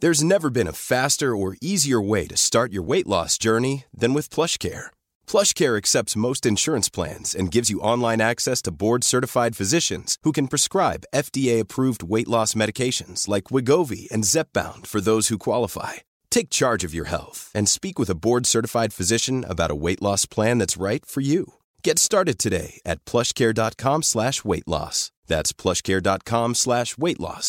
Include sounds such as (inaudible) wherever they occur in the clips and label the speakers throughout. Speaker 1: There's never been a faster or easier way to start your weight loss journey than with PlushCare. PlushCare accepts most insurance plans and gives you online access to board-certified physicians who can prescribe FDA-approved weight loss medications like Wegovy and Zepbound for those who qualify. Take charge of your health and speak with a board-certified physician about a weight loss plan that's right for you. Get started today at PlushCare.com/weight-loss. That's PlushCare.com/weight-loss.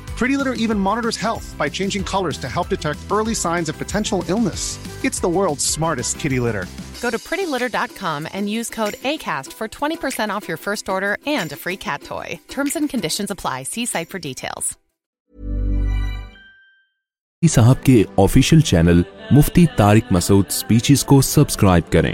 Speaker 2: صاحب
Speaker 3: کے official channel Mufti Tariq Masood speeches کو subscribe کریں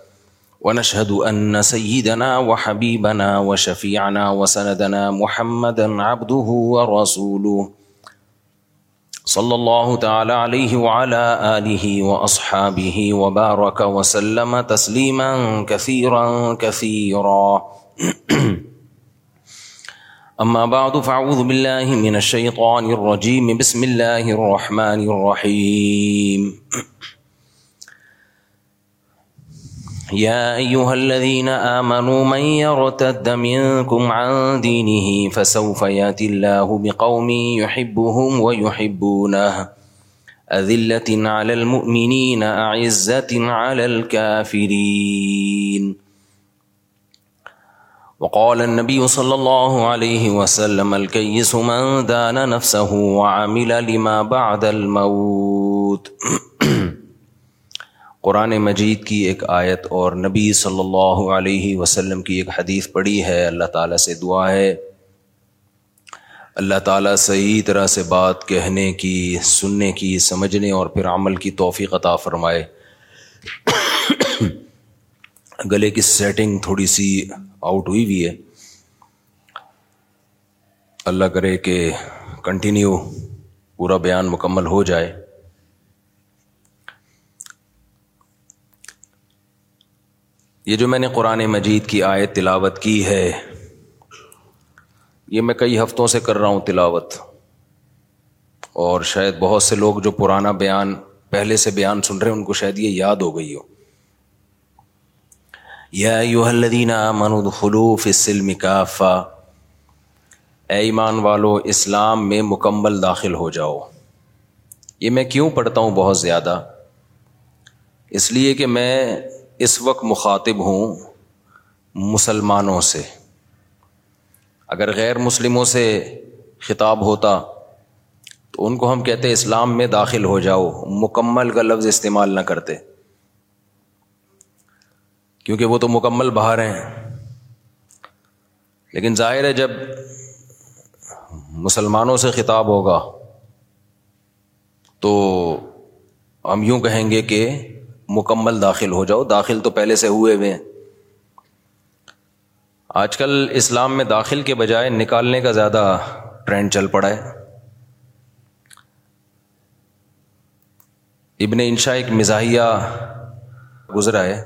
Speaker 4: ونشهد أن سيدنا وحبيبنا وشفيعنا وسندنا محمدا عبده ورسوله صلى الله تعالى عليه وعلى آله وأصحابه وبارك وسلم تسليما كثيرا كثيرا أما بعد فاعوذ بالله من الشيطان الرجيم بسم الله الرحمن الرحيم بسم الله الرحمن الرحيم يا أيها الذين آمنوا من يرتد منكم عن دينه فسوف ياتي الله بقوم يحبهم ويحبونه أذلة على المؤمنين أعزة على الكافرين وقال النبي صلى الله عليه وسلم الكيس من دان نفسه وعمل لما بعد الموت قرآن مجید کی ایک آیت اور نبی صلی اللہ علیہ وسلم کی ایک حدیث پڑھی ہے اللہ تعالیٰ سے دعا ہے اللہ تعالیٰ صحیح طرح سے بات کہنے کی سننے کی سمجھنے اور پھر عمل کی توفیق عطا فرمائے گلے کی سیٹنگ تھوڑی سی آؤٹ ہوئی بھی ہے اللہ کرے کہ کنٹینیو پورا بیان مکمل ہو جائے یہ جو میں نے قرآن مجید کی آئے تلاوت کی ہے یہ میں کئی ہفتوں سے کر رہا ہوں تلاوت اور شاید بہت سے لوگ جو پرانا بیان پہلے سے بیان سن رہے ہیں ان کو شاید یہ یاد ہو گئی ہو یا یوحلہ من الد خلوف اے ایمان والو اسلام میں مکمل داخل ہو جاؤ یہ میں کیوں پڑھتا ہوں بہت زیادہ اس لیے کہ میں اس وقت مخاطب ہوں مسلمانوں سے اگر غیر مسلموں سے خطاب ہوتا تو ان کو ہم کہتے اسلام میں داخل ہو جاؤ مکمل کا لفظ استعمال نہ کرتے کیونکہ وہ تو مکمل باہر ہیں لیکن ظاہر ہے جب مسلمانوں سے خطاب ہوگا تو ہم یوں کہیں گے کہ مکمل داخل ہو جاؤ داخل تو پہلے سے ہوئے ہوئے ہیں آج کل اسلام میں داخل کے بجائے نکالنے کا زیادہ ٹرینڈ چل پڑا ہے ابن انشا ایک مزاحیہ گزرا ہے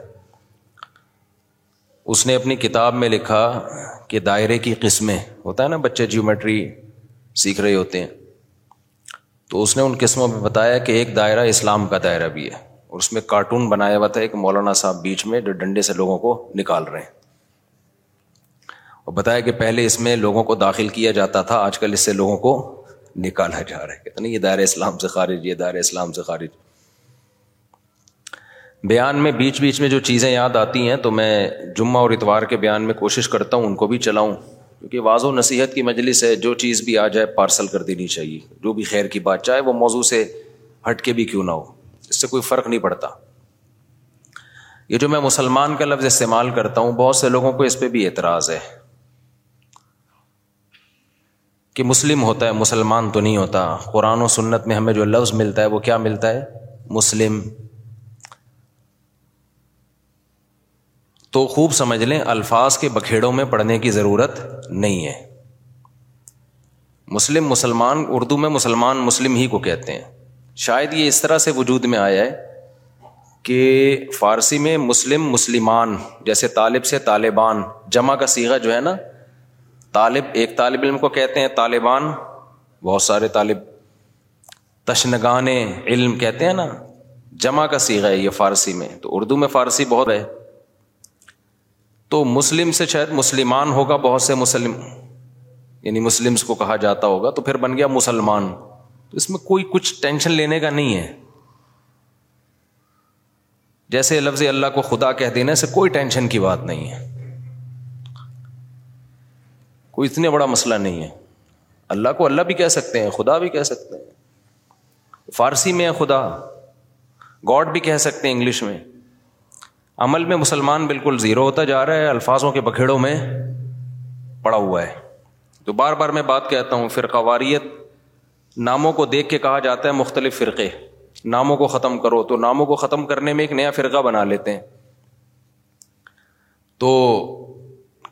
Speaker 4: اس نے اپنی کتاب میں لکھا کہ دائرے کی قسمیں ہوتا ہے نا بچے جیومیٹری سیکھ رہے ہوتے ہیں تو اس نے ان قسموں میں بتایا کہ ایک دائرہ اسلام کا دائرہ بھی ہے اور اس میں کارٹون بنایا ہوا تھا ایک مولانا صاحب بیچ میں جو ڈنڈے سے لوگوں کو نکال رہے ہیں اور بتایا کہ پہلے اس میں لوگوں کو داخل کیا جاتا تھا آج کل اس سے لوگوں کو نکالا جا رہا ہے کہتے نہیں یہ دائر اسلام سے خارج یہ دائر اسلام سے خارج بیان میں بیچ بیچ میں جو چیزیں یاد آتی ہیں تو میں جمعہ اور اتوار کے بیان میں کوشش کرتا ہوں ان کو بھی چلاؤں کیونکہ واضح نصیحت کی مجلس ہے جو چیز بھی آ جائے پارسل کر دینی چاہیے جو بھی خیر کی بات چاہے وہ موضوع سے ہٹ کے بھی کیوں نہ ہو اس سے کوئی فرق نہیں پڑتا یہ جو میں مسلمان کا لفظ استعمال کرتا ہوں بہت سے لوگوں کو اس پہ بھی اعتراض ہے کہ مسلم ہوتا ہے مسلمان تو نہیں ہوتا قرآن و سنت میں ہمیں جو لفظ ملتا ہے وہ کیا ملتا ہے مسلم تو خوب سمجھ لیں الفاظ کے بکھیڑوں میں پڑھنے کی ضرورت نہیں ہے مسلم مسلمان اردو میں مسلمان مسلم ہی کو کہتے ہیں شاید یہ اس طرح سے وجود میں آیا ہے کہ فارسی میں مسلم مسلمان جیسے طالب سے طالبان جمع کا سیگا جو ہے نا طالب ایک طالب علم کو کہتے ہیں طالبان بہت سارے طالب تشنگان علم کہتے ہیں نا جمع کا سیگا ہے یہ فارسی میں تو اردو میں فارسی بہت ہے تو مسلم سے شاید مسلمان ہوگا بہت سے مسلم یعنی مسلمس کو کہا جاتا ہوگا تو پھر بن گیا مسلمان اس میں کوئی کچھ ٹینشن لینے کا نہیں ہے جیسے لفظ اللہ کو خدا کہہ دینے سے کوئی ٹینشن کی بات نہیں ہے کوئی اتنے بڑا مسئلہ نہیں ہے اللہ کو اللہ بھی کہہ سکتے ہیں خدا بھی کہہ سکتے ہیں فارسی میں ہے خدا گاڈ بھی کہہ سکتے ہیں انگلش میں عمل میں مسلمان بالکل زیرو ہوتا جا رہا ہے الفاظوں کے بکھیڑوں میں پڑا ہوا ہے تو بار بار میں بات کہتا ہوں فرقہ واریت ناموں کو دیکھ کے کہا جاتا ہے مختلف فرقے ناموں کو ختم کرو تو ناموں کو ختم کرنے میں ایک نیا فرقہ بنا لیتے ہیں تو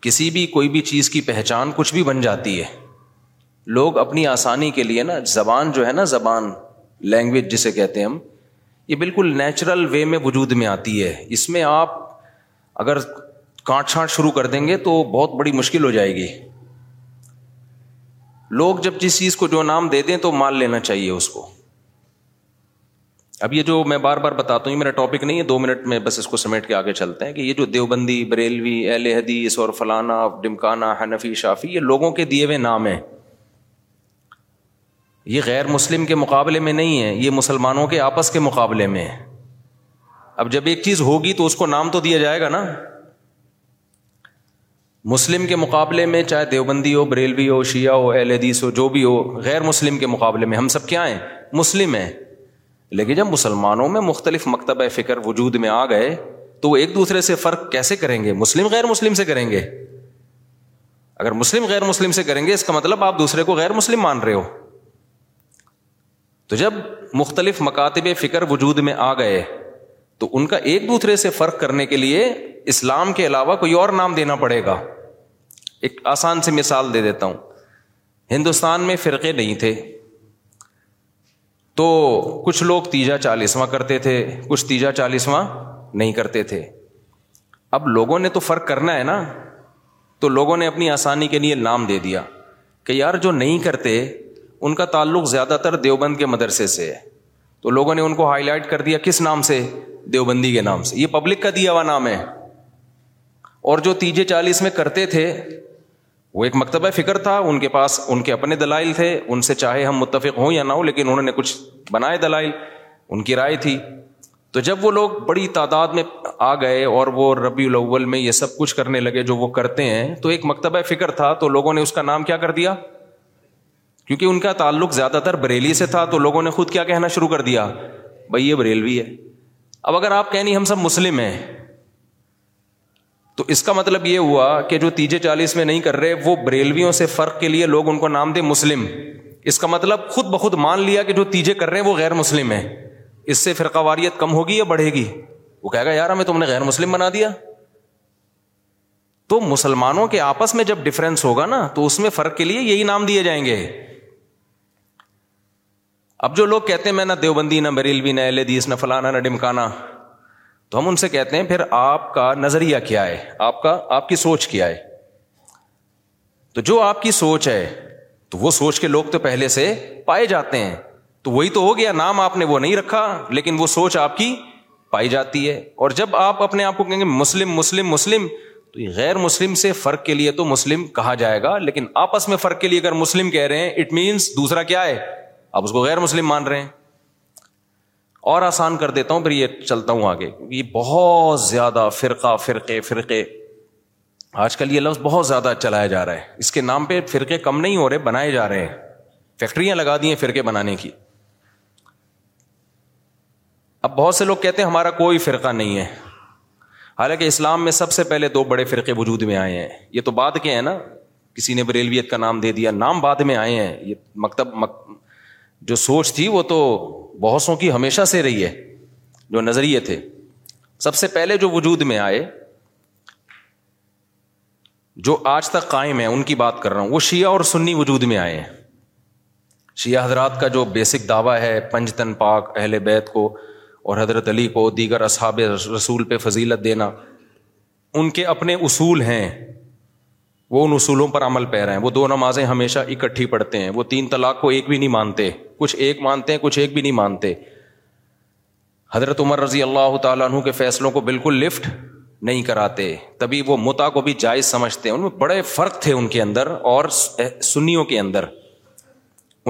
Speaker 4: کسی بھی کوئی بھی چیز کی پہچان کچھ بھی بن جاتی ہے لوگ اپنی آسانی کے لیے نا زبان جو ہے نا زبان لینگویج جسے کہتے ہیں ہم یہ بالکل نیچرل وے میں وجود میں آتی ہے اس میں آپ اگر کانٹ چھانٹ شروع کر دیں گے تو بہت بڑی مشکل ہو جائے گی لوگ جب جس چیز کو جو نام دے دیں تو مان لینا چاہیے اس کو اب یہ جو میں بار بار بتاتا ہوں یہ میرا ٹاپک نہیں ہے دو منٹ میں بس اس کو سمیٹ کے آگے چلتے ہیں کہ یہ جو دیوبندی بریلوی اہل حدیث اور فلانا ڈمکانا حنفی شافی یہ لوگوں کے دیے ہوئے نام ہیں یہ غیر مسلم کے مقابلے میں نہیں ہے یہ مسلمانوں کے آپس کے مقابلے میں ہے اب جب ایک چیز ہوگی تو اس کو نام تو دیا جائے گا نا مسلم کے مقابلے میں چاہے دیوبندی ہو بریلوی ہو شیعہ ہو اہل حدیث ہو جو بھی ہو غیر مسلم کے مقابلے میں ہم سب کیا ہیں مسلم ہیں لیکن جب مسلمانوں میں مختلف مکتبہ فکر وجود میں آ گئے تو وہ ایک دوسرے سے فرق کیسے کریں گے مسلم غیر مسلم سے کریں گے اگر مسلم غیر مسلم سے کریں گے اس کا مطلب آپ دوسرے کو غیر مسلم مان رہے ہو تو جب مختلف مکاتب فکر وجود میں آ گئے تو ان کا ایک دوسرے سے فرق کرنے کے لیے اسلام کے علاوہ کوئی اور نام دینا پڑے گا ایک آسان سی مثال دے دیتا ہوں ہندوستان میں فرقے نہیں تھے تو کچھ لوگ تیجا چالیسواں کرتے تھے کچھ تیجا چالیسواں نہیں کرتے تھے اب لوگوں نے تو فرق کرنا ہے نا تو لوگوں نے اپنی آسانی کے لیے نام دے دیا کہ یار جو نہیں کرتے ان کا تعلق زیادہ تر دیوبند کے مدرسے سے ہے تو لوگوں نے ان کو ہائی لائٹ کر دیا کس نام سے دیوبندی کے نام سے یہ پبلک کا دیا ہوا نام ہے اور جو تیجے چالیس میں کرتے تھے وہ ایک مکتبہ فکر تھا ان کے پاس ان کے اپنے دلائل تھے ان سے چاہے ہم متفق ہوں یا نہ ہو لیکن انہوں نے کچھ بنائے دلائل ان کی رائے تھی تو جب وہ لوگ بڑی تعداد میں آ گئے اور وہ ربی الاول میں یہ سب کچھ کرنے لگے جو وہ کرتے ہیں تو ایک مکتبہ فکر تھا تو لوگوں نے اس کا نام کیا کر دیا کیونکہ ان کا تعلق زیادہ تر بریلی سے تھا تو لوگوں نے خود کیا کہنا شروع کر دیا بھائی یہ بریلوی ہے اب اگر آپ کہیں ہم سب مسلم ہیں تو اس کا مطلب یہ ہوا کہ جو تیجے چالیس میں نہیں کر رہے وہ بریلویوں سے فرق کے لیے لوگ ان کو نام دیں مسلم اس کا مطلب خود بخود مان لیا کہ جو تیجے کر رہے ہیں وہ غیر مسلم ہیں اس سے فرقہ واریت کم ہوگی یا بڑھے گی وہ کہے گا یار ہمیں تم نے غیر مسلم بنا دیا تو مسلمانوں کے آپس میں جب ڈفرینس ہوگا نا تو اس میں فرق کے لیے یہی نام دیے جائیں گے اب جو لوگ کہتے ہیں میں نہ دیوبندی نہ بریلوی نہ نہ فلانا نہ ڈمکانا تو ہم ان سے کہتے ہیں پھر آپ کا نظریہ کیا ہے آپ کا آپ کی سوچ کیا ہے تو جو آپ کی سوچ ہے تو وہ سوچ کے لوگ تو پہلے سے پائے جاتے ہیں تو وہی تو ہو گیا نام آپ نے وہ نہیں رکھا لیکن وہ سوچ آپ کی پائی جاتی ہے اور جب آپ اپنے آپ کو کہیں گے مسلم مسلم مسلم تو یہ غیر مسلم سے فرق کے لیے تو مسلم کہا جائے گا لیکن آپس میں فرق کے لیے اگر مسلم کہہ رہے ہیں اٹ مینس دوسرا کیا ہے آپ اس کو غیر مسلم مان رہے ہیں اور آسان کر دیتا ہوں پھر یہ چلتا ہوں آگے یہ بہت زیادہ فرقہ فرقے فرقے آج کل یہ لفظ بہت زیادہ چلایا جا رہا ہے اس کے نام پہ فرقے کم نہیں ہو رہے بنائے جا رہے ہیں فیکٹریاں لگا دی ہیں فرقے بنانے کی اب بہت سے لوگ کہتے ہیں ہمارا کوئی فرقہ نہیں ہے حالانکہ اسلام میں سب سے پہلے دو بڑے فرقے وجود میں آئے ہیں یہ تو بعد کے ہیں نا کسی نے بریلویت کا نام دے دیا نام بعد میں آئے ہیں یہ مکتب مک... جو سوچ تھی وہ تو بہتوں کی ہمیشہ سے رہی ہے جو نظریے تھے سب سے پہلے جو وجود میں آئے جو آج تک قائم ہے ان کی بات کر رہا ہوں وہ شیعہ اور سنی وجود میں آئے ہیں شیعہ حضرات کا جو بیسک دعویٰ ہے پنجتن پاک اہل بیت کو اور حضرت علی کو دیگر اصحاب رسول پہ فضیلت دینا ان کے اپنے اصول ہیں وہ ان اصولوں پر عمل پہ رہے ہیں وہ دو نمازیں ہمیشہ اکٹھی پڑھتے ہیں وہ تین طلاق کو ایک بھی نہیں مانتے کچھ ایک مانتے ہیں کچھ ایک بھی نہیں مانتے حضرت عمر رضی اللہ تعالیٰ عنہ کے فیصلوں کو بالکل لفٹ نہیں کراتے تبھی وہ متا کو بھی جائز سمجھتے ان میں بڑے فرق تھے ان کے اندر اور سنیوں کے اندر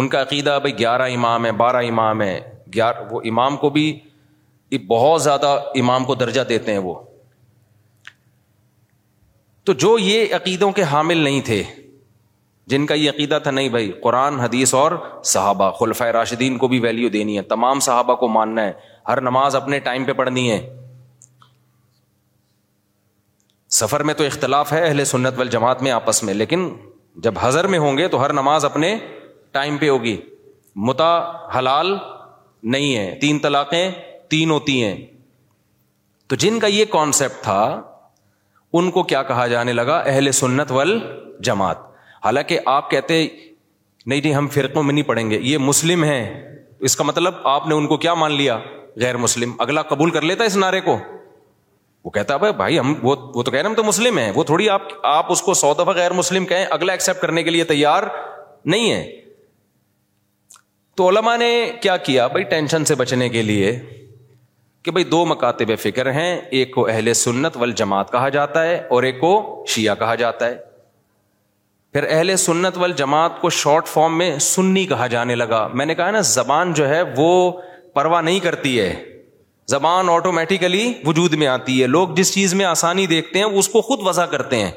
Speaker 4: ان کا عقیدہ بھائی گیارہ امام ہے بارہ امام ہے امام کو بھی بہت زیادہ امام کو درجہ دیتے ہیں وہ تو جو یہ عقیدوں کے حامل نہیں تھے جن کا یہ عقیدہ تھا نہیں بھائی قرآن حدیث اور صحابہ خلفۂ راشدین کو بھی ویلیو دینی ہے تمام صحابہ کو ماننا ہے ہر نماز اپنے ٹائم پہ پڑھنی ہے سفر میں تو اختلاف ہے اہل سنت والجماعت جماعت میں آپس میں لیکن جب ہضر میں ہوں گے تو ہر نماز اپنے ٹائم پہ ہوگی متا حلال نہیں ہے تین طلاقیں تین ہوتی ہیں تو جن کا یہ کانسیپٹ تھا ان کو کیا کہا جانے لگا اہل سنت ول جماعت حالانکہ آپ کہتے نہیں جی ہم فرقوں میں نہیں پڑھیں گے یہ مسلم ہیں اس کا مطلب آپ نے ان کو کیا مان لیا غیر مسلم اگلا قبول کر لیتا اس نعرے کو وہ کہتا ہے بھائی بھائی ہم وہ وہ تو کہہ رہے ہیں ہم تو مسلم ہیں وہ تھوڑی آپ آپ اس کو سو دفعہ غیر مسلم کہیں اگلا ایکسیپٹ کرنے کے لیے تیار نہیں ہے تو علماء نے کیا کیا بھائی ٹینشن سے بچنے کے لیے کہ بھائی دو مکاتب فکر ہیں ایک کو اہل سنت والجماعت کہا جاتا ہے اور ایک کو شیعہ کہا جاتا ہے پھر اہل سنت وال جماعت کو شارٹ فارم میں سنی کہا جانے لگا میں نے کہا نا زبان جو ہے وہ پرواہ نہیں کرتی ہے زبان آٹومیٹیکلی وجود میں آتی ہے لوگ جس چیز میں آسانی دیکھتے ہیں اس کو خود وضع کرتے ہیں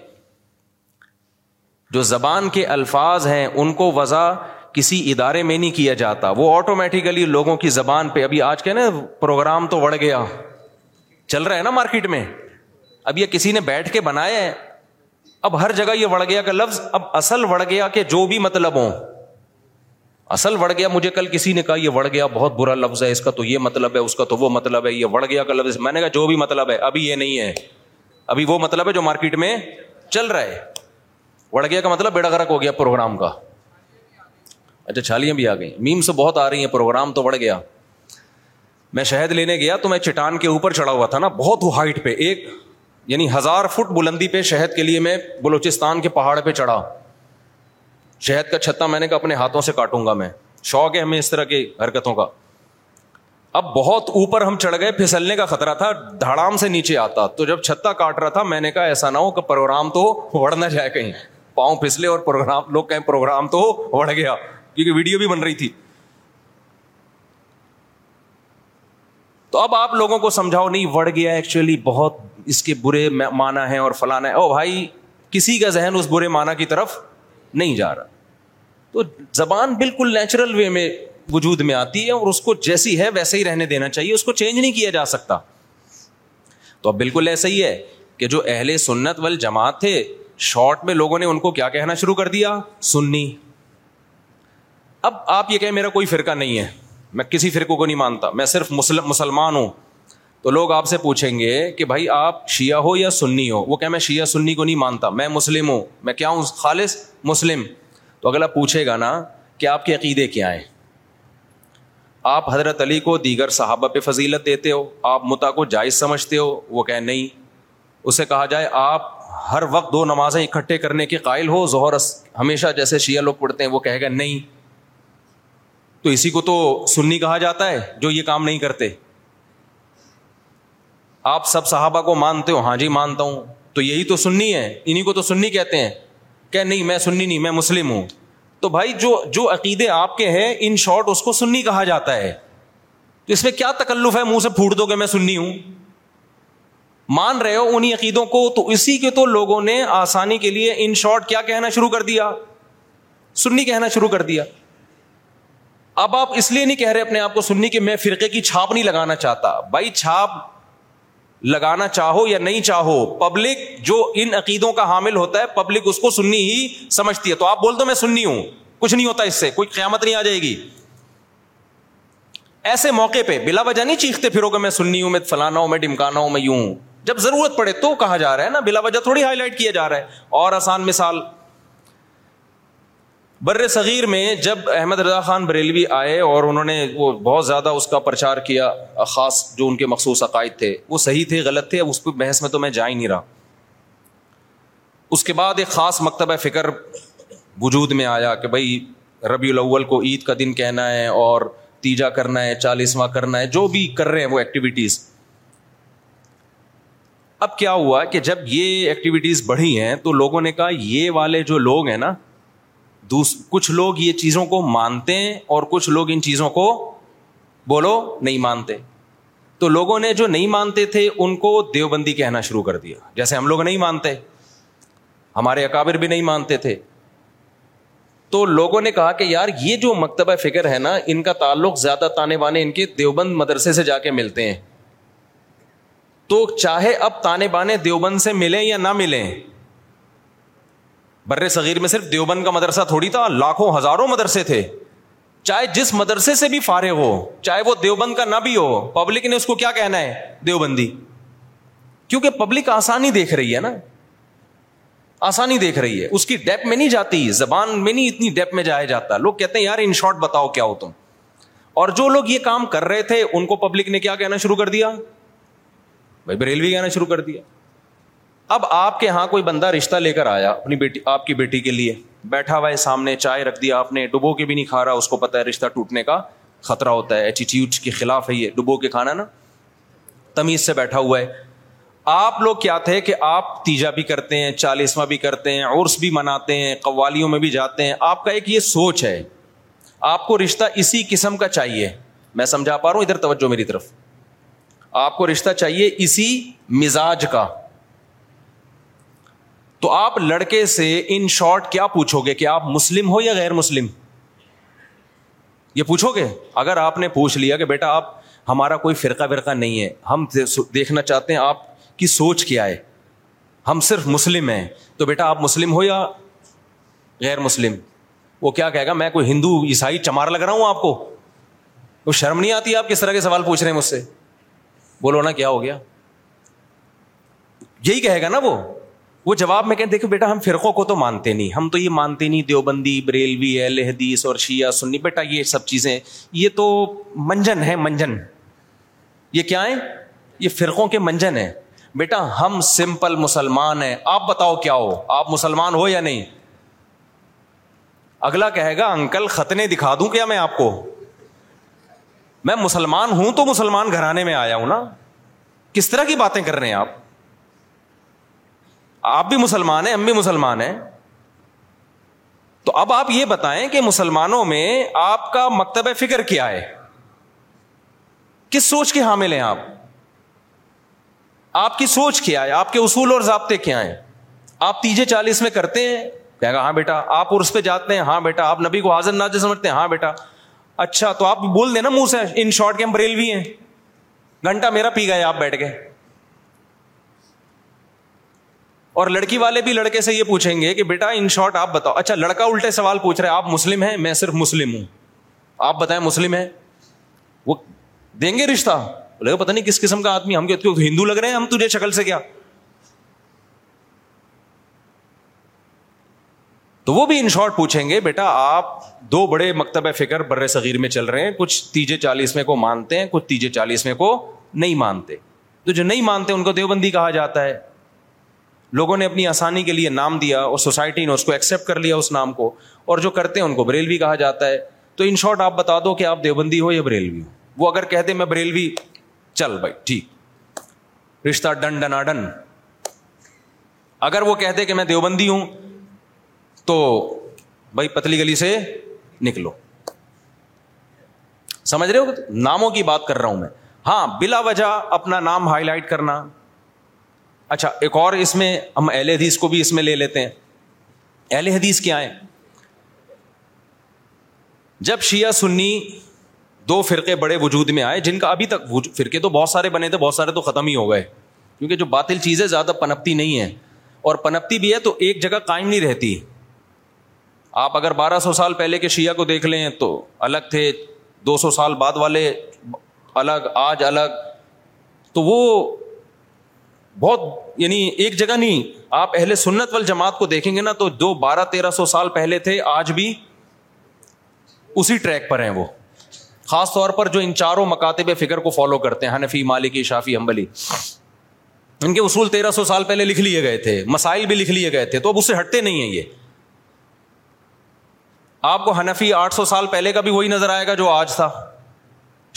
Speaker 4: جو زبان کے الفاظ ہیں ان کو وضع کسی ادارے میں نہیں کیا جاتا وہ آٹومیٹیکلی لوگوں کی زبان پہ ابھی آج کے نا پروگرام تو بڑھ گیا چل رہا ہے نا مارکیٹ میں اب یہ کسی نے بیٹھ کے بنایا ہے اب ہر جگہ یہ وڑ گیا کہ لفظ اب اصل وڑ گیا کہ جو بھی مطلب ہوں اصل وڑ گیا مجھے کل کسی نے کہا یہ وڑ گیا بہت برا لفظ ہے اس کا تو یہ مطلب ہے اس کا تو وہ مطلب ہے یہ وڑ گیا کا لفظ میں نے کہا جو بھی مطلب ہے ابھی یہ نہیں ہے ابھی وہ مطلب ہے جو مارکیٹ میں چل رہا ہے وڑ گیا کا مطلب بیڑا گرک ہو گیا پروگرام کا اچھا چھالیاں بھی آ گئی میم سے بہت آ رہی ہیں پروگرام تو بڑھ گیا میں شہد لینے گیا تو میں چٹان کے اوپر چڑھا ہوا تھا نا بہت ہائٹ پہ ایک یعنی ہزار فٹ بلندی پہ شہد کے لیے میں بلوچستان کے پہاڑ پہ چڑھا شہد کا چھتہ میں نے کہا اپنے ہاتھوں سے کاٹوں گا میں شوق ہے ہمیں اس طرح کی حرکتوں کا اب بہت اوپر ہم چڑھ گئے پھسلنے کا خطرہ تھا دھڑام سے نیچے آتا تو جب چھتا کاٹ رہا تھا میں نے کہا ایسا نہ ہو کہ پروگرام تو وڑ نہ جائے کہیں پاؤں پھسلے اور پروگرام لوگ کہیں پروگرام تو وڑ گیا کیونکہ ویڈیو بھی بن رہی تھی تو اب آپ لوگوں کو سمجھاؤ نہیں وڑ گیا ایکچولی بہت اس کے برے معنی ہیں اور فلانا ہے او بھائی کسی کا ذہن اس برے معنی کی طرف نہیں جا رہا تو زبان بالکل نیچرل وے میں وجود میں آتی ہے اور اس کو جیسی ہے ویسے ہی رہنے دینا چاہیے اس کو چینج نہیں کیا جا سکتا تو اب بالکل ایسا ہی ہے کہ جو اہل سنت وال جماعت تھے شارٹ میں لوگوں نے ان کو کیا کہنا شروع کر دیا سننی اب آپ یہ کہیں میرا کوئی فرقہ نہیں ہے میں کسی فرقوں کو نہیں مانتا میں صرف مسلمان ہوں تو لوگ آپ سے پوچھیں گے کہ بھائی آپ شیعہ ہو یا سنی ہو وہ کہ میں شیعہ سنی کو نہیں مانتا میں مسلم ہوں میں کیا ہوں خالص مسلم تو اگلا پوچھے گا نا کہ آپ کے عقیدے کیا ہیں آپ حضرت علی کو دیگر صحابہ پہ فضیلت دیتے ہو آپ متا کو جائز سمجھتے ہو وہ کہ نہیں اسے کہا جائے آپ ہر وقت دو نمازیں اکٹھے کرنے کے قائل ہو ظہر ہمیشہ جیسے شیعہ لوگ پڑھتے ہیں وہ کہے گا نہیں تو اسی کو تو سنی کہا جاتا ہے جو یہ کام نہیں کرتے آپ سب صحابہ کو مانتے ہو ہاں جی مانتا ہوں تو یہی تو سننی ہے انہیں کو تو سننی کہتے ہیں کہ نہیں میں سننی نہیں میں مسلم ہوں تو بھائی جو جو عقیدے آپ کے ہیں ان شارٹ اس کو سننی کہا جاتا ہے تو اس میں کیا تکلف ہے منہ سے پھوٹ دو کہ میں سننی ہوں مان رہے ہو انہیں عقیدوں کو تو اسی کے تو لوگوں نے آسانی کے لیے ان شارٹ کیا کہنا شروع کر دیا سننی کہنا شروع کر دیا اب آپ اس لیے نہیں کہہ رہے اپنے آپ کو سننی کہ میں فرقے کی چھاپ نہیں لگانا چاہتا بھائی چھاپ لگانا چاہو یا نہیں چاہو پبلک جو ان عقیدوں کا حامل ہوتا ہے پبلک اس کو سننی ہی سمجھتی ہے تو آپ بول دو میں سننی ہوں کچھ نہیں ہوتا اس سے کوئی قیامت نہیں آ جائے گی ایسے موقع پہ بلا وجہ نہیں چیختے پھرو گے میں سننی ہوں میں فلانا ہوں میں ڈمکانا ہوں میں یوں جب ضرورت پڑے تو کہا جا رہا ہے نا بلا وجہ تھوڑی ہائی لائٹ کیا جا رہا ہے اور آسان مثال بر صغیر میں جب احمد رضا خان بریلوی آئے اور انہوں نے وہ بہت زیادہ اس کا پرچار کیا خاص جو ان کے مخصوص عقائد تھے وہ صحیح تھے غلط تھے اس پہ بحث میں تو میں جا ہی نہیں رہا اس کے بعد ایک خاص مکتبہ فکر وجود میں آیا کہ بھائی ربیع الاول کو عید کا دن کہنا ہے اور تیجا کرنا ہے چالیسواں کرنا ہے جو بھی کر رہے ہیں وہ ایکٹیویٹیز اب کیا ہوا کہ جب یہ ایکٹیویٹیز بڑھی ہیں تو لوگوں نے کہا یہ والے جو لوگ ہیں نا کچھ لوگ یہ چیزوں کو مانتے ہیں اور کچھ لوگ ان چیزوں کو بولو نہیں مانتے تو لوگوں نے جو نہیں مانتے تھے ان کو دیوبندی کہنا شروع کر دیا جیسے ہم لوگ نہیں مانتے ہمارے اکابر بھی نہیں مانتے تھے تو لوگوں نے کہا کہ یار یہ جو مکتبہ فکر ہے نا ان کا تعلق زیادہ تانے بانے ان کے دیوبند مدرسے سے جا کے ملتے ہیں تو چاہے اب تانے بانے دیوبند سے ملیں یا نہ ملیں بر صغیر میں صرف دیوبند کا مدرسہ تھوڑی تھا لاکھوں ہزاروں مدرسے تھے چاہے جس مدرسے سے بھی فارغ ہو چاہے وہ دیوبند کا نہ بھی ہو پبلک نے اس کو کیا کہنا ہے دیوبندی کیونکہ پبلک آسانی دیکھ رہی ہے نا آسانی دیکھ رہی ہے اس کی ڈیپ میں نہیں جاتی زبان میں نہیں اتنی ڈیپ میں جایا جاتا لوگ کہتے ہیں یار ان شارٹ بتاؤ کیا ہو تم اور جو لوگ یہ کام کر رہے تھے ان کو پبلک نے کیا کہنا شروع کر دیا بھائی بریلوی کہنا شروع کر دیا اب آپ کے ہاں کوئی بندہ رشتہ لے کر آیا اپنی بیٹی آپ کی بیٹی کے لیے بیٹھا ہوا ہے سامنے چائے رکھ دیا آپ نے ڈبو کے بھی نہیں کھا رہا اس کو پتا ہے رشتہ ٹوٹنے کا خطرہ ہوتا ہے ایٹیٹیوڈ کے خلاف ہے یہ ڈبو کے کھانا نا تمیز سے بیٹھا ہوا ہے آپ لوگ کیا تھے کہ آپ تیجا بھی کرتے ہیں چالیسواں بھی کرتے ہیں عرس بھی مناتے ہیں قوالیوں میں بھی جاتے ہیں آپ کا ایک یہ سوچ ہے آپ کو رشتہ اسی قسم کا چاہیے میں سمجھا پا رہا ہوں ادھر توجہ میری طرف آپ کو رشتہ چاہیے اسی مزاج کا تو آپ لڑکے سے ان شارٹ کیا پوچھو گے کہ آپ مسلم ہو یا غیر مسلم یہ پوچھو گے اگر آپ نے پوچھ لیا کہ بیٹا آپ ہمارا کوئی فرقہ ورقہ نہیں ہے ہم دیکھنا چاہتے ہیں آپ کی سوچ کیا ہے ہم صرف مسلم ہیں تو بیٹا آپ مسلم ہو یا غیر مسلم وہ کیا کہے گا میں کوئی ہندو عیسائی چمار لگ رہا ہوں آپ کو وہ شرم نہیں آتی آپ کس طرح کے سوال پوچھ رہے ہیں مجھ سے بولو نا کیا ہو گیا یہی کہے گا نا وہ وہ جواب میں کہیں دیکھو بیٹا ہم فرقوں کو تو مانتے نہیں ہم تو یہ مانتے نہیں دیوبندی بریلوی ہے لہدیس اور شیعہ سنی بیٹا یہ سب چیزیں یہ تو منجن ہے منجن یہ کیا ہے یہ فرقوں کے منجن ہیں بیٹا ہم سمپل مسلمان ہیں آپ بتاؤ کیا ہو آپ مسلمان ہو یا نہیں اگلا کہے گا انکل ختنے دکھا دوں کیا میں آپ کو میں مسلمان ہوں تو مسلمان گھرانے میں آیا ہوں نا کس طرح کی باتیں کر رہے ہیں آپ آپ بھی مسلمان ہیں ہم بھی مسلمان ہیں تو اب آپ یہ بتائیں کہ مسلمانوں میں آپ کا مکتب فکر کیا ہے کس سوچ کے حامل ہیں آپ آپ کی سوچ کیا ہے آپ کے اصول اور ضابطے کیا ہیں آپ تیجے چالیس میں کرتے ہیں گا ہاں بیٹا آپ پہ جاتے ہیں ہاں بیٹا آپ نبی کو حاضر نازر سمجھتے ہیں ہاں بیٹا اچھا تو آپ بول دیں نا منہ سے ان شارٹ کے ہم بریلوی ہیں گھنٹہ میرا پی گئے آپ بیٹھ گئے اور لڑکی والے بھی لڑکے سے یہ پوچھیں گے کہ بیٹا ان شارٹ آپ بتاؤ اچھا لڑکا الٹے سوال پوچھ رہے آپ مسلم ہیں میں صرف مسلم ہوں آپ بتائیں مسلم ہے وہ دیں گے رشتہ پتا نہیں کس قسم کا آدمی ہم کہتے ہندو لگ رہے ہیں ہم تجھے شکل سے کیا تو وہ بھی ان شارٹ پوچھیں گے بیٹا آپ دو بڑے مکتب فکر بر صغیر میں چل رہے ہیں کچھ تیجے چالیس میں کو مانتے ہیں کچھ تیجے چالیس میں کو نہیں مانتے تو جو نہیں مانتے ان کو دیوبندی کہا جاتا ہے لوگوں نے اپنی آسانی کے لیے نام دیا اور سوسائٹی نے اس کو ایکسیپٹ کر لیا اس نام کو اور جو کرتے ہیں ان کو بریلوی کہا جاتا ہے تو ان شارٹ آپ بتا دو کہ آپ دیوبندی ہو یا بریلوی ہو وہ اگر کہتے میں بریلوی چل بھائی ٹھیک رشتہ ڈن ڈنا ڈن اگر وہ کہتے کہ میں دیوبندی ہوں تو بھائی پتلی گلی سے نکلو سمجھ رہے ہو ناموں کی بات کر رہا ہوں میں ہاں بلا وجہ اپنا نام ہائی لائٹ کرنا اچھا ایک اور اس میں ہم اہل حدیث کو بھی اس میں لے لیتے ہیں اہل حدیث کیا ہیں جب شیعہ سنی دو فرقے بڑے وجود میں آئے جن کا ابھی تک فرقے تو بہت سارے بنے تھے بہت سارے تو ختم ہی ہو گئے کیونکہ جو باطل چیز ہے زیادہ پنپتی نہیں ہے اور پنپتی بھی ہے تو ایک جگہ قائم نہیں رہتی آپ اگر بارہ سو سال پہلے کے شیعہ کو دیکھ لیں تو الگ تھے دو سو سال بعد والے الگ آج الگ تو وہ بہت یعنی ایک جگہ نہیں آپ اہل سنت وال جماعت کو دیکھیں گے نا تو جو بارہ تیرہ سو سال پہلے تھے آج بھی اسی ٹریک پر ہیں وہ خاص طور پر جو ان چاروں مکاتب فکر کو فالو کرتے ہیں حنفی مالکی شافی امبلی ان کے اصول تیرہ سو سال پہلے لکھ لیے گئے تھے مسائل بھی لکھ لیے گئے تھے تو اب اس سے ہٹتے نہیں ہیں یہ آپ کو حنفی آٹھ سو سال پہلے کا بھی وہی نظر آئے گا جو آج تھا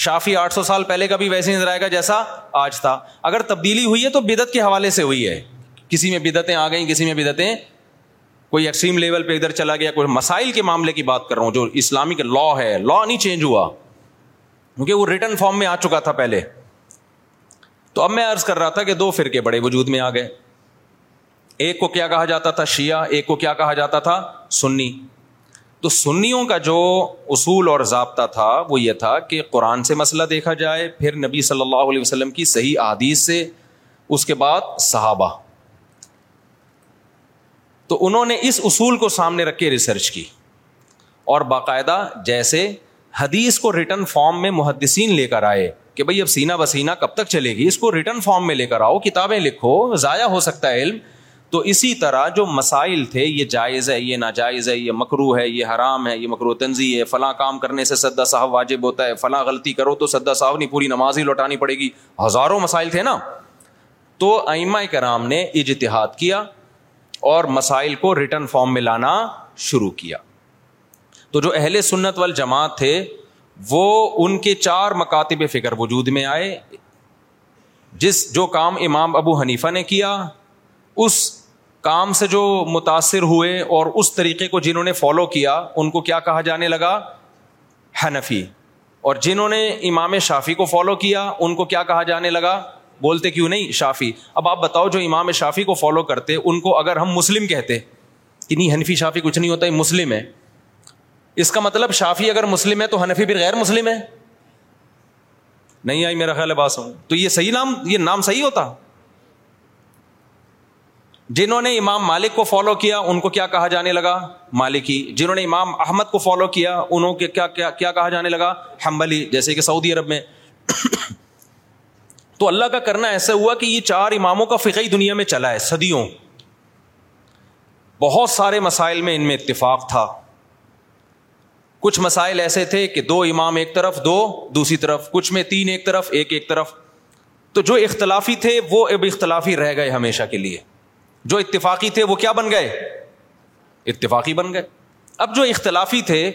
Speaker 4: شافی آٹھ سو سال پہلے کا بھی ویسے نظر آئے گا جیسا آج تھا اگر تبدیلی ہوئی ہے تو بدت کے حوالے سے ہوئی ہے کسی میں بدعتیں آ گئیں کسی میں بدتیں کوئی ایکسٹریم لیول پہ ادھر چلا گیا کوئی مسائل کے معاملے کی بات کر رہا ہوں جو اسلامک لا ہے لا نہیں چینج ہوا کیونکہ وہ ریٹرن فارم میں آ چکا تھا پہلے تو اب میں عرض کر رہا تھا کہ دو فرقے بڑے وجود میں آ گئے ایک کو کیا کہا جاتا تھا شیعہ ایک کو کیا کہا جاتا تھا سنی تو سنیوں کا جو اصول اور ضابطہ تھا وہ یہ تھا کہ قرآن سے مسئلہ دیکھا جائے پھر نبی صلی اللہ علیہ وسلم کی صحیح عادیث سے اس کے بعد صحابہ تو انہوں نے اس اصول کو سامنے رکھ کے ریسرچ کی اور باقاعدہ جیسے حدیث کو ریٹرن فارم میں محدثین لے کر آئے کہ بھائی اب سینا بسینہ کب تک چلے گی اس کو ریٹرن فارم میں لے کر آؤ کتابیں لکھو ضائع ہو سکتا ہے علم تو اسی طرح جو مسائل تھے یہ جائز ہے یہ ناجائز ہے یہ مکرو ہے یہ حرام ہے یہ مکرو تنظی ہے فلاں کام کرنے سے سدا صاحب واجب ہوتا ہے فلاں غلطی کرو تو سدا صاحب نہیں پوری نماز ہی لوٹانی پڑے گی ہزاروں مسائل تھے نا تو ائمہ کرام نے اجتہاد کیا اور مسائل کو ریٹرن فارم میں لانا شروع کیا تو جو اہل سنت وال جماعت تھے وہ ان کے چار مکاتب فکر وجود میں آئے جس جو کام امام ابو حنیفہ نے کیا اس کام سے جو متاثر ہوئے اور اس طریقے کو جنہوں نے فالو کیا ان کو کیا کہا جانے لگا حنفی اور جنہوں نے امام شافی کو فالو کیا ان کو کیا کہا جانے لگا بولتے کیوں نہیں شافی اب آپ بتاؤ جو امام شافی کو فالو کرتے ان کو اگر ہم مسلم کہتے کہ نہیں حنفی شافی کچھ نہیں ہوتا یہ مسلم ہے اس کا مطلب شافی اگر مسلم ہے تو حنفی بھی غیر مسلم ہے نہیں آئی میرا خیال ہے باس ہوں تو یہ صحیح نام یہ نام صحیح ہوتا جنہوں نے امام مالک کو فالو کیا ان کو کیا کہا جانے لگا مالکی جنہوں نے امام احمد کو فالو کیا انہوں کے کیا کیا کیا کہا جانے لگا حمبلی جیسے کہ سعودی عرب میں تو اللہ کا کرنا ایسا ہوا کہ یہ چار اماموں کا فقہی دنیا میں چلا ہے صدیوں بہت سارے مسائل میں ان میں اتفاق تھا کچھ مسائل ایسے تھے کہ دو امام ایک طرف دو دوسری طرف کچھ میں تین ایک طرف ایک ایک طرف تو جو اختلافی تھے وہ اب اختلافی رہ گئے ہمیشہ کے لیے جو اتفاقی تھے وہ کیا بن گئے اتفاقی بن گئے اب جو اختلافی تھے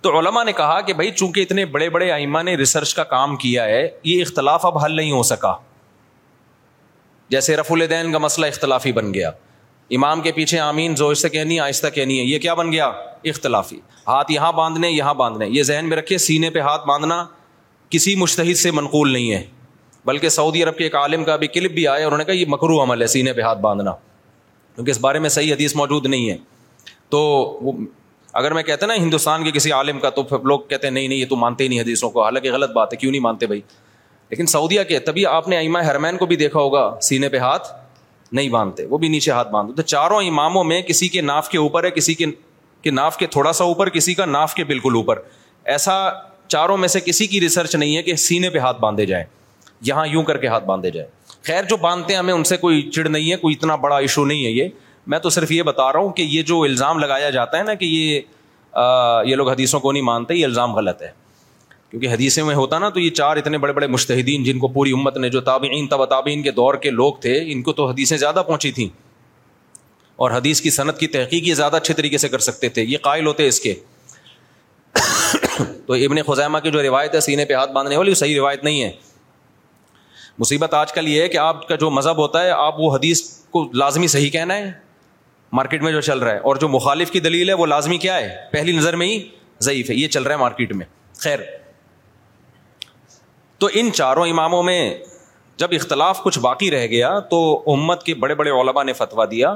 Speaker 4: تو علما نے کہا کہ بھائی چونکہ اتنے بڑے بڑے ائمہ نے ریسرچ کا کام کیا ہے یہ اختلاف اب حل نہیں ہو سکا جیسے رف الدین کا مسئلہ اختلافی بن گیا امام کے پیچھے آمین زور سے کہنی ہے آہستہ کہنی ہے یہ کیا بن گیا اختلافی ہاتھ یہاں باندھنے یہاں باندھنے یہ ذہن میں رکھے سینے پہ ہاتھ باندھنا کسی مشتحد سے منقول نہیں ہے بلکہ سعودی عرب کے ایک عالم کا ابھی کلپ بھی آیا انہوں نے کہا یہ مکرو عمل ہے سینے پہ ہاتھ باندھنا کیونکہ اس بارے میں صحیح حدیث موجود نہیں ہے تو وہ اگر میں کہتا نا ہندوستان کے کسی عالم کا تو پھر لوگ کہتے ہیں نہیں نہیں یہ تو مانتے ہی نہیں حدیثوں کو حالانکہ غلط بات ہے کیوں نہیں مانتے بھائی لیکن سعودیہ کے تبھی آپ نے ایما ہرمین کو بھی دیکھا ہوگا سینے پہ ہاتھ نہیں باندھتے وہ بھی نیچے ہاتھ باندھتے تو چاروں اماموں میں کسی کے ناف کے اوپر ہے کسی کے کہ ناف کے تھوڑا سا اوپر کسی کا ناف کے بالکل اوپر ایسا چاروں میں سے کسی کی ریسرچ نہیں ہے کہ سینے پہ ہاتھ باندھے جائیں یہاں یوں کر کے ہاتھ باندھے جائیں خیر جو باندھتے ہیں ہمیں ان سے کوئی چڑ نہیں ہے کوئی اتنا بڑا ایشو نہیں ہے یہ میں تو صرف یہ بتا رہا ہوں کہ یہ جو الزام لگایا جاتا ہے نا کہ یہ یہ لوگ حدیثوں کو نہیں مانتے یہ الزام غلط ہے کیونکہ حدیثے میں ہوتا نا تو یہ چار اتنے بڑے بڑے مشتحدین جن کو پوری امت نے جو تابعین تب تابعین کے دور کے لوگ تھے ان کو تو حدیثیں زیادہ پہنچی تھیں اور حدیث کی صنعت کی تحقیق یہ زیادہ اچھے طریقے سے کر سکتے تھے یہ قائل ہوتے اس کے (coughs) تو ابن خزائمہ کی جو روایت ہے سینے پہ ہاتھ باندھنے والی صحیح روایت نہیں ہے مصیبت آج کل یہ ہے کہ آپ کا جو مذہب ہوتا ہے آپ وہ حدیث کو لازمی صحیح کہنا ہے مارکیٹ میں جو چل رہا ہے اور جو مخالف کی دلیل ہے وہ لازمی کیا ہے پہلی نظر میں ہی ضعیف ہے یہ چل رہا ہے مارکیٹ میں خیر تو ان چاروں اماموں میں جب اختلاف کچھ باقی رہ گیا تو امت کے بڑے بڑے علماء نے فتویٰ دیا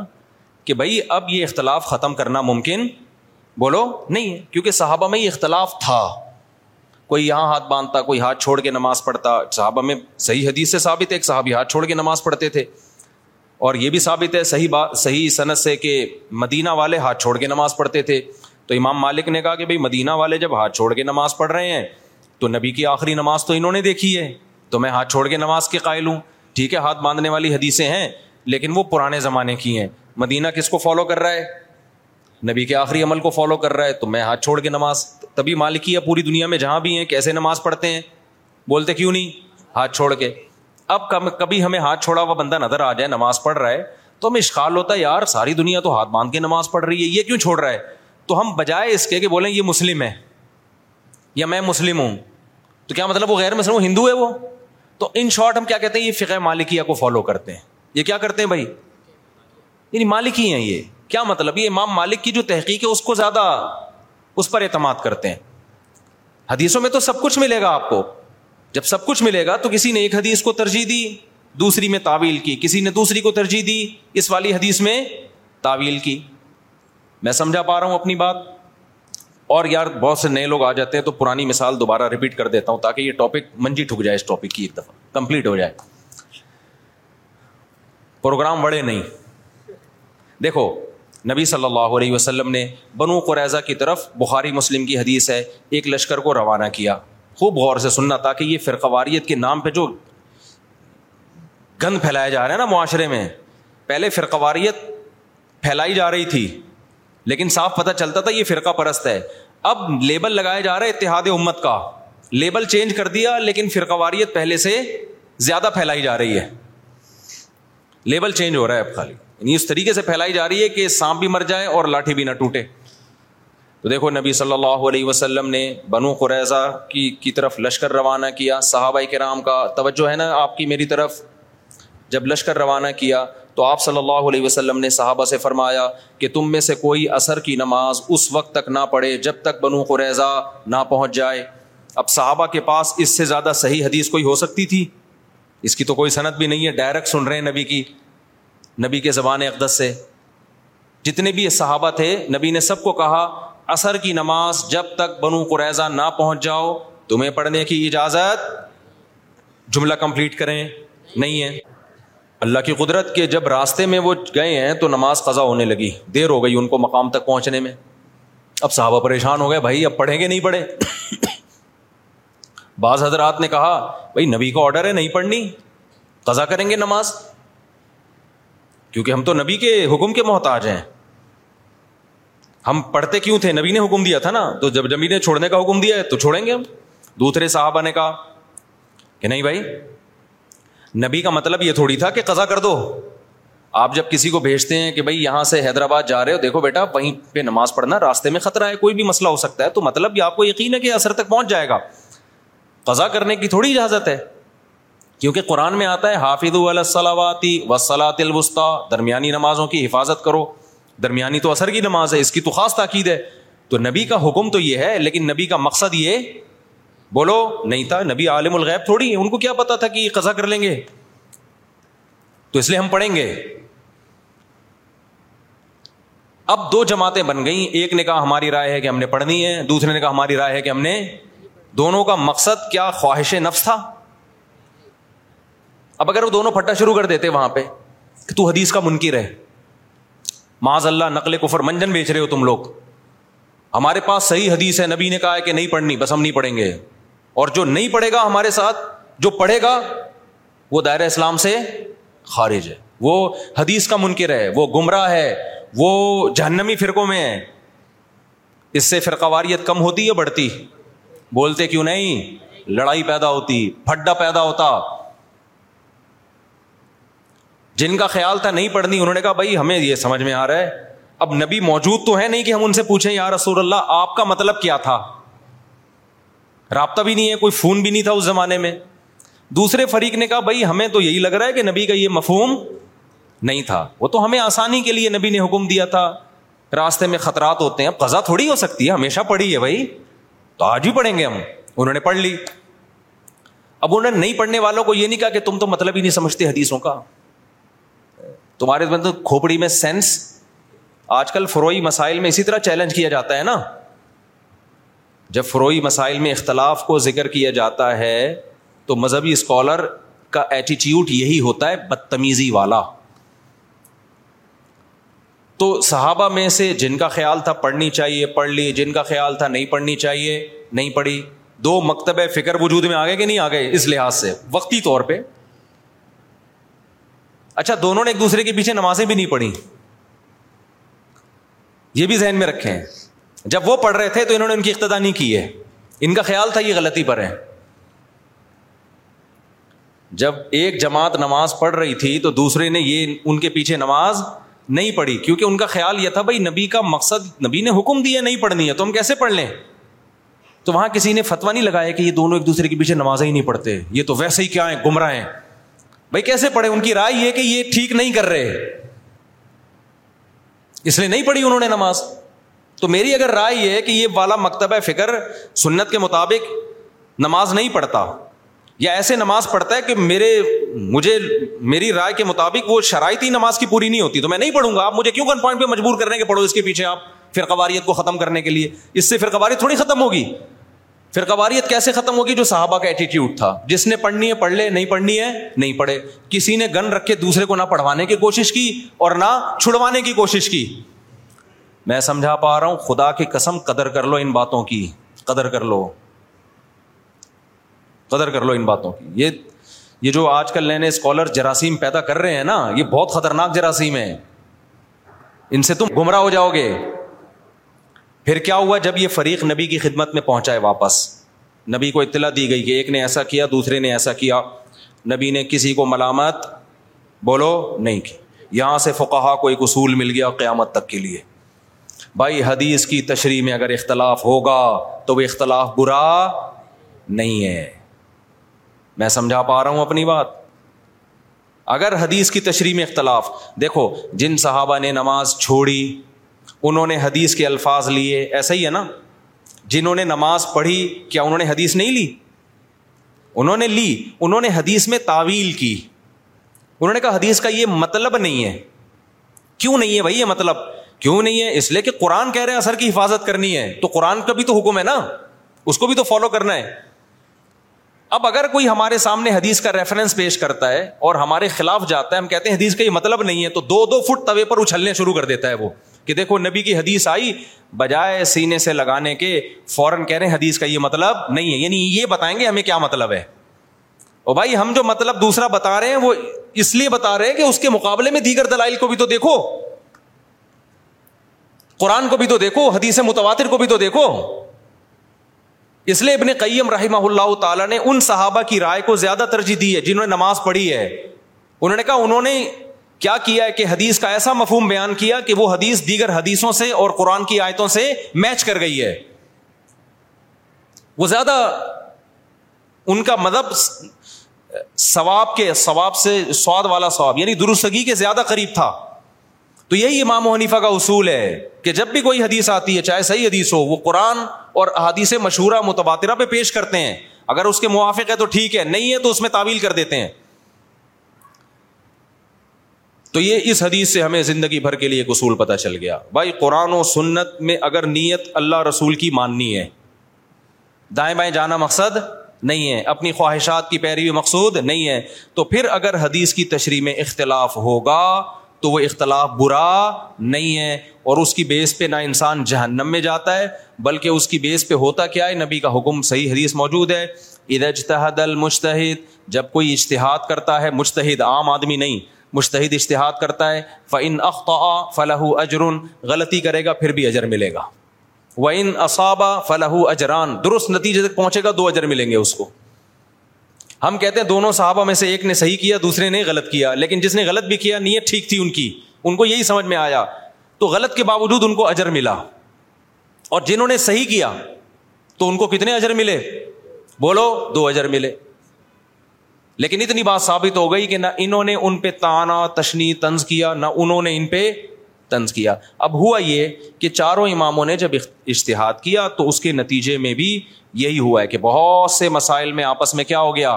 Speaker 4: کہ بھائی اب یہ اختلاف ختم کرنا ممکن بولو نہیں کیونکہ صحابہ میں یہ اختلاف تھا کوئی یہاں ہاتھ باندھتا کوئی ہاتھ چھوڑ کے نماز پڑھتا صاحب ہمیں صحیح حدیث سے ثابت ہے ایک صاحب ہاتھ چھوڑ کے نماز پڑھتے تھے اور یہ بھی ثابت ہے صحیح بات صحیح صنعت سے کہ مدینہ والے ہاتھ چھوڑ کے نماز پڑھتے تھے تو امام مالک نے کہا کہ بھائی مدینہ والے جب ہاتھ چھوڑ کے نماز پڑھ رہے ہیں تو نبی کی آخری نماز تو انہوں نے دیکھی ہے تو میں ہاتھ چھوڑ کے نماز کے قائل ہوں ٹھیک ہے ہاتھ باندھنے والی حدیثیں ہیں لیکن وہ پرانے زمانے کی ہیں مدینہ کس کو فالو کر رہا ہے نبی کے آخری عمل کو فالو کر رہا ہے تو میں ہاتھ چھوڑ کے نماز تبھی مالکی ہے پوری دنیا میں جہاں بھی ہیں کیسے نماز پڑھتے ہیں بولتے کیوں نہیں ہاتھ چھوڑ کے اب کبھی ہمیں ہاتھ چھوڑا ہوا بندہ نظر آ جائے نماز پڑھ رہا ہے تو ہمیں اشخال ہوتا ہے یار ساری دنیا تو ہاتھ باندھ کے نماز پڑھ رہی ہے یہ کیوں چھوڑ رہا ہے تو ہم بجائے اس کے کہ بولیں یہ مسلم ہے یا میں مسلم ہوں تو کیا مطلب وہ غیر مسلم ہندو ہے وہ تو ان شارٹ ہم کیا کہتے ہیں یہ فقہ مالکیہ کو فالو کرتے ہیں یہ کیا کرتے ہیں بھائی یعنی مالکی ہیں یہ کیا مطلب یہ امام مالک کی جو تحقیق ہے اس کو زیادہ اس پر اعتماد کرتے ہیں حدیثوں میں تو سب کچھ ملے گا آپ کو جب سب کچھ ملے گا تو کسی نے ایک حدیث حدیث کو کو ترجیح ترجیح دی دی دوسری دوسری میں میں میں تعویل تعویل کی کی کسی نے اس والی سمجھا پا رہا ہوں اپنی بات اور یار بہت سے نئے لوگ آ جاتے ہیں تو پرانی مثال دوبارہ ریپیٹ کر دیتا ہوں تاکہ یہ ٹاپک منجی ٹھک جائے اس ٹاپک کی ایک دفعہ کمپلیٹ ہو جائے پروگرام بڑے نہیں دیکھو نبی صلی اللہ علیہ وسلم نے بنو قریضہ کی طرف بخاری مسلم کی حدیث ہے ایک لشکر کو روانہ کیا خوب غور سے سننا تاکہ یہ فرقواریت کے نام پہ جو گند پھیلایا جا رہا ہے نا معاشرے میں پہلے فرقواریت پھیلائی جا رہی تھی لیکن صاف پتہ چلتا تھا یہ فرقہ پرست ہے اب لیبل لگایا جا رہا ہے اتحاد امت کا لیبل چینج کر دیا لیکن فرقواریت پہلے سے زیادہ پھیلائی جا رہی ہے لیبل چینج ہو رہا ہے اب خالی یعنی اس طریقے سے پھیلائی جا رہی ہے کہ سانپ بھی مر جائے اور لاٹھی بھی نہ ٹوٹے تو دیکھو نبی صلی اللہ علیہ وسلم نے بنو قریضہ کی کی طرف لشکر روانہ کیا صحابہ کے کا توجہ ہے نا آپ کی میری طرف جب لشکر روانہ کیا تو آپ صلی اللہ علیہ وسلم نے صحابہ سے فرمایا کہ تم میں سے کوئی اثر کی نماز اس وقت تک نہ پڑھے جب تک بنو قریضہ نہ پہنچ جائے اب صحابہ کے پاس اس سے زیادہ صحیح حدیث کوئی ہو سکتی تھی اس کی تو کوئی صنعت بھی نہیں ہے ڈائریکٹ سن رہے ہیں نبی کی نبی کے زبان اقدس سے جتنے بھی صحابہ تھے نبی نے سب کو کہا اثر کی نماز جب تک بنو قریضہ نہ پہنچ جاؤ تمہیں پڑھنے کی اجازت جملہ کمپلیٹ کریں نہیں ہے اللہ کی قدرت کے جب راستے میں وہ گئے ہیں تو نماز قضا ہونے لگی دیر ہو گئی ان کو مقام تک پہنچنے میں اب صحابہ پریشان ہو گئے بھائی اب پڑھیں گے نہیں پڑھے بعض حضرات نے کہا بھائی نبی کا آڈر ہے نہیں پڑھنی قضا کریں گے نماز کیونکہ ہم تو نبی کے حکم کے محتاج ہیں ہم پڑھتے کیوں تھے نبی نے حکم دیا تھا نا تو جب نبی نے چھوڑنے کا حکم دیا ہے تو چھوڑیں گے ہم دوسرے صاحب آنے کا کہ نہیں بھائی نبی کا مطلب یہ تھوڑی تھا کہ قزا کر دو آپ جب کسی کو بھیجتے ہیں کہ بھائی یہاں سے حیدرآباد جا رہے ہو دیکھو بیٹا وہیں پہ نماز پڑھنا راستے میں خطرہ ہے کوئی بھی مسئلہ ہو سکتا ہے تو مطلب یہ آپ کو یقین ہے کہ اثر تک پہنچ جائے گا قزا کرنے کی تھوڑی اجازت ہے کیونکہ قرآن میں آتا ہے حافظ والی وسلات الوسطی درمیانی نمازوں کی حفاظت کرو درمیانی تو اثر کی نماز ہے اس کی تو خاص تاکید ہے تو نبی کا حکم تو یہ ہے لیکن نبی کا مقصد یہ بولو نہیں تھا نبی عالم الغیب تھوڑی ان کو کیا پتا تھا کہ یہ قزا کر لیں گے تو اس لیے ہم پڑھیں گے اب دو جماعتیں بن گئیں ایک نے کہا ہماری رائے ہے کہ ہم نے پڑھنی ہے دوسرے نے کہا ہماری رائے ہے کہ ہم نے دونوں کا مقصد کیا خواہش نفس تھا اب اگر وہ دونوں پھٹا شروع کر دیتے وہاں پہ کہ تو حدیث کا منکر ہے معاذ اللہ نقل کفر منجن بیچ رہے ہو تم لوگ ہمارے پاس صحیح حدیث ہے نبی نے کہا ہے کہ نہیں پڑھنی بس ہم نہیں پڑھیں گے اور جو نہیں پڑھے گا ہمارے ساتھ جو پڑھے گا وہ دائرۂ اسلام سے خارج ہے وہ حدیث کا منکر ہے وہ گمراہ ہے وہ جہنمی فرقوں میں ہے اس سے فرقہ واریت کم ہوتی یا بڑھتی بولتے کیوں نہیں لڑائی پیدا ہوتی پھڈا پیدا ہوتا جن کا خیال تھا نہیں پڑھنی انہوں نے کہا بھائی ہمیں یہ سمجھ میں آ رہا ہے اب نبی موجود تو ہے نہیں کہ ہم ان سے پوچھیں رسول اللہ آپ کا مطلب کیا تھا رابطہ بھی نہیں ہے کوئی فون بھی نہیں تھا اس زمانے میں دوسرے فریق نے کہا بھائی ہمیں تو یہی لگ رہا ہے کہ نبی کا یہ مفہوم نہیں تھا وہ تو ہمیں آسانی کے لیے نبی نے حکم دیا تھا راستے میں خطرات ہوتے ہیں اب قزا تھوڑی ہو سکتی ہے ہمیشہ پڑھی ہے بھائی تو آج بھی پڑھیں گے ہم انہوں نے پڑھ لی اب انہوں نے نہیں پڑھنے والوں کو یہ نہیں کہا کہ تم تو مطلب ہی نہیں سمجھتے حدیثوں کا تمہارے مطلب کھوپڑی میں سینس آج کل فروئی مسائل میں اسی طرح چیلنج کیا جاتا ہے نا جب فروئی مسائل میں اختلاف کو ذکر کیا جاتا ہے تو مذہبی اسکالر کا ایٹیٹیوڈ یہی ہوتا ہے بدتمیزی والا تو صحابہ میں سے جن کا خیال تھا پڑھنی چاہیے پڑھ لی جن کا خیال تھا نہیں پڑھنی چاہیے نہیں پڑھی دو مکتب فکر وجود میں آ گئے کہ نہیں آ گئے اس لحاظ سے وقتی طور پہ اچھا دونوں نے ایک دوسرے کے پیچھے نمازیں بھی نہیں پڑھی یہ بھی ذہن میں رکھے ہیں جب وہ پڑھ رہے تھے تو انہوں نے ان کی اقتدا نہیں کی ہے ان کا خیال تھا یہ غلطی پر ہے جب ایک جماعت نماز پڑھ رہی تھی تو دوسرے نے یہ ان کے پیچھے نماز نہیں پڑھی کیونکہ ان کا خیال یہ تھا بھائی نبی کا مقصد نبی نے حکم دیا نہیں پڑھنی ہے تو ہم کیسے پڑھ لیں تو وہاں کسی نے فتوا نہیں لگایا کہ یہ دونوں ایک دوسرے کے پیچھے نمازیں ہی نہیں پڑھتے یہ تو ویسے ہی کیا ہیں گمراہ ہیں بھائی کیسے پڑھے ان کی رائے یہ کہ یہ ٹھیک نہیں کر رہے اس لیے نہیں پڑھی انہوں نے نماز تو میری اگر رائے یہ کہ یہ والا مکتبہ فکر سنت کے مطابق نماز نہیں پڑھتا یا ایسے نماز پڑھتا ہے کہ میرے مجھے میری رائے کے مطابق وہ شرائطی نماز کی پوری نہیں ہوتی تو میں نہیں پڑھوں گا آپ مجھے کیوں کن پوائنٹ پہ مجبور کر رہے ہیں کہ پڑھو اس کے پیچھے آپ فرقواریت کو ختم کرنے کے لیے اس سے فرقواریت تھوڑی ختم ہوگی پھر قواریت کیسے ختم ہوگی جو صحابہ کا ایٹیٹیوڈ تھا جس نے پڑھنی ہے پڑھ لے نہیں پڑھنی ہے نہیں پڑھے کسی نے گن رکھ کے دوسرے کو نہ پڑھوانے کی کوشش کی اور نہ چھڑوانے کی کوشش کی میں سمجھا پا رہا ہوں خدا کی قسم قدر کر لو ان باتوں کی قدر کر لو قدر کر لو ان باتوں کی یہ جو آج کل نئے نئے اسکالر جراثیم پیدا کر رہے ہیں نا یہ بہت خطرناک جراثیم ہے ان سے تم گمراہ ہو جاؤ گے پھر کیا ہوا جب یہ فریق نبی کی خدمت میں پہنچائے واپس نبی کو اطلاع دی گئی کہ ایک نے ایسا کیا دوسرے نے ایسا کیا نبی نے کسی کو ملامت بولو نہیں کی یہاں سے فقہا کو ایک اصول مل گیا قیامت تک کے لیے بھائی حدیث کی تشریح میں اگر اختلاف ہوگا تو وہ اختلاف برا نہیں ہے میں سمجھا پا رہا ہوں اپنی بات اگر حدیث کی تشریح میں اختلاف دیکھو جن صحابہ نے نماز چھوڑی انہوں نے حدیث کے الفاظ لیے ایسا ہی ہے نا جنہوں نے نماز پڑھی کیا انہوں نے حدیث نہیں لی انہوں نے لی انہوں نے حدیث میں تعویل کی انہوں نے کہا حدیث کا یہ مطلب نہیں ہے کیوں نہیں ہے بھائی یہ مطلب کیوں نہیں ہے اس لیے کہ قرآن کہہ رہے ہیں اثر کی حفاظت کرنی ہے تو قرآن کا بھی تو حکم ہے نا اس کو بھی تو فالو کرنا ہے اب اگر کوئی ہمارے سامنے حدیث کا ریفرنس پیش کرتا ہے اور ہمارے خلاف جاتا ہے ہم کہتے ہیں حدیث کا یہ مطلب نہیں ہے تو دو دو فٹ توے پر اچھلنے شروع کر دیتا ہے وہ کہ دیکھو نبی کی حدیث آئی بجائے سینے سے لگانے کے فوراً کہہ رہے ہیں حدیث کا یہ مطلب نہیں ہے یعنی یہ بتائیں گے ہمیں کیا مطلب ہے اور بھائی ہم جو مطلب دوسرا بتا رہے ہیں وہ اس لیے بتا رہے ہیں کہ اس کے مقابلے میں دیگر دلائل کو بھی تو دیکھو قرآن کو بھی تو دیکھو حدیث متواتر کو بھی تو دیکھو اس لیے ابن قیم رحمہ اللہ تعالیٰ نے ان صحابہ کی رائے کو زیادہ ترجیح دی ہے جنہوں نے نماز پڑھی ہے انہوں نے کہا انہوں نے کیا کیا ہے کہ حدیث کا ایسا مفہوم بیان کیا کہ وہ حدیث دیگر حدیثوں سے اور قرآن کی آیتوں سے میچ کر گئی ہے وہ زیادہ ان کا مذہب ثواب کے ثواب سے سواد والا ثواب یعنی درستگی کے زیادہ قریب تھا تو یہی امام و حنیفہ کا اصول ہے کہ جب بھی کوئی حدیث آتی ہے چاہے صحیح حدیث ہو وہ قرآن اور حدیث مشہورہ متبادرہ پہ پیش کرتے ہیں اگر اس کے موافق ہے تو ٹھیک ہے نہیں ہے تو اس میں تعویل کر دیتے ہیں تو یہ اس حدیث سے ہمیں زندگی بھر کے لیے ایک اصول پتہ چل گیا بھائی قرآن و سنت میں اگر نیت اللہ رسول کی ماننی ہے دائیں بائیں جانا مقصد نہیں ہے اپنی خواہشات کی پیروی مقصود نہیں ہے تو پھر اگر حدیث کی تشریح میں اختلاف ہوگا تو وہ اختلاف برا نہیں ہے اور اس کی بیس پہ نہ انسان جہنم میں جاتا ہے بلکہ اس کی بیس پہ ہوتا کیا ہے نبی کا حکم صحیح حدیث موجود ہے ادجتحد المشتحد جب کوئی اشتہاد کرتا ہے مشتحد عام آدمی نہیں مشتحد اشتہاد کرتا ہے فعن آ فلاح اجرن غلطی کرے گا پھر بھی اجر ملے گا و ان اسبا فلاح اجران درست نتیجے تک پہنچے گا دو اجر ملیں گے اس کو ہم کہتے ہیں دونوں صحابہ میں سے ایک نے صحیح کیا دوسرے نے غلط کیا لیکن جس نے غلط بھی کیا نیت ٹھیک تھی ان کی ان کو یہی سمجھ میں آیا تو غلط کے باوجود ان کو اجر ملا اور جنہوں نے صحیح کیا تو ان کو کتنے اجر ملے بولو دو اجر ملے لیکن اتنی بات ثابت ہو گئی کہ نہ انہوں نے ان پہ تانا تشنی طنز کیا نہ انہوں نے ان پہ طنز کیا اب ہوا یہ کہ چاروں اماموں نے جب اشتہاد کیا تو اس کے نتیجے میں بھی یہی ہوا ہے کہ بہت سے مسائل میں آپس میں کیا ہو گیا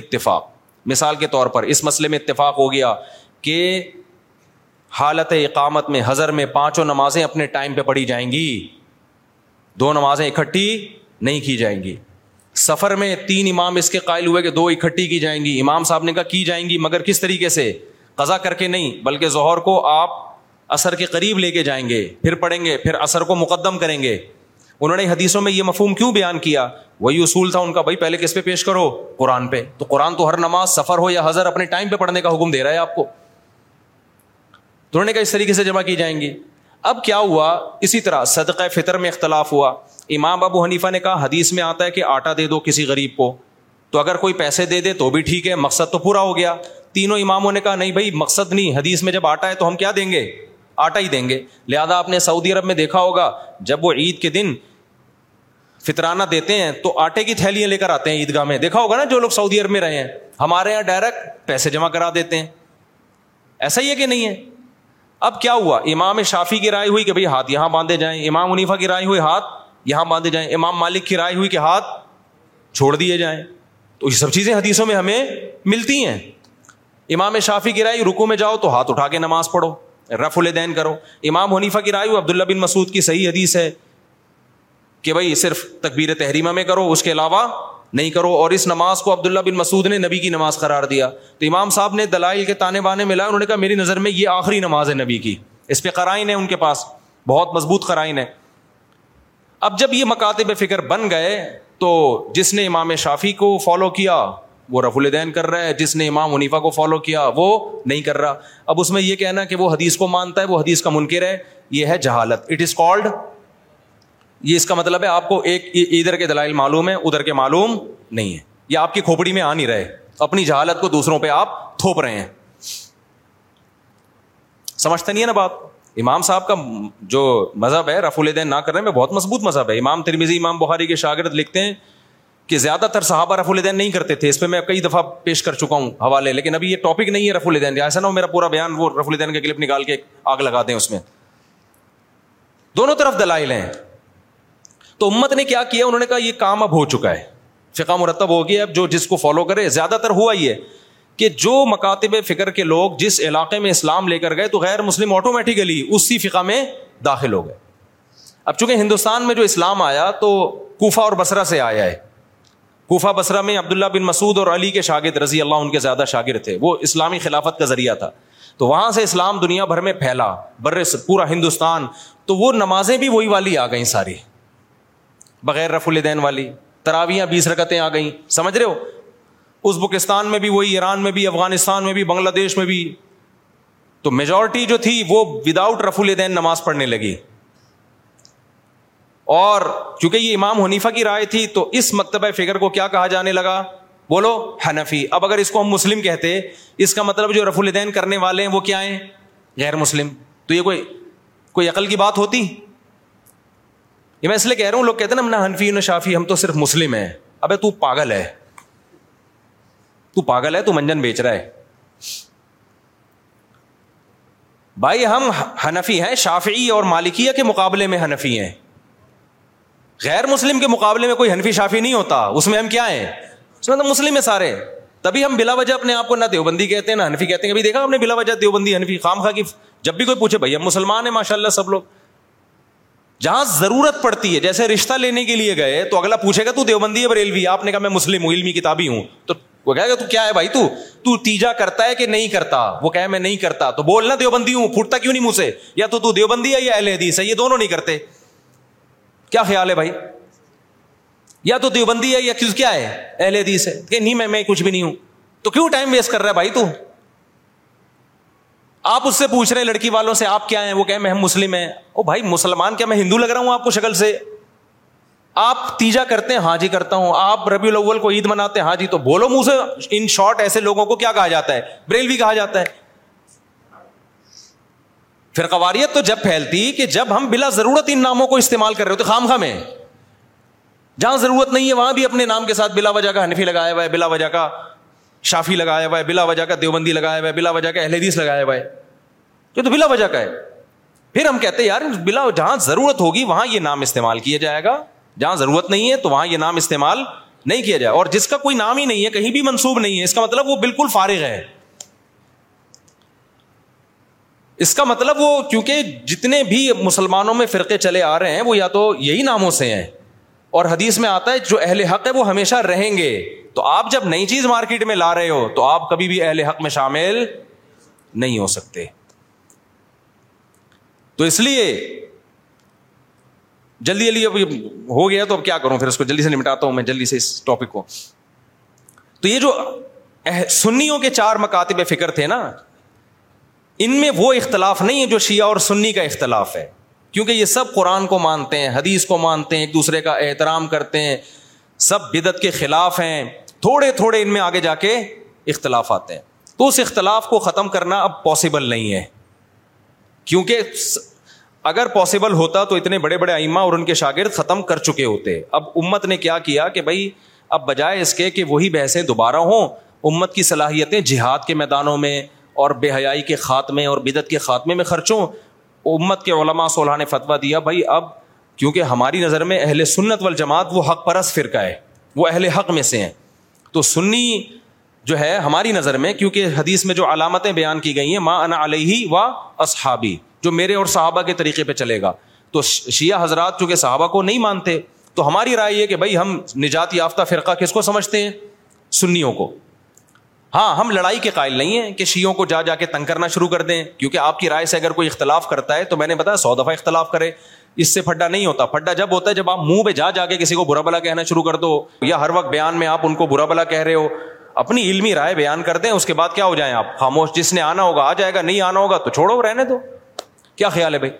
Speaker 4: اتفاق مثال کے طور پر اس مسئلے میں اتفاق ہو گیا کہ حالت اقامت میں حضر میں پانچوں نمازیں اپنے ٹائم پہ پڑھی جائیں گی دو نمازیں اکٹھی نہیں کی جائیں گی سفر میں تین امام اس کے قائل ہوئے کہ دو اکٹھی کی جائیں گی امام صاحب نے کہا کی جائیں گی مگر کس طریقے سے قضا کر کے نہیں بلکہ ظہر کو آپ اثر کے قریب لے کے جائیں گے پھر پڑھیں گے پھر اثر کو مقدم کریں گے انہوں نے حدیثوں میں یہ مفہوم کیوں بیان کیا وہی اصول تھا ان کا بھائی پہلے کس پہ پیش کرو قرآن پہ تو قرآن تو ہر نماز سفر ہو یا حضر اپنے ٹائم پہ پڑھنے کا حکم دے رہا ہے آپ کو تو انہوں نے کہا اس طریقے سے جمع کی جائیں گی اب کیا ہوا اسی طرح صدقہ فطر میں اختلاف ہوا امام ابو حنیفہ نے کہا حدیث میں آتا ہے کہ آٹا دے دو کسی غریب کو تو اگر کوئی پیسے دے دے تو بھی ٹھیک ہے مقصد تو پورا ہو گیا تینوں اماموں نے کہا نہیں بھائی مقصد نہیں حدیث میں جب آٹا ہے تو ہم کیا دیں گے آٹا ہی دیں گے لہذا آپ نے سعودی عرب میں دیکھا ہوگا جب وہ عید کے دن فطرانہ دیتے ہیں تو آٹے کی تھیلیاں لے کر آتے ہیں عیدگاہ میں دیکھا ہوگا نا جو لوگ سعودی عرب میں رہے ہیں ہمارے یہاں ڈائریکٹ پیسے جمع کرا دیتے ہیں ایسا ہی ہے کہ نہیں ہے اب کیا ہوا امام شافی کی رائے ہوئی کہ بھائی ہاتھ یہاں باندھے جائیں امام منیفا کی رائے ہوئی ہاتھ یہاں باندھے جائیں امام مالک کی رائے ہوئی کہ ہاتھ چھوڑ دیے جائیں تو یہ سب چیزیں حدیثوں میں ہمیں ملتی ہیں امام شافی کی رائے رکو میں جاؤ تو ہاتھ اٹھا کے نماز پڑھو رف الدین کرو امام حنیفا کی رائے عبداللہ بن مسعود کی صحیح حدیث ہے کہ بھائی صرف تقبیر تحریمہ میں کرو اس کے علاوہ نہیں کرو اور اس نماز کو عبداللہ بن مسعود نے نبی کی نماز قرار دیا تو امام صاحب نے دلائل کے تانے بانے ملا انہوں نے کہا میری نظر میں یہ آخری نماز ہے نبی کی اس پہ قرائن ہے ان کے پاس بہت مضبوط قرائن ہے اب جب یہ مکاتے بے فکر بن گئے تو جس نے امام شافی کو فالو کیا وہ رف الدین کر رہا ہے جس نے امام منیفا کو فالو کیا وہ نہیں کر رہا اب اس میں یہ کہنا کہ وہ حدیث کو مانتا ہے وہ حدیث کا منکر ہے یہ ہے جہالت اٹ از کالڈ یہ اس کا مطلب ہے آپ کو ایک ادھر کے دلائل معلوم ہے ادھر کے معلوم نہیں ہے یہ آپ کی کھوپڑی میں آ نہیں رہے اپنی جہالت کو دوسروں پہ آپ تھوپ رہے ہیں سمجھتے نہیں ہے نا بات امام صاحب کا جو مذہب ہے رف الدین نہ کرنے میں بہت مضبوط مذہب ہے امام ترمیزی امام بخاری کے شاگرد لکھتے ہیں کہ زیادہ تر صحابہ رف الدین نہیں کرتے تھے اس پہ میں کئی دفعہ پیش کر چکا ہوں حوالے لیکن ابھی یہ ٹاپک نہیں ہے رف الدین ایسا نہ ہو میرا پورا بیان وہ رف الدین کے کلپ نکال کے آگ لگا دیں اس میں دونوں طرف دلائل ہیں تو امت نے کیا کیا انہوں نے کہا یہ کام اب ہو چکا ہے فقہ مرتب ہو گیا اب جو جس کو فالو کرے زیادہ تر ہوا ہی ہے کہ جو مکاتب فکر کے لوگ جس علاقے میں اسلام لے کر گئے تو غیر مسلم آٹومیٹیکلی اسی فقہ میں داخل ہو گئے اب چونکہ ہندوستان میں جو اسلام آیا تو کوفہ اور بسرا سے آیا ہے کوفہ بسرا میں عبداللہ بن مسعود اور علی کے شاگرد رضی اللہ ان کے زیادہ شاگرد تھے وہ اسلامی خلافت کا ذریعہ تھا تو وہاں سے اسلام دنیا بھر میں پھیلا بر پورا ہندوستان تو وہ نمازیں بھی وہی والی آ گئیں ساری بغیر رف الدین والی تراویاں بیس رکتیں آ گئیں سمجھ رہے ہو ازبکستان میں بھی وہی ایران میں بھی افغانستان میں بھی بنگلہ دیش میں بھی تو میجورٹی جو تھی وہ وداؤٹ رف الدین نماز
Speaker 5: پڑھنے لگی اور چونکہ یہ امام حنیفا کی رائے تھی تو اس مکتبہ فکر کو کیا کہا جانے لگا بولو حنفی اب اگر اس کو ہم مسلم کہتے اس کا مطلب جو رف الدین کرنے والے ہیں وہ کیا ہیں غیر مسلم تو یہ کوئی کوئی عقل کی بات ہوتی یہ میں اس لیے کہہ رہا ہوں لوگ کہتے ہیں نا ہم نہ حنفی نہ شافی ہم تو صرف مسلم ہیں ابے تو پاگل ہے تو پاگل ہے تو منجن بیچ رہا ہے بھائی ہم ہنفی ہیں شافعی اور مالکیا کے مقابلے میں ہنفی ہیں غیر مسلم کے مقابلے میں کوئی ہنفی شافی نہیں ہوتا اس میں ہم کیا ہیں اس میں تو مسلم ہے سارے تبھی ہم بلا وجہ اپنے آپ کو نہ دیوبندی کہتے ہیں نہ ہنفی کہتے ہیں دیکھا ہم نے بلا وجہ دیوبندی ہنفی خام خا کی جب بھی کوئی پوچھے بھائی ہم مسلمان ہیں ماشاء اللہ سب لوگ جہاں ضرورت پڑتی ہے جیسے رشتہ لینے کے لیے گئے تو اگلا پوچھے گا تو دیوبندی ہے بریلوی آپ نے کہا میں مسلم ہوں علمی کتابی ہوں تو وہ کہے گا تو کیا ہے بھائی تو تو تیجا کرتا ہے کہ نہیں کرتا وہ کہے میں نہیں کرتا تو بولنا دیوبندی ہوں پھوٹتا کیوں نہیں منہ سے یا تو تو دیوبندی ہے یا اہل حدیث ہے یہ دونوں نہیں کرتے کیا خیال ہے بھائی یا تو دیوبندی ہے یا کس کیا ہے اہل حدیث ہے کہ نہیں میں میں کچھ بھی نہیں ہوں تو کیوں ٹائم ویسٹ کر رہا ہے بھائی تو آپ اس سے پوچھ رہے ہیں لڑکی والوں سے آپ کیا ہیں وہ کہیں میں ہم مسلم ہیں او بھائی مسلمان کیا میں ہندو لگ رہا ہوں آپ کو شکل سے آپ تیجا کرتے ہیں ہاں جی کرتا ہوں آپ ربی الاول کو عید مناتے ہیں ہاں جی تو بولو منہ سے ان شارٹ ایسے لوگوں کو کیا کہا جاتا ہے بریل بھی کہا جاتا ہے پھر قواریت تو جب پھیلتی کہ جب ہم بلا ضرورت ان ناموں کو استعمال کر رہے ہو تو خام خام جہاں ضرورت نہیں ہے وہاں بھی اپنے نام کے ساتھ بلا وجہ کا حنفی لگایا ہوا ہے بلا وجہ کا شافی لگایا ہوا ہے بلا وجہ کا دیوبندی لگایا ہوا ہے بلا وجہ کا اہل حدیث لگایا ہوا ہے یہ تو بلا وجہ کا ہے پھر ہم کہتے ہیں یار بلا جہاں ضرورت ہوگی وہاں یہ نام استعمال کیا جائے گا جہاں ضرورت نہیں ہے تو وہاں یہ نام استعمال نہیں کیا جائے اور جس کا کوئی نام ہی نہیں ہے کہیں بھی منسوب نہیں ہے اس کا مطلب وہ بالکل فارغ ہے اس کا مطلب وہ کیونکہ جتنے بھی مسلمانوں میں فرقے چلے آ رہے ہیں وہ یا تو یہی ناموں سے ہیں اور حدیث میں آتا ہے جو اہل حق ہے وہ ہمیشہ رہیں گے تو آپ جب نئی چیز مارکیٹ میں لا رہے ہو تو آپ کبھی بھی اہل حق میں شامل نہیں ہو سکتے تو اس لیے جلدی جلدی اب ہو گیا تو اب کیا کروں پھر اس کو جلدی سے نمٹاتا ہوں میں جلدی سے اس ٹاپک کو تو یہ جو سنیوں کے چار مکاتب فکر تھے نا ان میں وہ اختلاف نہیں ہے جو شیعہ اور سنی کا اختلاف ہے کیونکہ یہ سب قرآن کو مانتے ہیں حدیث کو مانتے ہیں ایک دوسرے کا احترام کرتے ہیں سب بدت کے خلاف ہیں تھوڑے تھوڑے ان میں آگے جا کے اختلاف آتے ہیں تو اس اختلاف کو ختم کرنا اب پاسبل نہیں ہے کیونکہ اگر پاسبل ہوتا تو اتنے بڑے بڑے ائمہ اور ان کے شاگرد ختم کر چکے ہوتے اب امت نے کیا کیا کہ بھائی اب بجائے اس کے کہ وہی بحثیں دوبارہ ہوں امت کی صلاحیتیں جہاد کے میدانوں میں اور بے حیائی کے خاتمے اور بدت کے خاتمے میں خرچوں امت کے علماء صلاح نے فتویٰ دیا بھائی اب کیونکہ ہماری نظر میں اہل سنت وال جماعت وہ حق پرس فرقہ ہے وہ اہل حق میں سے ہیں تو سنی جو ہے ہماری نظر میں کیونکہ حدیث میں جو علامتیں بیان کی گئی ہیں ماں انا علیہ و اصحابی جو میرے اور صحابہ کے طریقے پہ چلے گا تو شیعہ حضرات چونکہ صحابہ کو نہیں مانتے تو ہماری رائے یہ کہ کہ بھائی ہم ہم نجات یافتہ فرقہ کس کو کو سمجھتے ہیں ہیں سنیوں ہاں لڑائی کے قائل نہیں کو جا جا کے تنگ کرنا شروع کر دیں کیونکہ آپ کی رائے سے اگر کوئی اختلاف کرتا ہے تو میں نے بتایا سو دفعہ اختلاف کرے اس سے پھڈا نہیں ہوتا پھڈا جب ہوتا ہے جب آپ منہ پہ جا جا کے کسی کو برا بلا کہنا شروع کر دو یا ہر وقت بیان میں آپ ان کو برا بلا کہہ رہے ہو اپنی علمی رائے بیان کر دیں اس کے بعد کیا ہو جائیں آپ خاموش جس نے آنا ہوگا آ جائے گا نہیں آنا ہوگا تو چھوڑو رہنے دو کیا خیال ہے بھائی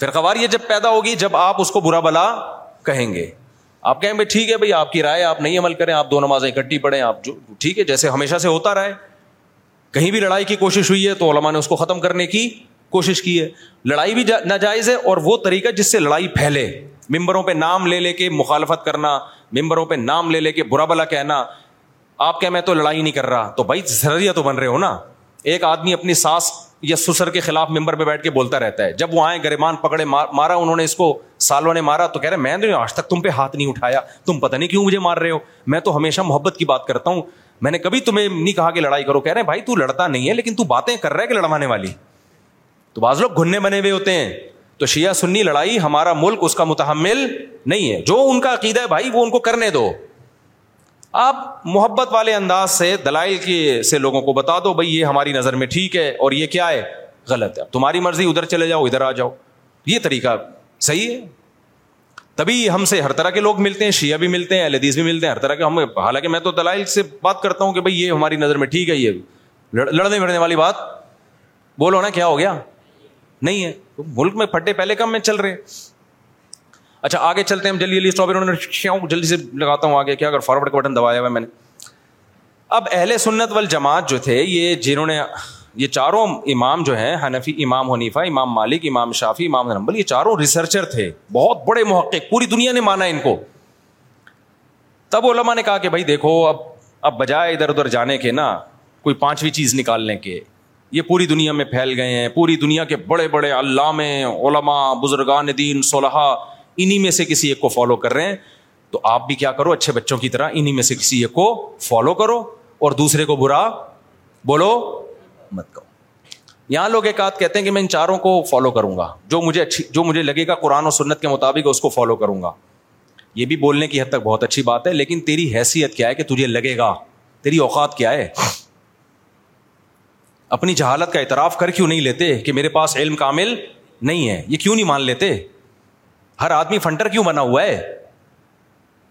Speaker 5: فرقوار یہ جب پیدا ہوگی جب آپ اس کو برا بلا کہیں گے آپ کہیں بھائی ٹھیک ہے بھائی آپ کی رائے آپ نہیں عمل کریں آپ دو نمازیں اکٹھی پڑھیں آپ جو ٹھیک ہے جیسے ہمیشہ سے ہوتا رہے کہیں بھی لڑائی کی کوشش ہوئی ہے تو علماء نے اس کو ختم کرنے کی کوشش کی ہے لڑائی بھی ناجائز ہے اور وہ طریقہ جس سے لڑائی پھیلے ممبروں پہ نام لے لے کے مخالفت کرنا ممبروں پہ نام لے لے کے برا بلا کہنا آپ کہ میں تو لڑائی نہیں کر رہا تو بھائی ذریعہ تو بن رہے ہو نا ایک آدمی اپنی سانس یا سسر کے خلاف ممبر پہ بیٹھ کے بولتا رہتا ہے جب وہ آئے گرمان پکڑے مارا انہوں نے اس کو سالوں نے مارا تو کہہ رہے میں آج تک تم پہ ہاتھ نہیں اٹھایا تم پتا نہیں کیوں مجھے مار رہے ہو میں تو ہمیشہ محبت کی بات کرتا ہوں میں نے کبھی تمہیں نہیں کہا کہ لڑائی کرو کہہ رہے ہیں لڑتا نہیں ہے لیکن تو باتیں کر رہا ہے کہ لڑوانے والی تو بعض لوگ گھننے بنے ہوئے ہوتے ہیں تو شیعہ سنی لڑائی ہمارا ملک اس کا متحمل نہیں ہے جو ان کا عقیدہ ہے بھائی وہ ان کو کرنے دو آپ محبت والے انداز سے دلائل کے سے لوگوں کو بتا دو بھائی یہ ہماری نظر میں ٹھیک ہے اور یہ کیا ہے غلط ہے تمہاری مرضی ادھر چلے جاؤ ادھر آ جاؤ یہ طریقہ صحیح ہے تبھی ہم سے ہر طرح کے لوگ ملتے ہیں شیعہ بھی ملتے ہیں الحدیث بھی ملتے ہیں ہر طرح کے ہم حالانکہ میں تو دلائل سے بات کرتا ہوں کہ بھائی یہ ہماری نظر میں ٹھیک ہے یہ لڑنے بھڑنے والی بات بولو نا کیا ہو گیا نہیں ہے ملک میں پھٹے پہلے کم میں چل رہے اچھا آگے چلتے ہیں جلدی جلدی اسٹاپ انہوں نے جلدی سے لگاتا ہوں آگے کیا اگر فارورڈ کا بٹن دبایا ہوا ہے میں نے اب اہل سنت وال جماعت جو تھے یہ جنہوں نے یہ چاروں امام جو ہیں حنفی امام حنیفہ امام مالک امام شافی امام نمبل یہ چاروں ریسرچر تھے بہت بڑے محقق پوری دنیا نے مانا ان کو تب علماء نے کہا کہ بھائی دیکھو اب اب بجائے ادھر ادھر جانے کے نا کوئی پانچویں چیز نکالنے کے یہ پوری دنیا میں پھیل گئے ہیں پوری دنیا کے بڑے بڑے علامے علماء بزرگان دین صلیحہ انہیں سے کسی ایک کو فالو کر رہے ہیں تو آپ بھی کیا کرو اچھے بچوں کی طرح انہیں سے کسی ایک کو فالو کرو اور دوسرے کو برا بولو مت کرو یہاں لوگ ایک آدھ کہتے ہیں کہ میں ان چاروں کو فالو کروں گا جو مجھے اچھی جو مجھے لگے گا قرآن و سنت کے مطابق اس کو فالو کروں گا یہ بھی بولنے کی حد تک بہت اچھی بات ہے لیکن تیری حیثیت کیا ہے کہ تجھے لگے گا تیری اوقات کیا ہے اپنی جہالت کا اعتراف کر کیوں نہیں لیتے کہ میرے پاس علم کامل نہیں ہے یہ کیوں نہیں مان لیتے ہر آدمی فنٹر کیوں بنا ہوا ہے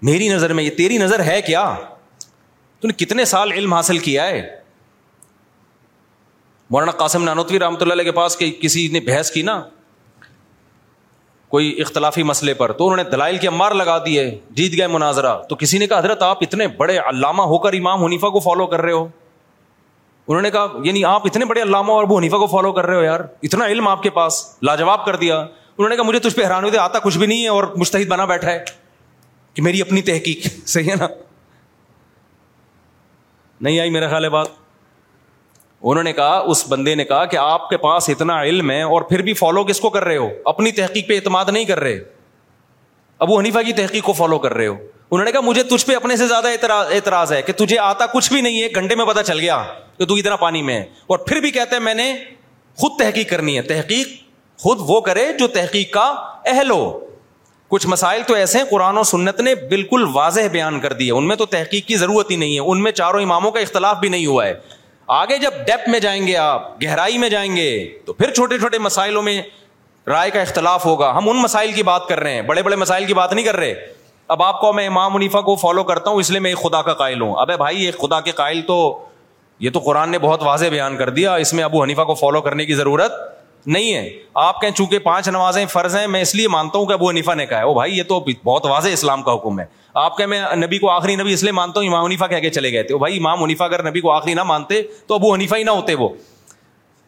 Speaker 5: میری نظر میں یہ تیری نظر ہے کیا نے کتنے سال علم حاصل کیا ہے مولانا قاسم نانوتوی رحمۃ اللہ کے پاس کہ کسی نے بحث کی نا کوئی اختلافی مسئلے پر تو انہوں نے دلائل کے امار لگا دیے جیت گئے مناظرہ تو کسی نے کہا حضرت آپ اتنے بڑے علامہ ہو کر امام حنیفہ کو فالو کر رہے ہو انہوں نے کہا یعنی آپ اتنے بڑے علامہ اور حنیفہ کو فالو کر رہے ہو یار اتنا علم آپ کے پاس لاجواب کر دیا انہوں نے کہا مجھے تجھ پہ حیران ہوئے تھے آتا کچھ بھی نہیں ہے اور مستحد بنا بیٹھا ہے کہ میری اپنی تحقیق (laughs) صحیح ہے نا نہیں آئی میرا خیال ہے بات انہوں نے کہا اس بندے نے کہا کہ آپ کے پاس اتنا علم ہے اور پھر بھی فالو کس کو کر رہے ہو اپنی تحقیق پہ اعتماد نہیں کر رہے ابو حنیفا کی تحقیق کو فالو کر رہے ہو انہوں نے کہا مجھے تجھ پہ اپنے سے زیادہ اعتراض ہے کہ تجھے آتا کچھ بھی نہیں ہے گھنٹے میں پتا چل گیا کہ تو اتنا پانی میں ہے اور پھر بھی کہتے ہیں میں نے خود تحقیق کرنی ہے تحقیق خود وہ کرے جو تحقیق کا اہل ہو کچھ مسائل تو ایسے ہیں قرآن و سنت نے بالکل واضح بیان کر دی ہے ان میں تو تحقیق کی ضرورت ہی نہیں ہے ان میں چاروں اماموں کا اختلاف بھی نہیں ہوا ہے آگے جب ڈیپ میں جائیں گے آپ گہرائی میں جائیں گے تو پھر چھوٹے چھوٹے مسائلوں میں رائے کا اختلاف ہوگا ہم ان مسائل کی بات کر رہے ہیں بڑے بڑے مسائل کی بات نہیں کر رہے اب آپ کو میں امام منیفا کو فالو کرتا ہوں اس لیے میں ایک خدا کا قائل ہوں اب بھائی ایک خدا کے قائل تو یہ تو قرآن نے بہت واضح بیان کر دیا اس میں ابو حنیفہ کو فالو کرنے کی ضرورت نہیں ہے آپ کہیں چونکہ پانچ نمازیں فرض ہیں میں اس لیے مانتا ہوں کہ ابو حنیفا نے کہا ہے وہ بھائی یہ تو بہت واضح اسلام کا حکم ہے آپ کہیں نبی کو آخری نبی اس لیے مانتا ہوں امام حنیفہ کہہ کے چلے گئے تھے بھائی امام حنیفہ اگر نبی کو آخری نہ مانتے تو ابو حنیفا ہی نہ ہوتے وہ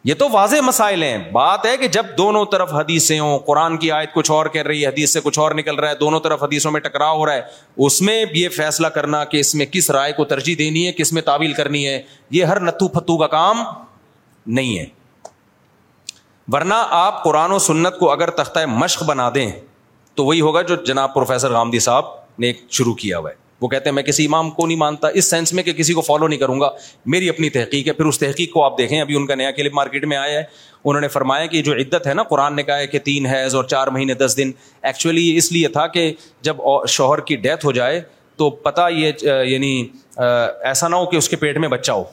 Speaker 5: یہ تو واضح مسائل ہیں بات ہے کہ جب دونوں طرف حدیثیں ہوں قرآن کی آیت کچھ اور کہہ رہی ہے حدیث سے کچھ اور نکل رہا ہے دونوں طرف حدیثوں میں ٹکراؤ ہو رہا ہے اس میں یہ فیصلہ کرنا کہ اس میں کس رائے کو ترجیح دینی ہے کس میں تعویل کرنی ہے یہ ہر نتھو پھتو کا کام نہیں ہے ورنہ آپ قرآن و سنت کو اگر تختہ مشق بنا دیں تو وہی ہوگا جو جناب پروفیسر غامدی صاحب نے شروع کیا ہوا ہے وہ کہتے ہیں میں کسی امام کو نہیں مانتا اس سینس میں کہ کسی کو فالو نہیں کروں گا میری اپنی تحقیق ہے پھر اس تحقیق کو آپ دیکھیں ابھی ان کا نیا کلپ مارکیٹ میں آیا ہے انہوں نے فرمایا کہ جو عدت ہے نا قرآن نے کہا ہے کہ تین حیض اور چار مہینے دس دن ایکچولی اس لیے تھا کہ جب شوہر کی ڈیتھ ہو جائے تو پتہ یہ یعنی ایسا نہ ہو کہ اس کے پیٹ میں بچہ ہو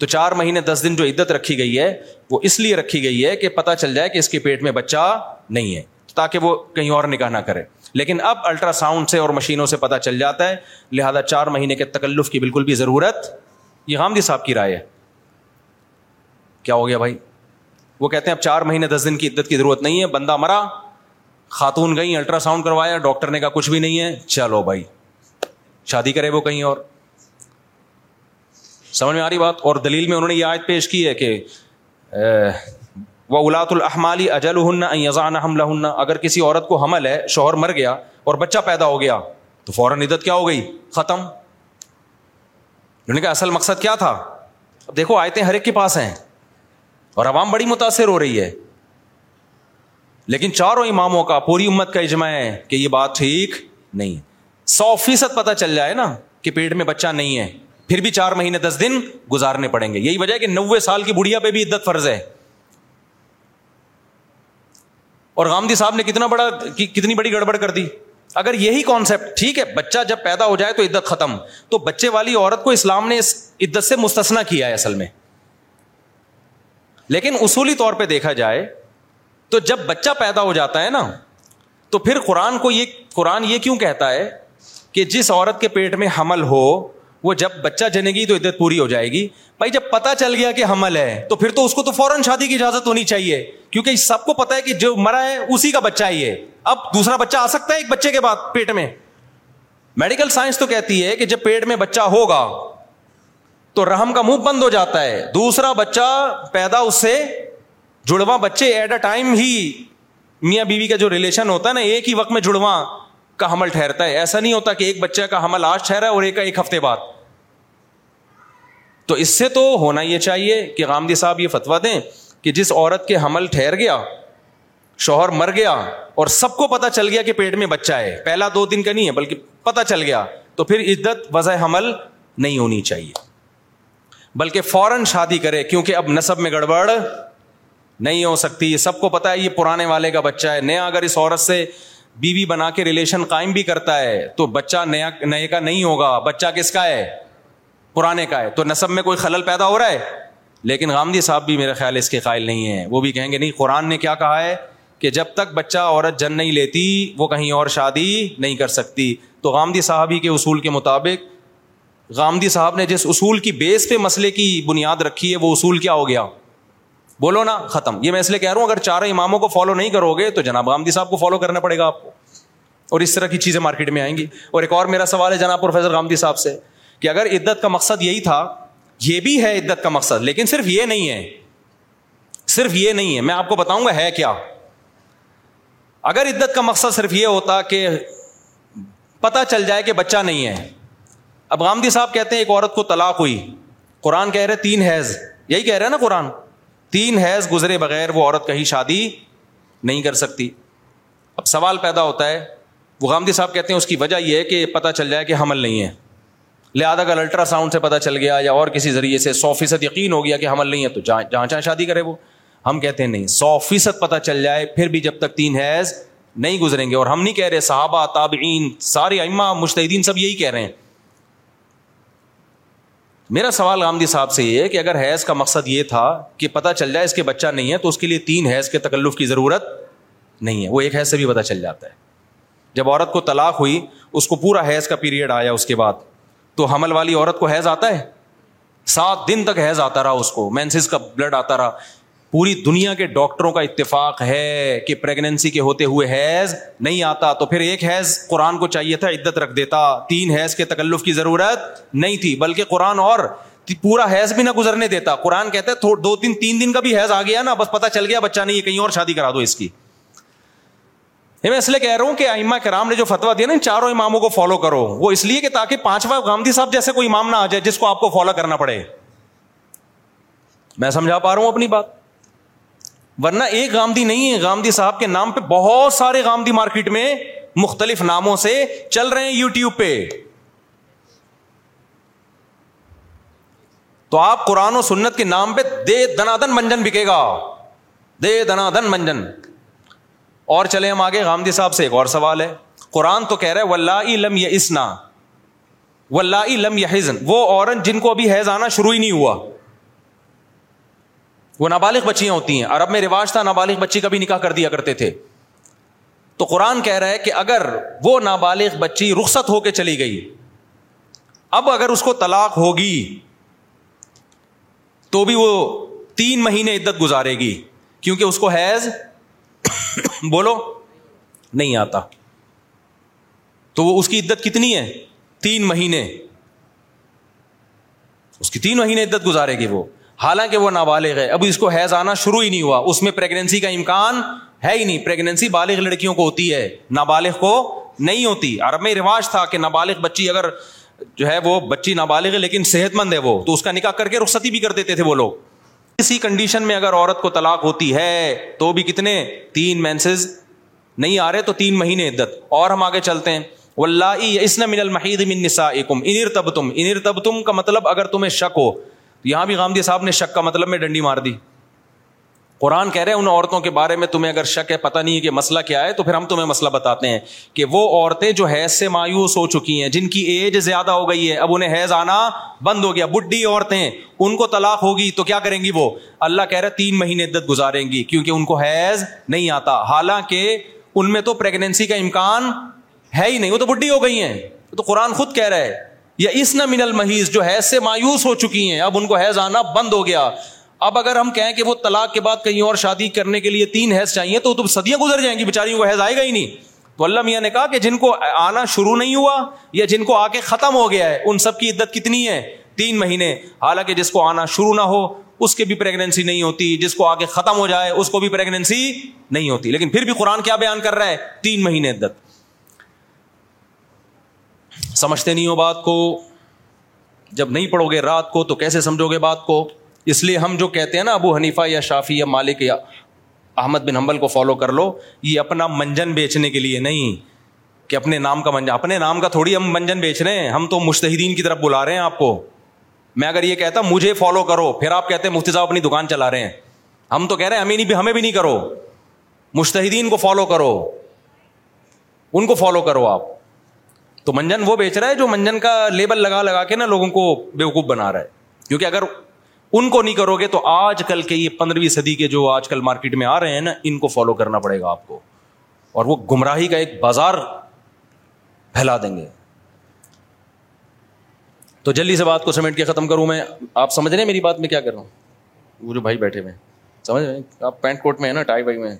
Speaker 5: تو چار مہینے دس دن جو عدت رکھی گئی ہے وہ اس لیے رکھی گئی ہے کہ پتہ چل جائے کہ اس کے پیٹ میں بچہ نہیں ہے تاکہ وہ کہیں اور نگاہ نہ کرے لیکن اب الٹرا ساؤنڈ سے اور مشینوں سے پتہ چل جاتا ہے لہذا چار مہینے کے تکلف کی بالکل بھی ضرورت یہ غامدی صاحب کی رائے ہے کیا ہو گیا بھائی وہ کہتے ہیں اب چار مہینے دس دن کی عدت کی ضرورت نہیں ہے بندہ مرا خاتون گئی الٹرا ساؤنڈ کروایا ڈاکٹر نے کہا کچھ بھی نہیں ہے چلو بھائی شادی کرے وہ کہیں اور سمجھ میں آ رہی بات اور دلیل میں انہوں نے یہ آیت پیش کی ہے کہ وہ اولاد الحمالی اجل ہن حمل ہن اگر کسی عورت کو حمل ہے شوہر مر گیا اور بچہ پیدا ہو گیا تو فوراً عدت کیا ہو گئی ختم انہوں یعنی نے کہا اصل مقصد کیا تھا اب دیکھو آیتیں ہر ایک کے پاس ہیں اور عوام بڑی متاثر ہو رہی ہے لیکن چاروں اماموں کا پوری امت کا اجماع ہے کہ یہ بات ٹھیک نہیں سو فیصد پتہ چل جائے نا کہ پیٹ میں بچہ نہیں ہے پھر بھی چار مہینے دس دن گزارنے پڑیں گے یہی وجہ ہے کہ نوے سال کی بڑھیا پہ بھی عدت فرض ہے اور گامدی صاحب نے کتنا بڑا کتنی بڑی گڑبڑ کر دی اگر یہی کانسیپٹ ٹھیک ہے بچہ جب پیدا ہو جائے تو عدت ختم تو بچے والی عورت کو اسلام نے اس عدت سے مستثنا کیا ہے اصل میں لیکن اصولی طور پہ دیکھا جائے تو جب بچہ پیدا ہو جاتا ہے نا تو پھر قرآن کو یہ قرآن یہ کیوں کہتا ہے کہ جس عورت کے پیٹ میں حمل ہو وہ جب بچہ جنے گی تو عدت پوری ہو جائے گی بھائی جب پتا چل گیا کہ حمل ہے تو پھر تو اس کو تو فوراً شادی کی اجازت ہونی چاہیے کیونکہ سب کو پتا ہے کہ جو مرا ہے اسی کا بچہ ہی ہے اب دوسرا بچہ آ سکتا ہے ایک بچے کے بعد پیٹ میں میڈیکل سائنس تو کہتی ہے کہ جب پیٹ میں بچہ ہوگا تو رحم کا منہ بند ہو جاتا ہے دوسرا بچہ پیدا اس سے جڑواں بچے ایٹ اے ٹائم ہی میاں بیوی کا جو ریلیشن ہوتا ہے نا ایک ہی وقت میں جڑواں کا حمل ٹھہرتا ہے ایسا نہیں ہوتا کہ ایک بچہ کا حمل آج ٹھہرا ہے اور ایک ایک ہفتے بعد تو اس سے تو ہونا یہ چاہیے کہ غامدی صاحب یہ فتوا دیں کہ جس عورت کے حمل ٹھہر گیا شوہر مر گیا اور سب کو پتا چل گیا کہ پیٹ میں بچہ ہے پہلا دو دن کا نہیں ہے بلکہ پتا چل گیا تو پھر عزت وضع حمل نہیں ہونی چاہیے بلکہ فوراً شادی کرے کیونکہ اب نصب میں گڑبڑ نہیں ہو سکتی سب کو پتا ہے یہ پرانے والے کا بچہ ہے نیا اگر اس عورت سے بیوی بی بنا کے ریلیشن قائم بھی کرتا ہے تو بچہ نیا نئے کا نہیں ہوگا بچہ کس کا ہے پرانے کا ہے تو نصب میں کوئی خلل پیدا ہو رہا ہے لیکن گاندھی صاحب بھی میرے خیال اس کے قائل نہیں ہیں وہ بھی کہیں گے نہیں قرآن نے کیا کہا ہے کہ جب تک بچہ عورت جن نہیں لیتی وہ کہیں اور شادی نہیں کر سکتی تو گاندھی صاحب ہی کے اصول کے مطابق گاندھی صاحب نے جس اصول کی بیس پہ مسئلے کی بنیاد رکھی ہے وہ اصول کیا ہو گیا بولو نا ختم یہ میں اس لیے کہہ رہا ہوں اگر چاروں اماموں کو فالو نہیں کرو گے تو جناب گامدی صاحب کو فالو کرنا پڑے گا آپ کو اور اس طرح کی چیزیں مارکیٹ میں آئیں گی اور ایک اور میرا سوال ہے جناب پروفیسر گامدی صاحب سے کہ اگر عدت کا مقصد یہی تھا یہ بھی ہے عدت کا مقصد لیکن صرف یہ نہیں ہے صرف یہ نہیں ہے میں آپ کو بتاؤں گا ہے کیا اگر عدت کا مقصد صرف یہ ہوتا کہ پتہ چل جائے کہ بچہ نہیں ہے اب گامدی صاحب کہتے ہیں ایک عورت کو طلاق ہوئی قرآن کہہ رہے تین حیض یہی کہہ رہے ہیں نا قرآن تین حیض گزرے بغیر وہ عورت کہیں شادی نہیں کر سکتی اب سوال پیدا ہوتا ہے وہ گاندھی صاحب کہتے ہیں اس کی وجہ یہ ہے کہ پتہ چل جائے کہ حمل نہیں ہے لہٰذا اگر الٹرا ساؤنڈ سے پتہ چل گیا یا اور کسی ذریعے سے سو فیصد یقین ہو گیا کہ حمل نہیں ہے تو جہاں جہاں شادی کرے وہ ہم کہتے ہیں نہیں سو فیصد پتہ چل جائے پھر بھی جب تک تین حیض نہیں گزریں گے اور ہم نہیں کہہ رہے صحابہ تابعین سارے امہ مشتحدین سب یہی کہہ رہے ہیں میرا سوال آمدید صاحب سے یہ ہے کہ اگر حیض کا مقصد یہ تھا کہ پتہ چل جائے اس کے بچہ نہیں ہے تو اس کے لیے تین حیض کے تکلف کی ضرورت نہیں ہے وہ ایک حیض سے بھی پتہ چل جاتا ہے جب عورت کو طلاق ہوئی اس کو پورا حیض کا پیریڈ آیا اس کے بعد تو حمل والی عورت کو حیض آتا ہے سات دن تک حیض آتا رہا اس کو مینسز کا بلڈ آتا رہا پوری دنیا کے ڈاکٹروں کا اتفاق ہے کہ پریگنینسی کے ہوتے ہوئے حیض نہیں آتا تو پھر ایک حیض قرآن کو چاہیے تھا عدت رکھ دیتا تین حیض کے تکلف کی ضرورت نہیں تھی بلکہ قرآن اور پورا حیض بھی نہ گزرنے دیتا قرآن کہتا ہے دو تین تین دن کا بھی حیض آ گیا نا بس پتا چل گیا بچہ نہیں کہیں اور شادی کرا دو اس کی میں اس لیے کہہ رہا ہوں کہ امہ کرام نے جو فتوا دیا نا ان چاروں اماموں کو فالو کرو وہ اس لیے کہ تاکہ پانچواں گاندھی صاحب جیسے کوئی امام نہ آ جائے جس کو آپ کو فالو کرنا پڑے میں سمجھا پا رہا ہوں اپنی بات ورنہ ایک گامدی نہیں ہے گامدی صاحب کے نام پہ بہت سارے گامدی مارکیٹ میں مختلف ناموں سے چل رہے ہیں یو ٹیوب پہ تو آپ قرآن و سنت کے نام پہ دے دنادن منجن بکے گا دے دنادن منجن اور چلے ہم آگے گامدی صاحب سے ایک اور سوال ہے قرآن تو کہہ رہا ہے ولہ لم یہ اسنا ولہ لم یہ وہ عورت جن کو ابھی حیض آنا شروع ہی نہیں ہوا وہ نابالغ بچیاں ہوتی ہیں اور اب میں رواج تھا نابالغ بچی کا بھی نکاح کر دیا کرتے تھے تو قرآن کہہ رہا ہے کہ اگر وہ نابالغ بچی رخصت ہو کے چلی گئی اب اگر اس کو طلاق ہوگی تو بھی وہ تین مہینے عدت گزارے گی کیونکہ اس کو حیض (coughs) بولو نہیں آتا تو وہ اس کی عدت کتنی ہے تین مہینے اس کی تین مہینے عدت گزارے گی وہ حالانکہ وہ نابالغ ہے اب اس کو حیض آنا شروع ہی نہیں ہوا اس میں پریگنینسی کا امکان ہے ہی نہیں پریگنینسی بالغ لڑکیوں کو ہوتی ہے نابالغ کو نہیں ہوتی عرب میں رواج تھا کہ نابالغ بچی اگر جو ہے وہ بچی نابالغ ہے لیکن صحت مند ہے وہ تو اس کا نکاح کر کے رخصتی بھی کر دیتے تھے وہ لوگ اسی کنڈیشن میں اگر عورت کو طلاق ہوتی ہے تو بھی کتنے تین مینسز نہیں آ رہے تو تین مہینے عدت اور ہم آگے چلتے ہیں من من المحید نسائکم کا مطلب اگر تمہیں شک ہو یہاں بھی گاندھی صاحب نے شک کا مطلب میں ڈنڈی مار دی قرآن کہہ رہے ہیں ان عورتوں کے بارے میں تمہیں اگر شک ہے پتا نہیں ہے کہ مسئلہ کیا ہے تو پھر ہم تمہیں مسئلہ بتاتے ہیں کہ وہ عورتیں جو حیض سے مایوس ہو چکی ہیں جن کی ایج زیادہ ہو گئی ہے اب انہیں حیض آنا بند ہو گیا بڈی عورتیں ان کو طلاق ہوگی تو کیا کریں گی وہ اللہ کہہ رہے تین مہینے عدت گزاریں گی کیونکہ ان کو حیض نہیں آتا حالانکہ ان میں تو پریگنینسی کا امکان ہے ہی نہیں وہ تو بڈی ہو گئی ہیں تو قرآن خود کہہ رہا ہے یا اس نہ من المحیض جو حیض سے مایوس ہو چکی ہیں اب ان کو حیض آنا بند ہو گیا اب اگر ہم کہیں کہ وہ طلاق کے بعد کہیں اور شادی کرنے کے لیے تین حیض چاہیے تو صدیاں گزر جائیں گی بیچاریوں کو حیض آئے گا ہی نہیں تو اللہ میاں نے کہا کہ جن کو آنا شروع نہیں ہوا یا جن کو آ کے ختم ہو گیا ہے ان سب کی عدت کتنی ہے تین مہینے حالانکہ جس کو آنا شروع نہ ہو اس کے بھی پریگنینسی نہیں ہوتی جس کو آگے ختم ہو جائے اس کو بھی پریگنینسی نہیں ہوتی لیکن پھر بھی قرآن کیا بیان کر رہا ہے تین مہینے عدت سمجھتے نہیں ہو بات کو جب نہیں پڑھو گے رات کو تو کیسے سمجھو گے بات کو اس لیے ہم جو کہتے ہیں نا ابو حنیفہ یا شافی یا مالک یا احمد بن حنبل کو فالو کر لو یہ اپنا منجن بیچنے کے لیے نہیں کہ اپنے نام کا منجن اپنے نام کا تھوڑی ہم منجن بیچ رہے ہیں ہم تو مشتحدین کی طرف بلا رہے ہیں آپ کو میں اگر یہ کہتا مجھے فالو کرو پھر آپ کہتے ہیں مفتی صاحب اپنی دکان چلا رہے ہیں ہم تو کہہ رہے ہیں ہمیں نہیں بھی ہمیں بھی نہیں کرو مشتحدین کو فالو کرو ان کو فالو کرو آپ تو منجن وہ بیچ رہا ہے جو منجن کا لیبل لگا لگا کے نا لوگوں کو بیوقوف بنا رہا ہے کیونکہ اگر ان کو نہیں کرو گے تو آج کل کے یہ پندرہویں صدی کے جو آج کل مارکیٹ میں آ رہے ہیں نا ان کو فالو کرنا پڑے گا آپ کو اور وہ گمراہی کا ایک بازار پھیلا دیں گے تو جلدی سے بات کو سمیٹ کے ختم کروں میں آپ سمجھ رہے ہیں میری بات میں کیا کر رہا ہوں وہ جو بھائی بیٹھے ہوئے سمجھ رہے ہیں آپ پینٹ کوٹ میں ہیں نا ٹائی بائی میں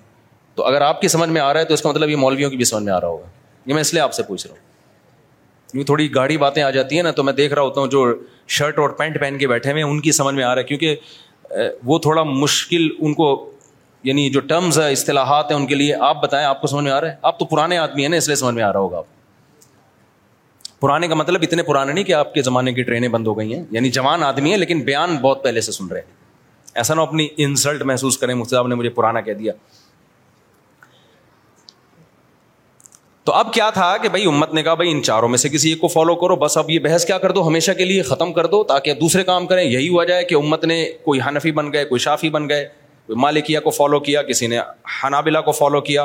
Speaker 5: تو اگر آپ کی سمجھ میں آ رہا ہے تو اس کا مطلب یہ مولویوں کی بھی سمجھ میں آ رہا ہوگا یہ میں اس لیے آپ سے پوچھ رہا ہوں تھوڑی گاڑی باتیں آ جاتی ہیں نا تو میں دیکھ رہا ہوتا ہوں جو شرٹ اور پینٹ پہن کے بیٹھے ہوئے ہیں ان کی سمجھ میں آ رہا ہے کیونکہ وہ تھوڑا مشکل ان کو یعنی جو ٹرمز ہے اصطلاحات ہیں ان کے لیے آپ بتائیں آپ کو سمجھ میں آ رہا ہے آپ تو پرانے آدمی ہیں نا اس لیے سمجھ میں آ رہا ہوگا آپ پرانے کا مطلب اتنے پرانے نہیں کہ آپ کے زمانے کی ٹرینیں بند ہو گئی ہیں یعنی جوان آدمی ہیں لیکن بیان بہت پہلے سے سن رہے ہیں ایسا نہ اپنی انسلٹ محسوس کریں مجھ صاحب نے مجھے پرانا کہہ دیا تو اب کیا تھا کہ بھائی امت نے کہا بھائی ان چاروں میں سے کسی ایک کو فالو کرو بس اب یہ بحث کیا کر دو ہمیشہ کے لیے ختم کر دو تاکہ اب دوسرے کام کریں یہی ہوا جائے کہ امت نے کوئی حنفی بن گئے کوئی شافی بن گئے کوئی مالکیہ کو فالو کیا کسی نے حنابلہ کو فالو کیا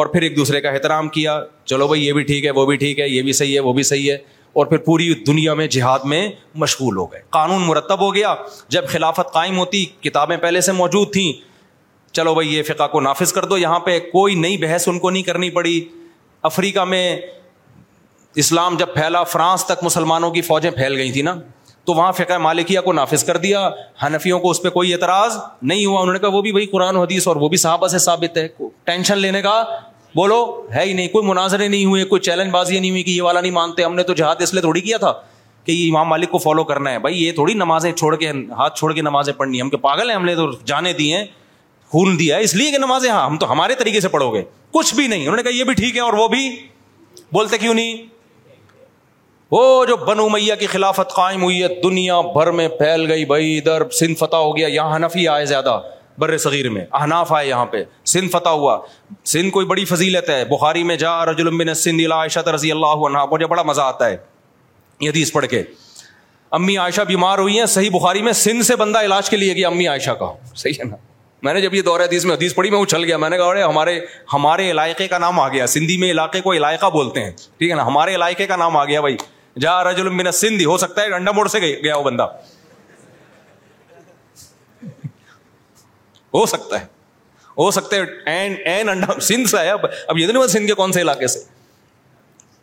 Speaker 5: اور پھر ایک دوسرے کا احترام کیا چلو بھائی یہ بھی ٹھیک ہے وہ بھی ٹھیک ہے یہ بھی صحیح ہے وہ بھی صحیح ہے اور پھر پوری دنیا میں جہاد میں مشغول ہو گئے قانون مرتب ہو گیا جب خلافت قائم ہوتی کتابیں پہلے سے موجود تھیں چلو بھائی یہ فقہ کو نافذ کر دو یہاں پہ کوئی نئی بحث ان کو نہیں کرنی پڑی افریقہ میں اسلام جب پھیلا فرانس تک مسلمانوں کی فوجیں پھیل گئی تھیں نا تو وہاں فقہ مالکیہ کو نافذ کر دیا حنفیوں کو اس پہ کوئی اعتراض نہیں ہوا انہوں نے کہا وہ بھی بھائی قرآن حدیث اور وہ بھی صحابہ سے ثابت ہے ٹینشن لینے کا بولو ہے ہی نہیں کوئی مناظرے نہیں ہوئے کوئی چیلنج بازی نہیں ہوئی کہ یہ والا نہیں مانتے ہم نے تو جہاد اس لیے تھوڑی کیا تھا کہ یہ امام مالک کو فالو کرنا ہے بھائی یہ تھوڑی نمازیں چھوڑ کے ہاتھ چھوڑ کے نمازیں پڑھنی ہم کے پاگل ہیں ہم نے تو جانے دیے ہیں خون دیا ہے اس لیے کہ نمازیں ہاں ہم تو ہمارے طریقے سے پڑھو گے کچھ بھی نہیں انہوں نے کہا یہ بھی ٹھیک ہے اور وہ بھی بولتے کیوں نہیں وہ جو بنو میاں کی خلافت قائم ہوئی ہے دنیا بھر میں پھیل گئی بھائی ادھر سندھ فتح ہو گیا یہاں آئے زیادہ بر صغیر میں احناف آئے یہاں پہ سندھ فتح ہوا سندھ کوئی بڑی فضیلت ہے بخاری میں جا رجل بن سندھ عائشہ رضی اللہ عنہ مجھے بڑا مزہ آتا ہے حدیث پڑھ کے امی عائشہ بیمار ہوئی ہیں صحیح بخاری میں سندھ سے بندہ علاج کے لیے گیا امی عائشہ کا صحیح ہے نا میں نے جب یہ دور حدیث میں حدیث پڑھی میں اچھل گیا میں نے کہا ارے ہمارے ہمارے علاقے کا نام آ گیا سندھی میں علاقے کو علاقہ بولتے ہیں ٹھیک ہے نا ہمارے علاقے کا نام آ گیا بھائی جا سندھی ہو سکتا ہے انڈا موڑ سے گیا وہ بندہ ہو سکتا ہے ہو سکتا ہے (laughs) اب یہ سندھ کے کون سے علاقے سے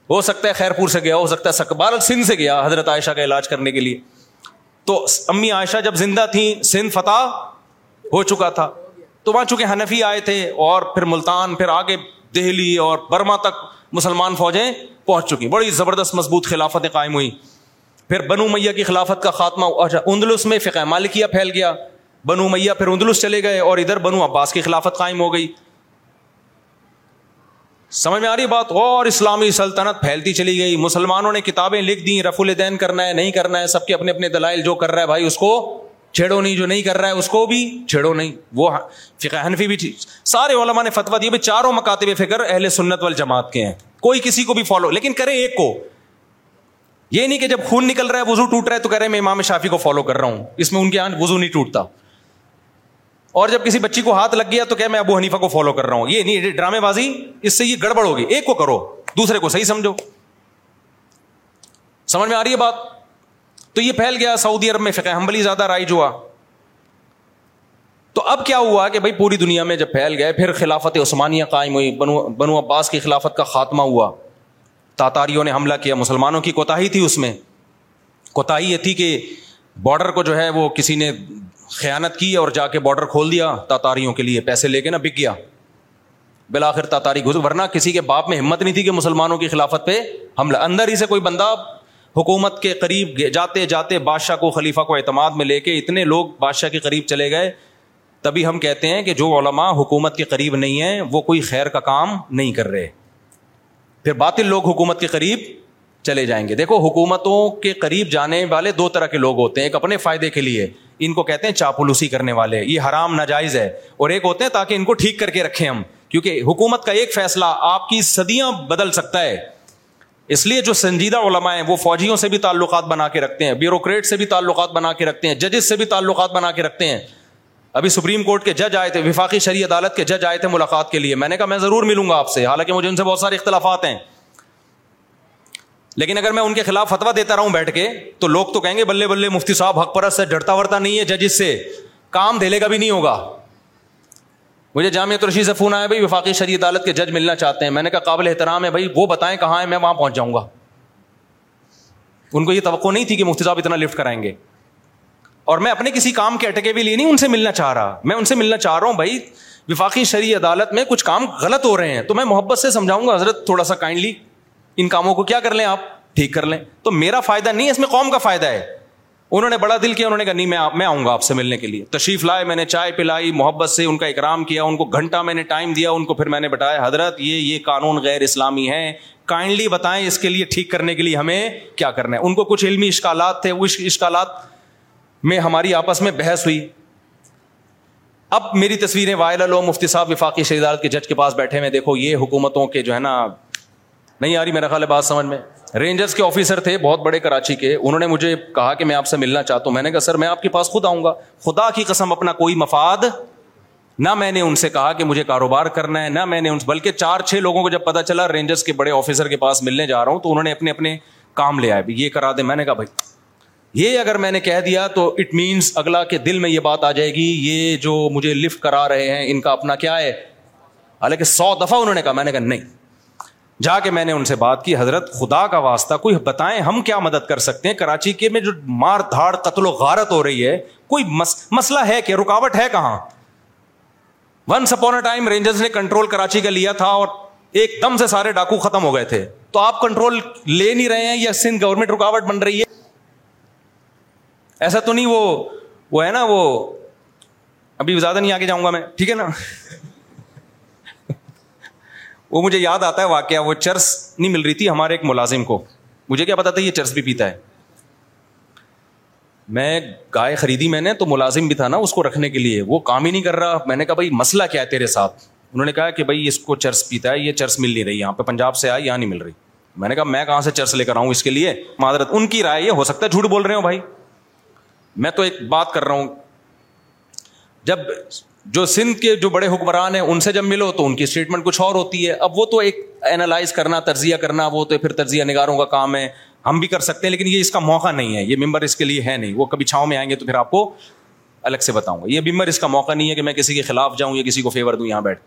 Speaker 5: ہو سکتا ہے خیر پور سے گیا ہو سکتا ہے سکبال سندھ سے گیا حضرت عائشہ کا علاج کرنے کے لیے تو امی عائشہ جب زندہ تھیں سندھ فتح ہو چکا تھا تو وہاں چونکہ ہنفی آئے تھے اور پھر ملتان پھر آگے دہلی اور برما تک مسلمان فوجیں پہنچ چکی بڑی زبردست مضبوط خلافتیں قائم ہوئی پھر بنو میاں کی خلافت کا خاتمہ اچھا، اندلس میں فقہ مالکیہ پھیل گیا بنو میاں پھر اندلس چلے گئے اور ادھر بنو عباس کی خلافت قائم ہو گئی سمجھ میں آ رہی بات اور اسلامی سلطنت پھیلتی چلی گئی مسلمانوں نے کتابیں لکھ دیں رف الدین کرنا ہے نہیں کرنا ہے سب کے اپنے اپنے دلائل جو کر رہا ہے بھائی اس کو چھیڑو نہیں جو نہیں کر رہا ہے اس کو بھی چھیڑو نہیں وہ فقہ حنفی بھی چیز سارے علماء نے فتوا دیے بھائی چاروں مکاتب فکر اہل سنت وال جماعت کے ہیں کوئی کسی کو بھی فالو لیکن کرے ایک کو یہ نہیں کہ جب خون نکل رہا ہے وضو ٹوٹ رہا ہے تو کہہ رہے ہیں میں امام شافی کو فالو کر رہا ہوں اس میں ان کے آنکھ وضو نہیں ٹوٹتا اور جب کسی بچی کو ہاتھ لگ گیا تو کیا میں ابو حنیفہ کو فالو کر رہا ہوں یہ نہیں ڈرامے بازی اس سے یہ گڑبڑ ہوگی ایک کو کرو دوسرے کو صحیح سمجھو سمجھ میں آ رہی ہے بات تو یہ پھیل گیا سعودی عرب میں فقہ زیادہ ہوا تو اب کیا ہوا کہ بھائی پوری دنیا میں جب پھیل گئے پھر خلافت عثمانیہ قائم ہوئی بنو عباس کی خلافت کا خاتمہ ہوا تاتاریوں نے حملہ کیا مسلمانوں کی کوتاہی تھی اس میں کوتاہی یہ تھی کہ بارڈر کو جو ہے وہ کسی نے خیانت کی اور جا کے بارڈر کھول دیا تاتاریوں کے لیے پیسے لے کے نہ بک گیا بلاخر تاتاری گزر ورنہ کسی کے باپ میں ہمت نہیں تھی کہ مسلمانوں کی خلافت پہ حملہ اندر ہی سے کوئی بندہ حکومت کے قریب جاتے جاتے بادشاہ کو خلیفہ کو اعتماد میں لے کے اتنے لوگ بادشاہ کے قریب چلے گئے تبھی ہم کہتے ہیں کہ جو علماء حکومت کے قریب نہیں ہیں وہ کوئی خیر کا کام نہیں کر رہے پھر باطل لوگ حکومت کے قریب چلے جائیں گے دیکھو حکومتوں کے قریب جانے والے دو طرح کے لوگ ہوتے ہیں ایک اپنے فائدے کے لیے ان کو کہتے ہیں چاپلوسی کرنے والے یہ حرام ناجائز ہے اور ایک ہوتے ہیں تاکہ ان کو ٹھیک کر کے رکھیں ہم کیونکہ حکومت کا ایک فیصلہ آپ کی صدیاں بدل سکتا ہے اس لیے جو سنجیدہ علماء ہیں وہ فوجیوں سے بھی تعلقات بنا کے رکھتے ہیں بیوروکریٹ سے بھی تعلقات بنا کے رکھتے ہیں ججز سے بھی تعلقات بنا کے رکھتے ہیں ابھی سپریم کورٹ کے جج آئے تھے وفاقی شریع عدالت کے جج آئے تھے ملاقات کے لیے میں نے کہا میں ضرور ملوں گا آپ سے حالانکہ مجھے ان سے بہت سارے اختلافات ہیں لیکن اگر میں ان کے خلاف فتویٰ دیتا رہا ہوں بیٹھ کے تو لوگ تو کہیں گے بلے بلے مفتی صاحب حق پرست سے ڈرتا ورتا نہیں ہے ججز سے کام دھیلے کا بھی نہیں ہوگا مجھے جامعہ ترشی سے فون آیا بھائی وفاقی شریع عدالت کے جج ملنا چاہتے ہیں میں نے کہا قابل احترام ہے بھائی وہ بتائیں کہاں ہے میں وہاں پہنچ جاؤں گا ان کو یہ توقع نہیں تھی کہ مفتی صاحب اتنا لفٹ کرائیں گے اور میں اپنے کسی کام کے اٹکے بھی لیے نہیں ان سے ملنا چاہ رہا میں ان سے ملنا چاہ رہا ہوں بھائی وفاقی شریع عدالت میں کچھ کام غلط ہو رہے ہیں تو میں محبت سے سمجھاؤں گا حضرت تھوڑا سا کائنڈلی ان کاموں کو کیا کر لیں آپ ٹھیک کر لیں تو میرا فائدہ نہیں ہے اس میں قوم کا فائدہ ہے انہوں نے بڑا دل کیا انہوں نے کہا نہیں میں میں آؤں گا آپ سے ملنے کے لیے تشریف لائے میں نے چائے پلائی محبت سے ان کا اکرام کیا ان کو گھنٹہ میں نے ٹائم دیا ان کو پھر میں نے بتایا حضرت یہ یہ قانون غیر اسلامی ہے کائنڈلی بتائیں اس کے لیے ٹھیک کرنے کے لیے ہمیں کیا کرنا ہے ان کو کچھ علمی اشکالات تھے وہ اشکالات میں ہماری آپس میں بحث ہوئی اب میری تصویریں وائرل ہو مفتی صاحب وفاقی شہزاد کے جج کے پاس بیٹھے ہوئے دیکھو یہ حکومتوں کے جو ہے نا نہیں آ رہی میرا خیال ہے بات سمجھ میں رینجرس کے آفیسر تھے بہت بڑے کراچی کے انہوں نے مجھے کہا کہ میں آپ سے ملنا چاہتا ہوں میں نے کہا سر میں آپ کے پاس خود آؤں گا خدا کی قسم اپنا کوئی مفاد نہ میں نے ان سے کہا کہ مجھے کاروبار کرنا ہے نہ میں نے ان بلکہ چار چھ لوگوں کو جب پتا چلا رینجرز کے بڑے آفیسر کے پاس ملنے جا رہا ہوں تو انہوں نے اپنے اپنے کام لے آئے یہ کرا دیں میں نے کہا بھائی یہ اگر میں نے کہہ دیا تو اٹ مینس اگلا کے دل میں یہ بات آ جائے گی یہ جو مجھے لفٹ کرا رہے ہیں ان کا اپنا کیا ہے حالانکہ سو دفعہ انہوں نے کہا میں نے کہا نہیں جا کے میں نے ان سے بات کی حضرت خدا کا واسطہ کوئی بتائیں ہم کیا مدد کر سکتے ہیں کراچی کے میں جو مار دھاڑ قتل و غارت ہو رہی ہے کوئی مس... مسئلہ ہے کہ رکاوٹ ہے کہاں ون سپون رینجرز نے کنٹرول کراچی کا لیا تھا اور ایک دم سے سارے ڈاکو ختم ہو گئے تھے تو آپ کنٹرول لے نہیں رہے ہیں یا سندھ گورنمنٹ رکاوٹ بن رہی ہے ایسا تو نہیں وہ وہ ہے نا وہ ابھی زیادہ نہیں آگے جاؤں گا میں ٹھیک ہے نا وہ مجھے یاد آتا ہے واقعہ وہ چرس نہیں مل رہی تھی ہمارے ایک ملازم کو مجھے کیا پتا تھا یہ چرس بھی پیتا ہے میں گائے خریدی میں نے تو ملازم بھی تھا نا اس کو رکھنے کے لیے وہ کام ہی نہیں کر رہا میں نے کہا بھائی مسئلہ کیا ہے تیرے ساتھ انہوں نے کہا کہ بھائی اس کو چرس پیتا ہے یہ چرس مل نہیں رہی یہاں پہ پنجاب سے آئے یہاں نہیں مل رہی میں نے کہا میں کہاں سے چرس لے کر آؤں اس کے لیے معذرت ان کی رائے یہ ہو سکتا ہے جھوٹ بول رہے ہو بھائی میں تو ایک بات کر رہا ہوں جب جو سندھ کے جو بڑے حکمران ہیں ان سے جب ملو تو ان کی اسٹیٹمنٹ کچھ اور ہوتی ہے اب وہ تو ایک اینالائز کرنا تجزیہ کرنا وہ تو پھر تجزیہ نگاروں کا کام ہے ہم بھی کر سکتے ہیں لیکن یہ اس کا موقع نہیں ہے یہ ممبر اس کے لیے ہے نہیں وہ کبھی چھاؤں میں آئیں گے تو پھر آپ کو الگ سے بتاؤں گا یہ ممبر اس کا موقع نہیں ہے کہ میں کسی کے خلاف جاؤں یا کسی کو فیور دوں یہاں بیٹھ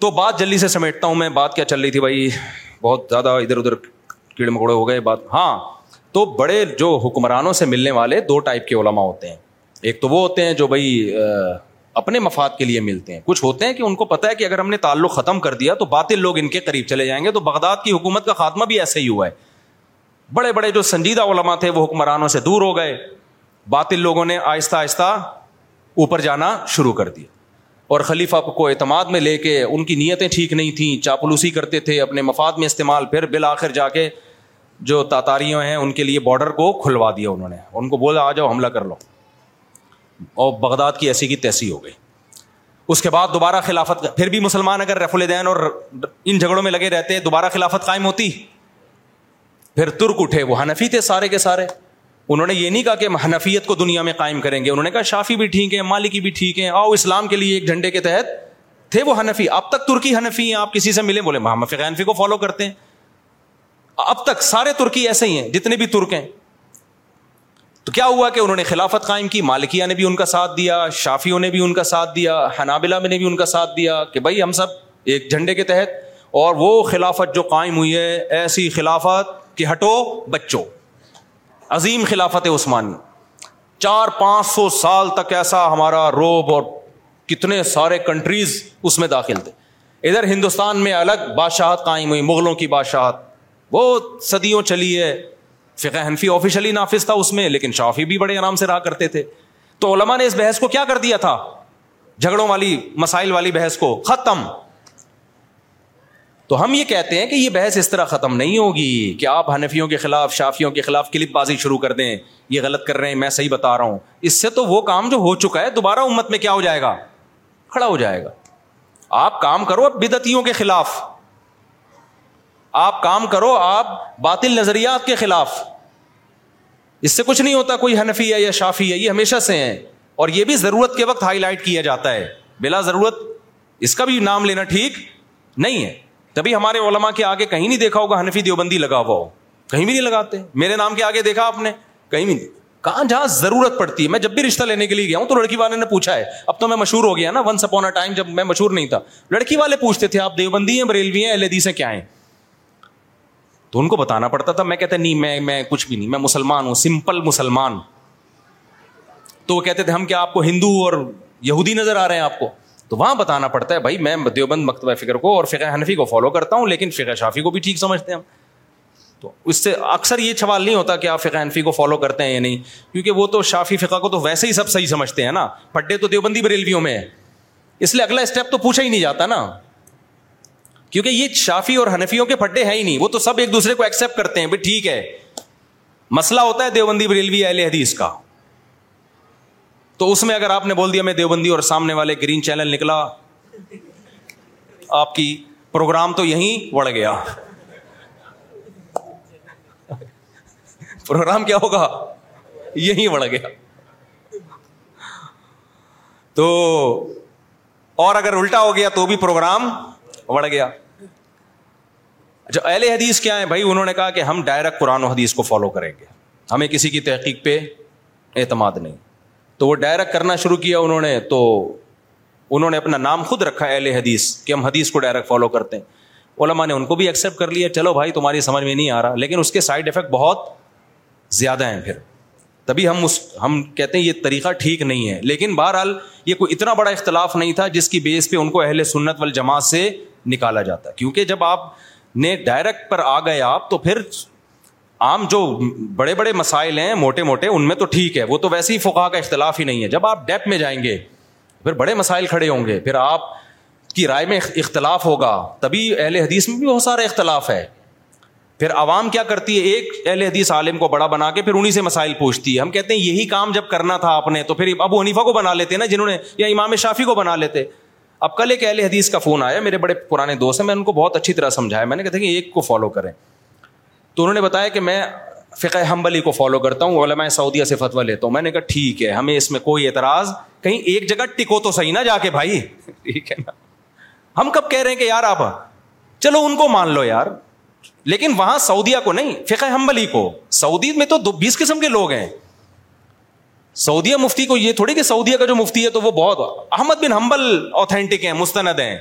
Speaker 5: تو بات جلدی سے سمیٹتا ہوں میں بات کیا چل رہی تھی بھائی بہت زیادہ ادھر ادھر کیڑے مکوڑے ہو گئے بات ہاں تو بڑے جو حکمرانوں سے ملنے والے دو ٹائپ کے علما ہوتے ہیں ایک تو وہ ہوتے ہیں جو بھائی اپنے مفاد کے لیے ملتے ہیں کچھ ہوتے ہیں کہ ان کو پتا ہے کہ اگر ہم نے تعلق ختم کر دیا تو باطل لوگ ان کے قریب چلے جائیں گے تو بغداد کی حکومت کا خاتمہ بھی ایسے ہی ہوا ہے بڑے بڑے جو سنجیدہ علما تھے وہ حکمرانوں سے دور ہو گئے باطل لوگوں نے آہستہ آہستہ اوپر جانا شروع کر دیا اور خلیفہ کو اعتماد میں لے کے ان کی نیتیں ٹھیک نہیں تھیں چاپلوسی کرتے تھے اپنے مفاد میں استعمال پھر بالآخر جا کے جو تاتاریوں ہیں ان کے لیے بارڈر کو کھلوا دیا انہوں نے ان کو بولا آ جاؤ حملہ کر لو اور بغداد کی ایسی کی تیسی ہو گئی اس کے بعد دوبارہ خلافت پھر بھی مسلمان اگر الدین اور ان جھگڑوں میں لگے رہتے دوبارہ خلافت قائم ہوتی پھر ترک اٹھے وہ حنفی تھے سارے کے سارے انہوں نے یہ نہیں کہا کہ حنفیت کو دنیا میں قائم کریں گے انہوں نے کہا شافی بھی ٹھیک ہے مالکی بھی ٹھیک ہے آؤ اسلام کے لیے ایک جھنڈے کے تحت تھے وہ حنفی اب تک ترکی حنفی ہیں آپ کسی سے ملیں بولے محمد فقہ حنفی کو فالو کرتے ہیں اب تک سارے ترکی ایسے ہی ہیں جتنے بھی ترک ہیں تو کیا ہوا کہ انہوں نے خلافت قائم کی مالکیہ نے بھی ان کا ساتھ دیا شافیوں نے بھی ان کا ساتھ دیا حنابلہ میں نے بھی ان کا ساتھ دیا کہ بھائی ہم سب ایک جھنڈے کے تحت اور وہ خلافت جو قائم ہوئی ہے ایسی خلافت کہ ہٹو بچو عظیم خلافت عثمانی چار پانچ سو سال تک ایسا ہمارا روب اور کتنے سارے کنٹریز اس میں داخل تھے ادھر ہندوستان میں الگ بادشاہت قائم ہوئی مغلوں کی بادشاہت وہ صدیوں چلی ہے فقہ حنفی آفیشلی نافذ تھا اس میں لیکن شافی بھی بڑے آرام سے رہا کرتے تھے تو علماء نے اس بحث کو کیا کر دیا تھا جھگڑوں والی مسائل والی بحث کو ختم تو ہم یہ کہتے ہیں کہ یہ بحث اس طرح ختم نہیں ہوگی کہ آپ حنفیوں کے خلاف شافیوں کے خلاف کلپ بازی شروع کر دیں یہ غلط کر رہے ہیں میں صحیح بتا رہا ہوں اس سے تو وہ کام جو ہو چکا ہے دوبارہ امت میں کیا ہو جائے گا کھڑا ہو جائے گا آپ کام کرو بدتیوں کے خلاف آپ کام کرو آپ باطل نظریات کے خلاف اس سے کچھ نہیں ہوتا کوئی حنفی ہے یا شافی ہے یہ ہمیشہ سے ہیں اور یہ بھی ضرورت کے وقت ہائی لائٹ کیا جاتا ہے بلا ضرورت اس کا بھی نام لینا ٹھیک نہیں ہے تبھی ہمارے علماء کے آگے کہیں نہیں دیکھا ہوگا حنفی دیوبندی لگا ہوا ہو کہیں بھی نہیں لگاتے میرے نام کے آگے دیکھا آپ نے کہیں بھی نہیں کہاں جہاں ضرورت پڑتی ہے میں جب بھی رشتہ لینے کے لیے گیا ہوں تو لڑکی والے نے پوچھا ہے اب تو میں مشہور ہو گیا نا ونس اے ٹائم جب میں مشہور نہیں تھا لڑکی والے پوچھتے تھے آپ دیوبندی ہیں بریلوی ہیں ایل اے ڈی کیا ہیں تو ان کو بتانا پڑتا تھا میں کہتے نہیں میں میں کچھ بھی نہیں میں مسلمان ہوں سمپل مسلمان تو وہ کہتے تھے ہم کیا آپ کو ہندو اور یہودی نظر آ رہے ہیں آپ کو تو وہاں بتانا پڑتا ہے بھائی میں دیوبند مکتبہ فکر کو اور فقہ حنفی کو فالو کرتا ہوں لیکن فقہ شافی کو بھی ٹھیک سمجھتے ہیں ہم تو اس سے اکثر یہ سوال نہیں ہوتا کہ آپ فقہ حنفی کو فالو کرتے ہیں یا نہیں کیونکہ وہ تو شافی فقہ کو تو ویسے ہی سب صحیح سمجھتے ہیں نا پڈے تو دیوبندی بریلویوں میں ہے اس لیے اگلا اسٹیپ تو پوچھا ہی نہیں جاتا نا کیونکہ یہ شافی اور ہنفیوں کے پھٹے ہیں ہی نہیں وہ تو سب ایک دوسرے کو ایکسپٹ کرتے ہیں بھائی ٹھیک ہے مسئلہ ہوتا ہے دیوبندی بریلوی اہل حدیث کا تو اس میں اگر آپ نے بول دیا میں دیوبندی اور سامنے والے گرین چینل نکلا آپ کی پروگرام تو یہیں بڑ گیا پروگرام کیا ہوگا یہیں بڑ گیا تو اور اگر الٹا ہو گیا تو بھی پروگرام پکڑ گیا اچھا، اہل حدیث کیا ہے کہ ہم ڈائریکٹ قرآن و حدیث کو فالو کریں گے ہمیں کسی کی تحقیق پہ اعتماد نہیں تو وہ ڈائریکٹ کرنا شروع کیا انہوں انہوں نے نے نے تو اپنا نام خود رکھا اہل حدیث حدیث کہ ہم کو ڈائریکٹ فالو کرتے ہیں علماء ان کو بھی ایکسیپٹ کر لیا چلو بھائی تمہاری سمجھ میں نہیں آ رہا لیکن اس کے سائڈ افیکٹ بہت زیادہ ہیں پھر تبھی ہم اس ہم کہتے ہیں یہ طریقہ ٹھیک نہیں ہے لیکن بہرحال یہ کوئی اتنا بڑا اختلاف نہیں تھا جس کی بیس پہ ان کو اہل سنت وال سے نکالا جاتا ہے کیونکہ جب آپ نے ڈائریکٹ پر آ گئے آپ تو پھر عام جو بڑے بڑے مسائل ہیں موٹے موٹے ان میں تو ٹھیک ہے وہ تو ویسے ہی فقا کا اختلاف ہی نہیں ہے جب آپ ڈیپ میں جائیں گے پھر بڑے مسائل کھڑے ہوں گے پھر آپ کی رائے میں اختلاف ہوگا تبھی اہل حدیث میں بھی بہت سارا اختلاف ہے پھر عوام کیا کرتی ہے ایک اہل حدیث عالم کو بڑا بنا کے پھر انہیں سے مسائل پوچھتی ہے ہم کہتے ہیں یہی کام جب کرنا تھا آپ نے تو پھر ابو حنیفہ کو بنا لیتے نا جنہوں نے یا امام شافی کو بنا لیتے اب کل ایک اہل حدیث کا فون آیا میرے بڑے پرانے دوست ہیں میں نے ان کو بہت اچھی طرح سمجھایا میں نے کہا تھا کہ ایک کو فالو کریں تو انہوں نے بتایا کہ میں فقہ حمبلی کو فالو کرتا ہوں علماء سعودیہ سے فتویٰ لیتا ہوں میں نے کہا ٹھیک ہے ہمیں اس میں کوئی اعتراض کہیں ایک جگہ ٹکو تو صحیح نہ جا کے بھائی ٹھیک ہے نا ہم کب کہہ رہے ہیں کہ یار آپ چلو ان کو مان لو یار لیکن وہاں سعودیہ کو نہیں فقہ حمبلی کو سعودی میں تو بیس قسم کے لوگ ہیں سعودیہ مفتی کو یہ تھوڑی کہ سعودیہ کا جو مفتی ہے تو وہ بہت احمد بن حنبل اوتھینٹک ہیں مستند ہیں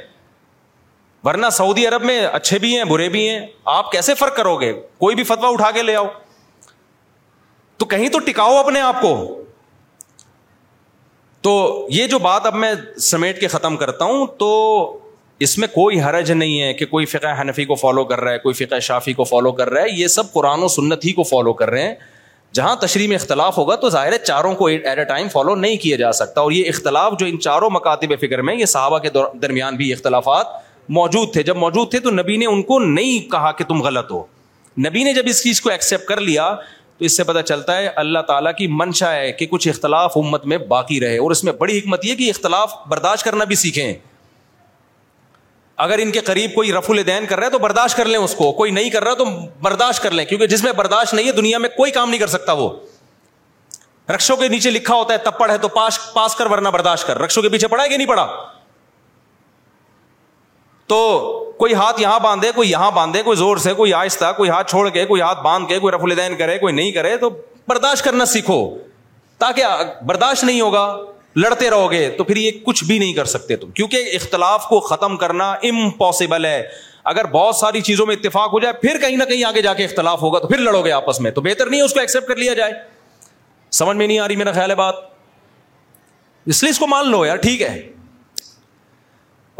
Speaker 5: ورنہ سعودی عرب میں اچھے بھی ہیں برے بھی ہیں آپ کیسے فرق کرو گے کوئی بھی فتوا اٹھا کے لے آؤ تو کہیں تو ٹکاؤ اپنے آپ کو تو یہ جو بات اب میں سمیٹ کے ختم کرتا ہوں تو اس میں کوئی حرج نہیں ہے کہ کوئی فقہ حنفی کو فالو کر رہا ہے کوئی فقہ شافی کو فالو کر رہا ہے یہ سب قرآن و سنت ہی کو فالو کر رہے ہیں جہاں تشریح میں اختلاف ہوگا تو ظاہر ہے چاروں کو ایٹ اے ٹائم فالو نہیں کیا جا سکتا اور یہ اختلاف جو ان چاروں مکاتب فکر میں یہ صحابہ کے درمیان بھی اختلافات موجود تھے جب موجود تھے تو نبی نے ان کو نہیں کہا کہ تم غلط ہو نبی نے جب اس چیز کو ایکسیپٹ کر لیا تو اس سے پتہ چلتا ہے اللہ تعالیٰ کی منشا ہے کہ کچھ اختلاف امت میں باقی رہے اور اس میں بڑی حکمت یہ کہ اختلاف برداشت کرنا بھی سیکھیں اگر ان کے قریب کوئی رف الدین کر رہا ہے تو برداشت کر لیں اس کو کوئی نہیں کر رہا تو برداشت کر لیں کیونکہ جس میں برداشت نہیں ہے دنیا میں کوئی کام نہیں کر سکتا وہ رکشوں کے نیچے لکھا ہوتا ہے تپڑ ہے تو پاس پاس کر ورنہ برداشت کر رکشوں کے پیچھے پڑا ہے کہ نہیں پڑا تو کوئی ہاتھ یہاں باندھے کوئی یہاں باندھے کوئی زور سے کوئی آہستہ کوئی ہاتھ چھوڑ کے کوئی ہاتھ باندھ کے کوئی رف الدین کرے کوئی نہیں کرے تو برداشت کرنا سیکھو تاکہ برداشت نہیں ہوگا لڑتے رہو گے تو پھر یہ کچھ بھی نہیں کر سکتے تم کیونکہ اختلاف کو ختم کرنا امپاسبل ہے اگر بہت ساری چیزوں میں اتفاق ہو جائے پھر کہیں نہ کہیں آگے جا کے اختلاف ہوگا تو پھر لڑو گے آپس میں تو بہتر نہیں اس کو ایکسپٹ کر لیا جائے سمجھ میں نہیں آ رہی میرا خیال ہے بات اس لیے اس کو مان لو یار ٹھیک ہے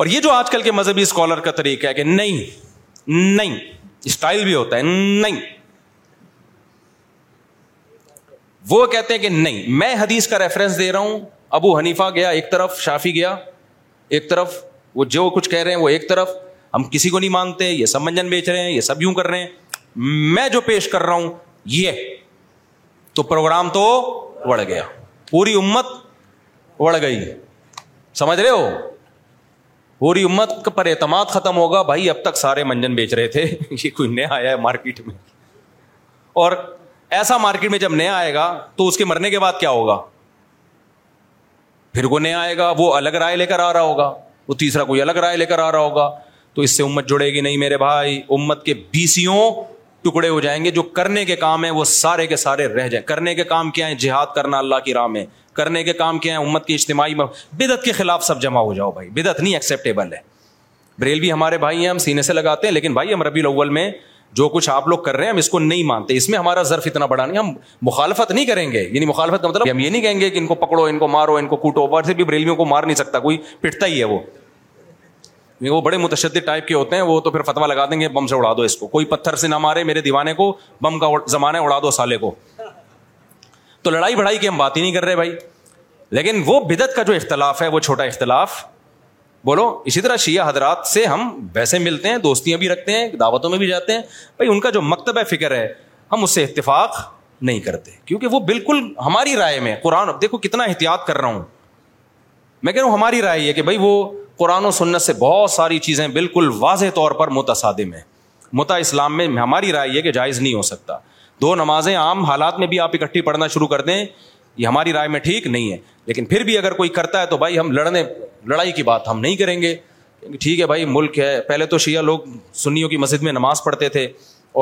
Speaker 5: اور یہ جو آج کل کے مذہبی اسکالر کا طریقہ ہے کہ نہیں نہیں اسٹائل بھی ہوتا ہے نہیں وہ کہتے ہیں کہ نہیں میں حدیث کا ریفرنس دے رہا ہوں ابو حنیفہ گیا ایک طرف شافی گیا ایک طرف وہ جو کچھ کہہ رہے ہیں وہ ایک طرف ہم کسی کو نہیں مانگتے یہ سب منجن بیچ رہے ہیں یہ سب یوں کر رہے ہیں میں جو پیش کر رہا ہوں یہ تو پروگرام تو بڑھ گیا پوری امت بڑھ گئی سمجھ رہے ہو پوری امت پر اعتماد ختم ہوگا بھائی اب تک سارے منجن بیچ رہے تھے (laughs) یہ کوئی نیا آیا ہے مارکیٹ میں اور ایسا مارکیٹ میں جب نیا آئے گا تو اس کے مرنے کے بعد کیا ہوگا پھر وہ نیا آئے گا وہ الگ رائے لے کر آ رہا ہوگا وہ تیسرا کوئی الگ رائے لے کر آ رہا ہوگا تو اس سے امت جڑے گی نہیں میرے بھائی امت کے بیسیوں ٹکڑے ہو جائیں گے جو کرنے کے کام ہیں وہ سارے کے سارے رہ جائیں کرنے کے کام کیا ہے جہاد کرنا اللہ کی راہ میں کرنے کے کام کیا ہے امت کی اجتماعی میں بدعت کے خلاف سب جمع ہو جاؤ بھائی بدعت نہیں ایکسیپٹیبل ہے بریلوی ہمارے بھائی ہیں ہم سینے سے لگاتے ہیں لیکن بھائی ہم ربی الاول میں جو کچھ آپ لوگ کر رہے ہیں ہم اس کو نہیں مانتے اس میں ہمارا ظرف اتنا بڑا نہیں ہم مخالفت نہیں کریں گے یعنی مخالفت مطلب ہم یہ نہیں کہیں گے کہ ان کو پکڑو ان کو مارو ان کو کوٹو سے بھی بریلوں کو مار نہیں سکتا کوئی پٹتا ہی ہے وہ یعنی وہ بڑے متشدد ٹائپ کے ہوتے ہیں وہ تو پھر فتوا لگا دیں گے بم سے اڑا دو اس کو کوئی پتھر سے نہ مارے میرے دیوانے کو بم کا زمانہ اڑا دو سالے کو تو لڑائی بڑھائی کی ہم بات ہی نہیں کر رہے بھائی لیکن وہ بدت کا جو اختلاف ہے وہ چھوٹا اختلاف بولو اسی طرح شیعہ حضرات سے ہم ویسے ملتے ہیں دوستیاں بھی رکھتے ہیں دعوتوں میں بھی جاتے ہیں بھائی ان کا جو مکتبہ فکر ہے ہم اس سے اتفاق نہیں کرتے کیونکہ وہ بالکل ہماری رائے میں قرآن دیکھو کتنا احتیاط کر رہا ہوں میں کہہ رہا ہوں ہماری رائے یہ کہ بھائی وہ قرآن و سنت سے بہت ساری چیزیں بالکل واضح طور پر متصادم ہیں متا اسلام میں ہماری رائے یہ کہ جائز نہیں ہو سکتا دو نمازیں عام حالات میں بھی آپ اکٹھی پڑھنا شروع کر دیں یہ ہماری رائے میں ٹھیک نہیں ہے لیکن پھر بھی اگر کوئی کرتا ہے تو بھائی ہم لڑنے لڑائی کی بات ہم نہیں کریں گے ٹھیک ہے بھائی ملک ہے پہلے تو شیعہ لوگ سنیوں کی مسجد میں نماز پڑھتے تھے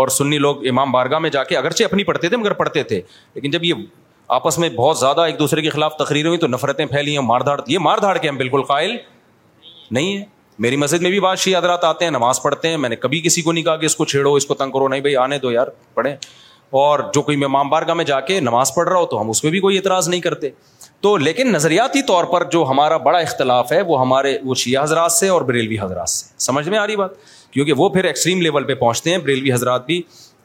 Speaker 5: اور سنی لوگ امام بارگاہ میں جا کے اگرچہ اپنی پڑھتے تھے مگر پڑھتے تھے لیکن جب یہ آپس میں بہت زیادہ ایک دوسرے کے خلاف تقریر ہوئی تو نفرتیں پھیلی ہیں مار دھاڑ یہ مار دھاڑ کے ہم بالکل قائل نہیں ہے میری مسجد میں بھی بات شیعہ حضرات آتے ہیں نماز پڑھتے ہیں میں نے کبھی کسی کو نہیں کہا کہ اس کو چھیڑو اس کو تنگ کرو نہیں بھائی آنے دو یار پڑھیں اور جو کوئی مام بارگاہ میں جا کے نماز پڑھ رہا ہو تو ہم اس پہ بھی کوئی اعتراض نہیں کرتے تو لیکن نظریاتی طور پر جو ہمارا بڑا اختلاف ہے وہ ہمارے وہ شیعہ حضرات سے اور بریلوی حضرات سے سمجھ میں آ رہی بات کیونکہ وہ پھر ایکسٹریم لیول پہ پہنچتے ہیں بریلوی حضرات بھی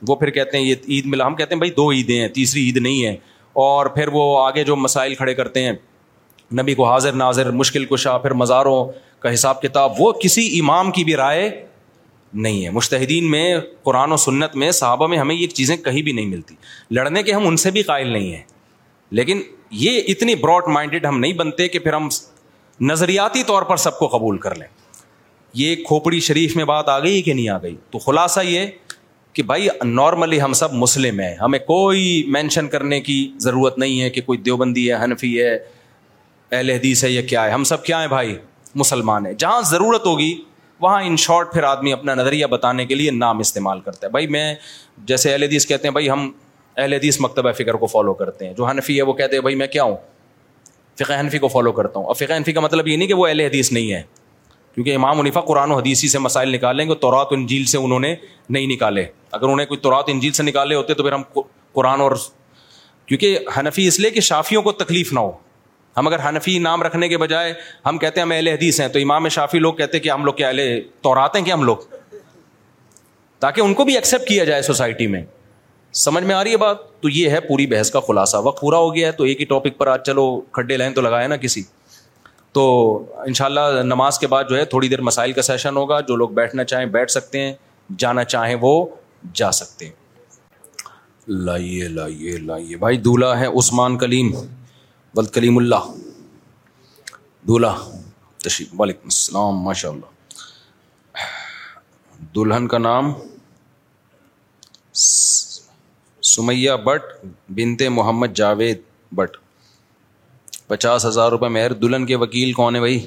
Speaker 5: وہ پھر کہتے ہیں یہ عید ملا ہم کہتے ہیں بھائی دو عیدیں ہیں تیسری عید نہیں ہے اور پھر وہ آگے جو مسائل کھڑے کرتے ہیں نبی کو حاضر ناظر مشکل کشا پھر مزاروں کا حساب کتاب وہ کسی امام کی بھی رائے نہیں ہے مشتحدین میں قرآن و سنت میں صحابہ میں ہمیں یہ چیزیں کہیں بھی نہیں ملتی لڑنے کے ہم ان سے بھی قائل نہیں ہیں لیکن یہ اتنی براڈ مائنڈیڈ ہم نہیں بنتے کہ پھر ہم نظریاتی طور پر سب کو قبول کر لیں یہ کھوپڑی شریف میں بات آ گئی کہ نہیں آ گئی تو خلاصہ یہ کہ بھائی نارملی ہم سب مسلم ہیں ہمیں کوئی مینشن کرنے کی ضرورت نہیں ہے کہ کوئی دیوبندی ہے حنفی ہے اہل حدیث ہے یا کیا ہے ہم سب کیا ہیں بھائی مسلمان ہیں جہاں ضرورت ہوگی وہاں ان شارٹ پھر آدمی اپنا نظریہ بتانے کے لیے نام استعمال کرتا ہے بھائی میں جیسے اہل حدیث کہتے ہیں بھائی ہم اہل حدیث مکتبہ فکر کو فالو کرتے ہیں جو حنفی ہے وہ کہتے ہیں بھائی میں کیا ہوں فقہ حنفی کو فالو کرتا ہوں اور فقہ حنفی کا مطلب یہ نہیں کہ وہ اہل حدیث نہیں ہے کیونکہ امام منیفا قرآن و حدیثی سے مسائل نکالیں گے تورات انجیل سے انہوں نے نہیں نکالے اگر انہیں کوئی تورات انجیل سے نکالے ہوتے تو پھر ہم قرآن اور کیونکہ حنفی اس لیے کہ شافیوں کو تکلیف نہ ہو ہم اگر حنفی نام رکھنے کے بجائے ہم کہتے ہیں ہم اہل حدیث ہیں تو امام شافی لوگ کہتے ہیں کہ ہم لوگ کیا ہیں کہ ہم لوگ تاکہ ان کو بھی ایکسیپٹ کیا جائے سوسائٹی میں سمجھ میں آ رہی ہے بات تو یہ ہے پوری بحث کا خلاصہ وقت پورا ہو گیا ہے تو ایک ہی ٹاپک پر آج چلو کھڈے لائن تو لگایا نا کسی تو ان شاء اللہ نماز کے بعد جو ہے تھوڑی دیر مسائل کا سیشن ہوگا جو لوگ بیٹھنا چاہیں بیٹھ سکتے ہیں جانا چاہیں وہ جا سکتے ہیں لائیے لائیے لائیے بھائی دولہا ہے عثمان کلیم ول کلیم اللہ دولہا تشریف وعلیکم السلام ماشاء اللہ دلہن کا نام سمیہ بٹ بنت محمد جاوید بٹ پچاس ہزار روپے مہر دلہن کے وکیل کون ہے بھائی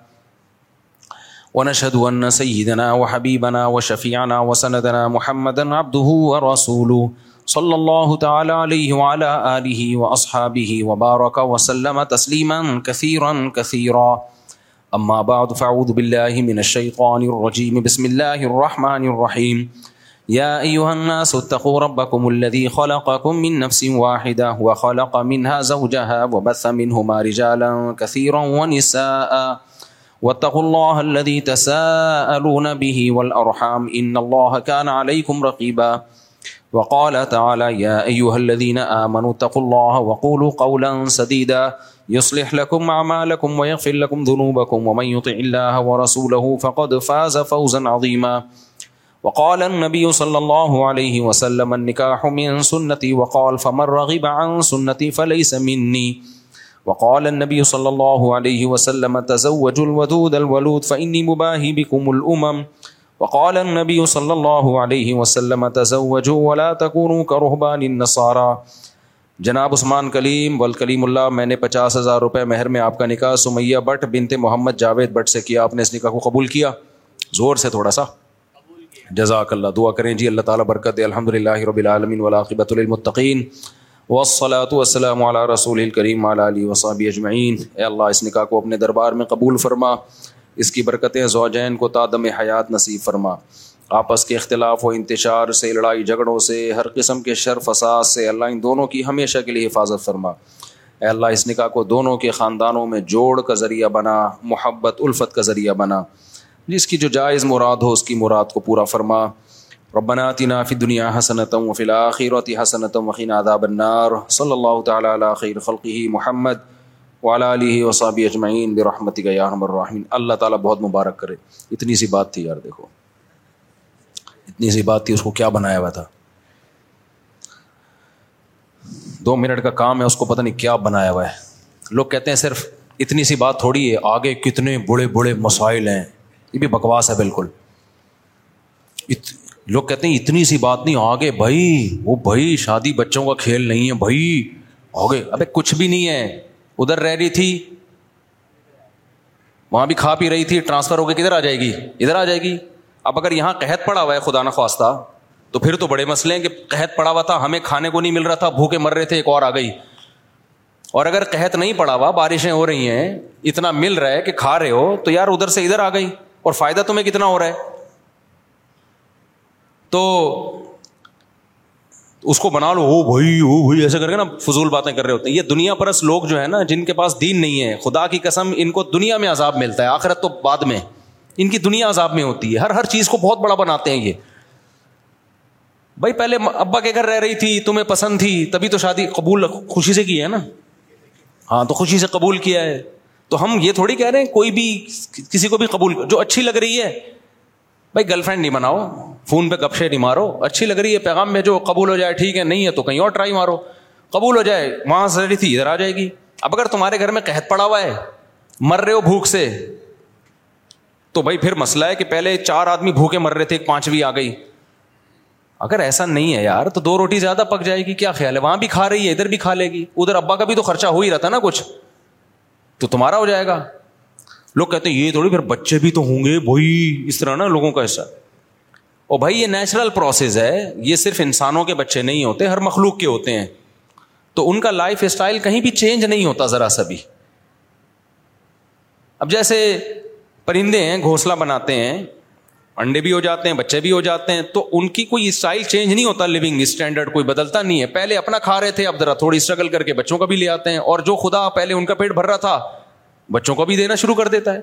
Speaker 5: ونشهد أن سيدنا وحبيبنا وشفيعنا وسندنا محمدا عبده ورسوله صلى الله تعالى عليه وعلى آله وأصحابه وبارك وسلم تسليما كثيرا كثيرا أما بعد فعوذ بالله من الشيطان الرجيم بسم الله الرحمن الرحيم يا أيها الناس اتقوا ربكم الذي خلقكم من نفس واحدة وخلق منها زوجها وبث منهما رجالا كثيرا ونساءا واتقوا الله الذي تساءلون به والأرحام إن الله كان عليكم رقيبا وقال تعالى يا أيها الذين آمنوا اتقوا الله وقولوا قولا سديدا يصلح لكم أعمالكم ويغفر لكم ذنوبكم ومن يطع الله ورسوله فقد فاز فوزا عظيما وقال النبي صلى الله عليه وسلم النكاح من سنتي وقال فمن رغب عن سنتي فليس مني وقال النبي صلى الله عليه وسلم تزوج الودود الولود فإني مباهي بكم الأمم وقال النبي صلى الله عليه وسلم تزوجوا ولا تكونوا كرهبان النصارى جناب عثمان کلیم والکلیم اللہ میں نے پچاس ہزار روپے مہر میں آپ کا نکاح سمیہ بٹ بنت محمد جاوید بٹ سے کیا آپ نے اس نکاح کو قبول کیا زور سے تھوڑا سا جزاک اللہ دعا کریں جی اللہ تعالیٰ برکت الحمد للہ رب العالمین ولاقبۃ المطقین وسلاۃ وسلم علیہ رسول الکریم علیہ علی وصاب اجمعین اللہ اس نکاح کو اپنے دربار میں قبول فرما اس کی برکتیں زوجین کو تادم حیات نصیب فرما آپس کے اختلاف و انتشار سے لڑائی جھگڑوں سے ہر قسم کے شرف فساد سے اللہ ان دونوں کی ہمیشہ کے لیے حفاظت فرما اے اللہ اس نکاح کو دونوں کے خاندانوں میں جوڑ کا ذریعہ بنا محبت الفت کا ذریعہ بنا جس کی جو جائز مراد ہو اس کی مراد کو پورا فرما وقنا عذاب فی دنیا الله صلی اللہ تعالی خلقه محمد اللہ تعالیٰ بہت مبارک کرے اتنی سی بات تھی یار دیکھو اتنی سی بات تھی اس کو کیا بنایا ہوا تھا دو منٹ کا کام ہے اس کو پتہ نہیں کیا بنایا ہوا ہے لوگ کہتے ہیں صرف اتنی سی بات تھوڑی ہے آگے کتنے بڑے بڑے مسائل ہیں یہ بھی بکواس ہے بالکل لوگ کہتے ہیں اتنی سی بات نہیں آگے بھائی وہ بھائی شادی بچوں کا کھیل نہیں ہے بھائی آگے ابھی کچھ بھی نہیں ہے ادھر رہ رہی تھی وہاں بھی کھا پی رہی تھی ٹرانسفر ہو کے کدھر آ جائے گی ادھر آ جائے گی اب اگر یہاں قحط پڑا ہوا ہے خدا نخواستہ تو پھر تو بڑے مسئلے ہیں کہ قحط پڑا ہوا تھا ہمیں کھانے کو نہیں مل رہا تھا بھوکے مر رہے تھے ایک اور آ گئی اور اگر قحط نہیں پڑا ہوا بارشیں ہو رہی ہیں اتنا مل رہا ہے کہ کھا رہے ہو تو یار ادھر سے ادھر آ گئی اور فائدہ تمہیں کتنا ہو رہا ہے تو اس کو بنا لو او بھائی او بھائی ایسے کر کے نا فضول باتیں کر رہے ہوتے ہیں یہ دنیا پرس لوگ جو ہے نا جن کے پاس دین نہیں ہے خدا کی قسم ان کو دنیا میں عذاب ملتا ہے آخرت تو بعد میں ان کی دنیا عذاب میں ہوتی ہے ہر ہر چیز کو بہت بڑا بناتے ہیں یہ بھائی پہلے ابا کے گھر رہ رہی تھی تمہیں پسند تھی تبھی تو شادی قبول خوشی سے کی ہے نا ہاں تو خوشی سے قبول کیا ہے تو ہم یہ تھوڑی کہہ رہے ہیں کوئی بھی کسی کو بھی قبول جو اچھی لگ رہی ہے بھائی گرل فرینڈ نہیں بناؤ فون پہ گپشے نہیں مارو اچھی لگ رہی ہے پیغام میں جو قبول ہو جائے ٹھیک ہے نہیں ہے تو کہیں اور ٹرائی مارو قبول ہو جائے وہاں سے رہی تھی ادھر آ جائے گی اب اگر تمہارے گھر میں قحط پڑا ہوا ہے مر رہے ہو بھوک سے تو بھائی پھر مسئلہ ہے کہ پہلے چار آدمی بھوکے مر رہے تھے ایک پانچویں آ گئی اگر ایسا نہیں ہے یار تو دو روٹی زیادہ پک جائے گی کیا خیال ہے وہاں بھی کھا رہی ہے ادھر بھی کھا لے گی ادھر ابا کا بھی تو خرچہ ہو ہی رہتا نا کچھ تو تمہارا ہو جائے گا لوگ کہتے ہیں یہ تھوڑی پھر بچے بھی تو ہوں گے بھائی اس طرح نا لوگوں کا حصہ بھائی یہ نیچرل پروسیس ہے یہ صرف انسانوں کے بچے نہیں ہوتے ہر مخلوق کے ہوتے ہیں تو ان کا لائف اسٹائل کہیں بھی چینج نہیں ہوتا ذرا سا بھی اب جیسے پرندے ہیں گھونسلہ بناتے ہیں انڈے بھی ہو جاتے ہیں بچے بھی ہو جاتے ہیں تو ان کی کوئی اسٹائل چینج نہیں ہوتا لونگ اسٹینڈرڈ کوئی بدلتا نہیں ہے پہلے اپنا کھا رہے تھے اب ذرا تھوڑی اسٹرگل کر کے بچوں کا بھی لے آتے ہیں اور جو خدا پہلے ان کا پیٹ بھر رہا تھا بچوں کو بھی دینا شروع کر دیتا ہے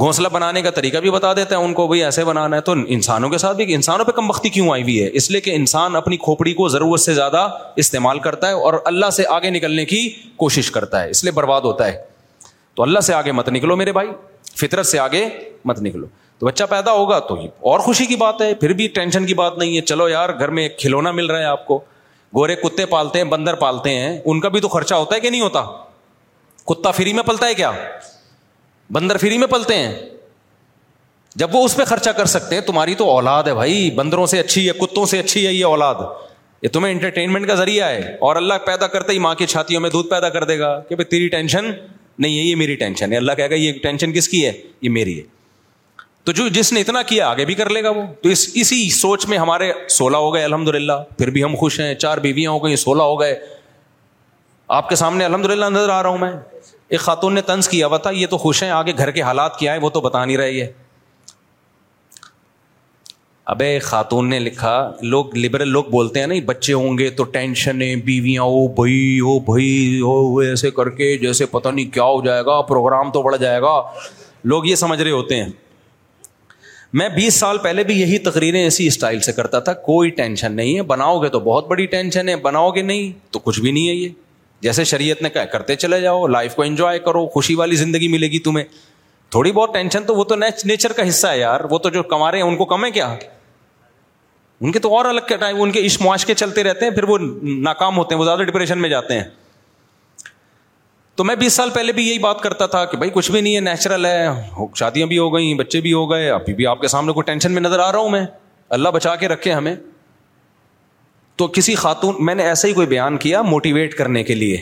Speaker 5: گھونسلہ بنانے کا طریقہ بھی بتا دیتا ہے ان کو بھائی ایسے بنانا ہے تو انسانوں کے ساتھ بھی انسانوں پہ کم بختی کیوں آئی ہوئی ہے اس لیے کہ انسان اپنی کھوپڑی کو ضرورت سے زیادہ استعمال کرتا ہے اور اللہ سے آگے نکلنے کی کوشش کرتا ہے اس لیے برباد ہوتا ہے تو اللہ سے آگے مت نکلو میرے بھائی فطرت سے آگے مت نکلو تو بچہ پیدا ہوگا تو اور خوشی کی بات ہے پھر بھی ٹینشن کی بات نہیں ہے چلو یار گھر میں ایک کھلونا مل رہا ہے آپ کو گورے کتے پالتے ہیں بندر پالتے ہیں ان کا بھی تو خرچہ ہوتا ہے کہ نہیں ہوتا کتا فری میں پلتا ہے کیا بندر فری میں پلتے ہیں جب وہ اس پہ خرچہ کر سکتے ہیں تمہاری تو اولاد ہے بھائی بندروں سے اچھی ہے کتوں سے اچھی ہے یہ اولاد یہ تمہیں انٹرٹینمنٹ کا ذریعہ ہے اور اللہ پیدا کرتے ہی ماں کی چھاتیوں میں دودھ پیدا کر دے گا کہ بھائی تیری ٹینشن نہیں ہے یہ میری ٹینشن ہے اللہ کہے گا یہ ٹینشن کس کی ہے یہ میری ہے تو جو جس نے اتنا کیا آگے بھی کر لے گا وہ تو اس اسی سوچ میں ہمارے سولہ ہو گئے الحمد للہ پھر بھی ہم خوش ہیں چار بیویاں ہو گئیں سولہ ہو گئے آپ کے سامنے الحمد للہ نظر آ رہا ہوں میں ایک خاتون نے طنز کیا ہوا تھا یہ تو خوش ہیں آگے گھر کے حالات کیا ہے وہ تو بتا نہیں رہی ہے ابے خاتون نے لکھا لوگ لبرل لوگ بولتے ہیں نہیں بچے ہوں گے تو ٹینشن ہے بیویاں کر کے جیسے پتہ نہیں کیا ہو جائے گا پروگرام تو بڑھ جائے گا لوگ یہ سمجھ رہے ہوتے ہیں میں بیس سال پہلے بھی یہی تقریریں اسی اسٹائل سے کرتا تھا کوئی ٹینشن نہیں ہے بناؤ گے تو بہت بڑی ٹینشن ہے بناؤ گے نہیں تو کچھ بھی نہیں ہے یہ جیسے شریعت نے کہا کرتے چلے جاؤ لائف کو انجوائے کرو خوشی والی زندگی ملے گی تمہیں تھوڑی بہت ٹینشن تو وہ تو نیچر کا حصہ ہے یار وہ تو جو کما رہے ہیں ان کو کم ہے کیا ان کے تو اور الگ کا ٹائم ان کے اس معاش کے چلتے رہتے ہیں پھر وہ ناکام ہوتے ہیں وہ زیادہ ڈپریشن میں جاتے ہیں تو میں بیس سال پہلے بھی یہی بات کرتا تھا کہ بھائی کچھ بھی نہیں ہے نیچرل ہے شادیاں بھی ہو گئیں بچے بھی ہو گئے ابھی بھی آپ کے سامنے کوئی ٹینشن میں نظر آ رہا ہوں میں اللہ بچا کے رکھے ہمیں تو کسی خاتون میں نے ایسا ہی کوئی بیان کیا موٹیویٹ کرنے کے لیے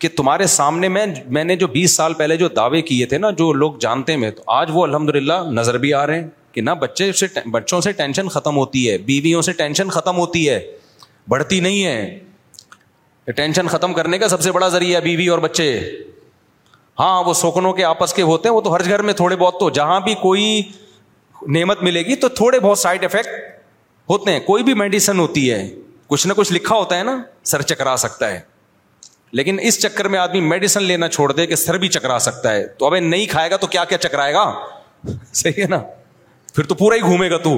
Speaker 5: کہ تمہارے سامنے میں میں نے جو بیس سال پہلے جو دعوے کیے تھے نا جو لوگ جانتے میں تو آج وہ الحمد للہ نظر بھی آ رہے ہیں کہ نہ بچے سے بچوں سے ٹینشن ختم ہوتی ہے بیویوں سے ٹینشن ختم ہوتی ہے بڑھتی نہیں ہے ٹینشن ختم کرنے کا سب سے بڑا ذریعہ بیوی اور بچے ہاں وہ سوکنوں کے آپس کے ہوتے ہیں وہ تو ہر گھر میں تھوڑے بہت تو جہاں بھی کوئی نعمت ملے گی تو تھوڑے بہت سائڈ افیکٹ ہوتے ہیں کوئی بھی میڈیسن ہوتی ہے کچھ نہ کچھ لکھا ہوتا ہے نا سر چکرا سکتا ہے لیکن اس چکر میں آدمی میڈیسن لینا چھوڑ دے کہ سر بھی چکرا سکتا ہے تو ابھی نہیں کھائے گا تو کیا کیا چکرائے گا (laughs) صحیح ہے نا پھر تو پورا ہی گھومے گا تو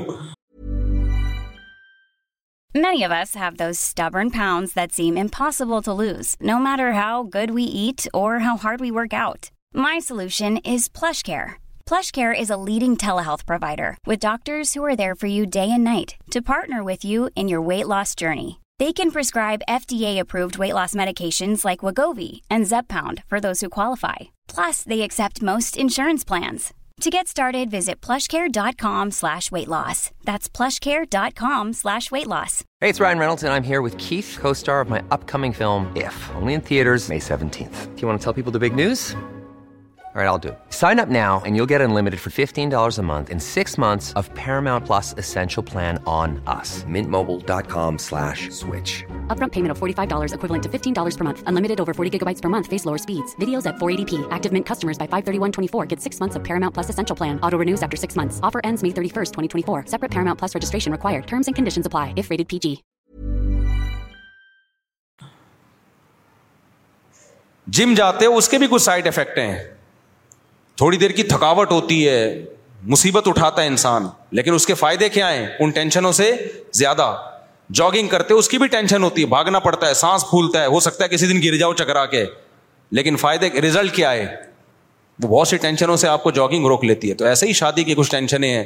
Speaker 5: many of us have this stubborn pounds that seem impossible to lose no matter how good we eat or how hard we work out my solution is flush care ئرز ا leading day night to partner with you in your weight last journey described plans جاتے اس کے بھی کچھ side effect تھوڑی دیر کی تھکاوٹ ہوتی ہے مصیبت اٹھاتا ہے انسان لیکن اس کے فائدے کیا ہیں ان ٹینشنوں سے زیادہ جاگنگ کرتے اس کی بھی ٹینشن ہوتی ہے بھاگنا پڑتا ہے سانس پھولتا ہے ہو سکتا ہے کسی دن گر جاؤ چکرا کے لیکن فائدے ریزلٹ کیا ہے وہ بہت سی ٹینشنوں سے آپ کو جاگنگ روک لیتی ہے تو ایسے ہی شادی کی کچھ ٹینشنیں ہیں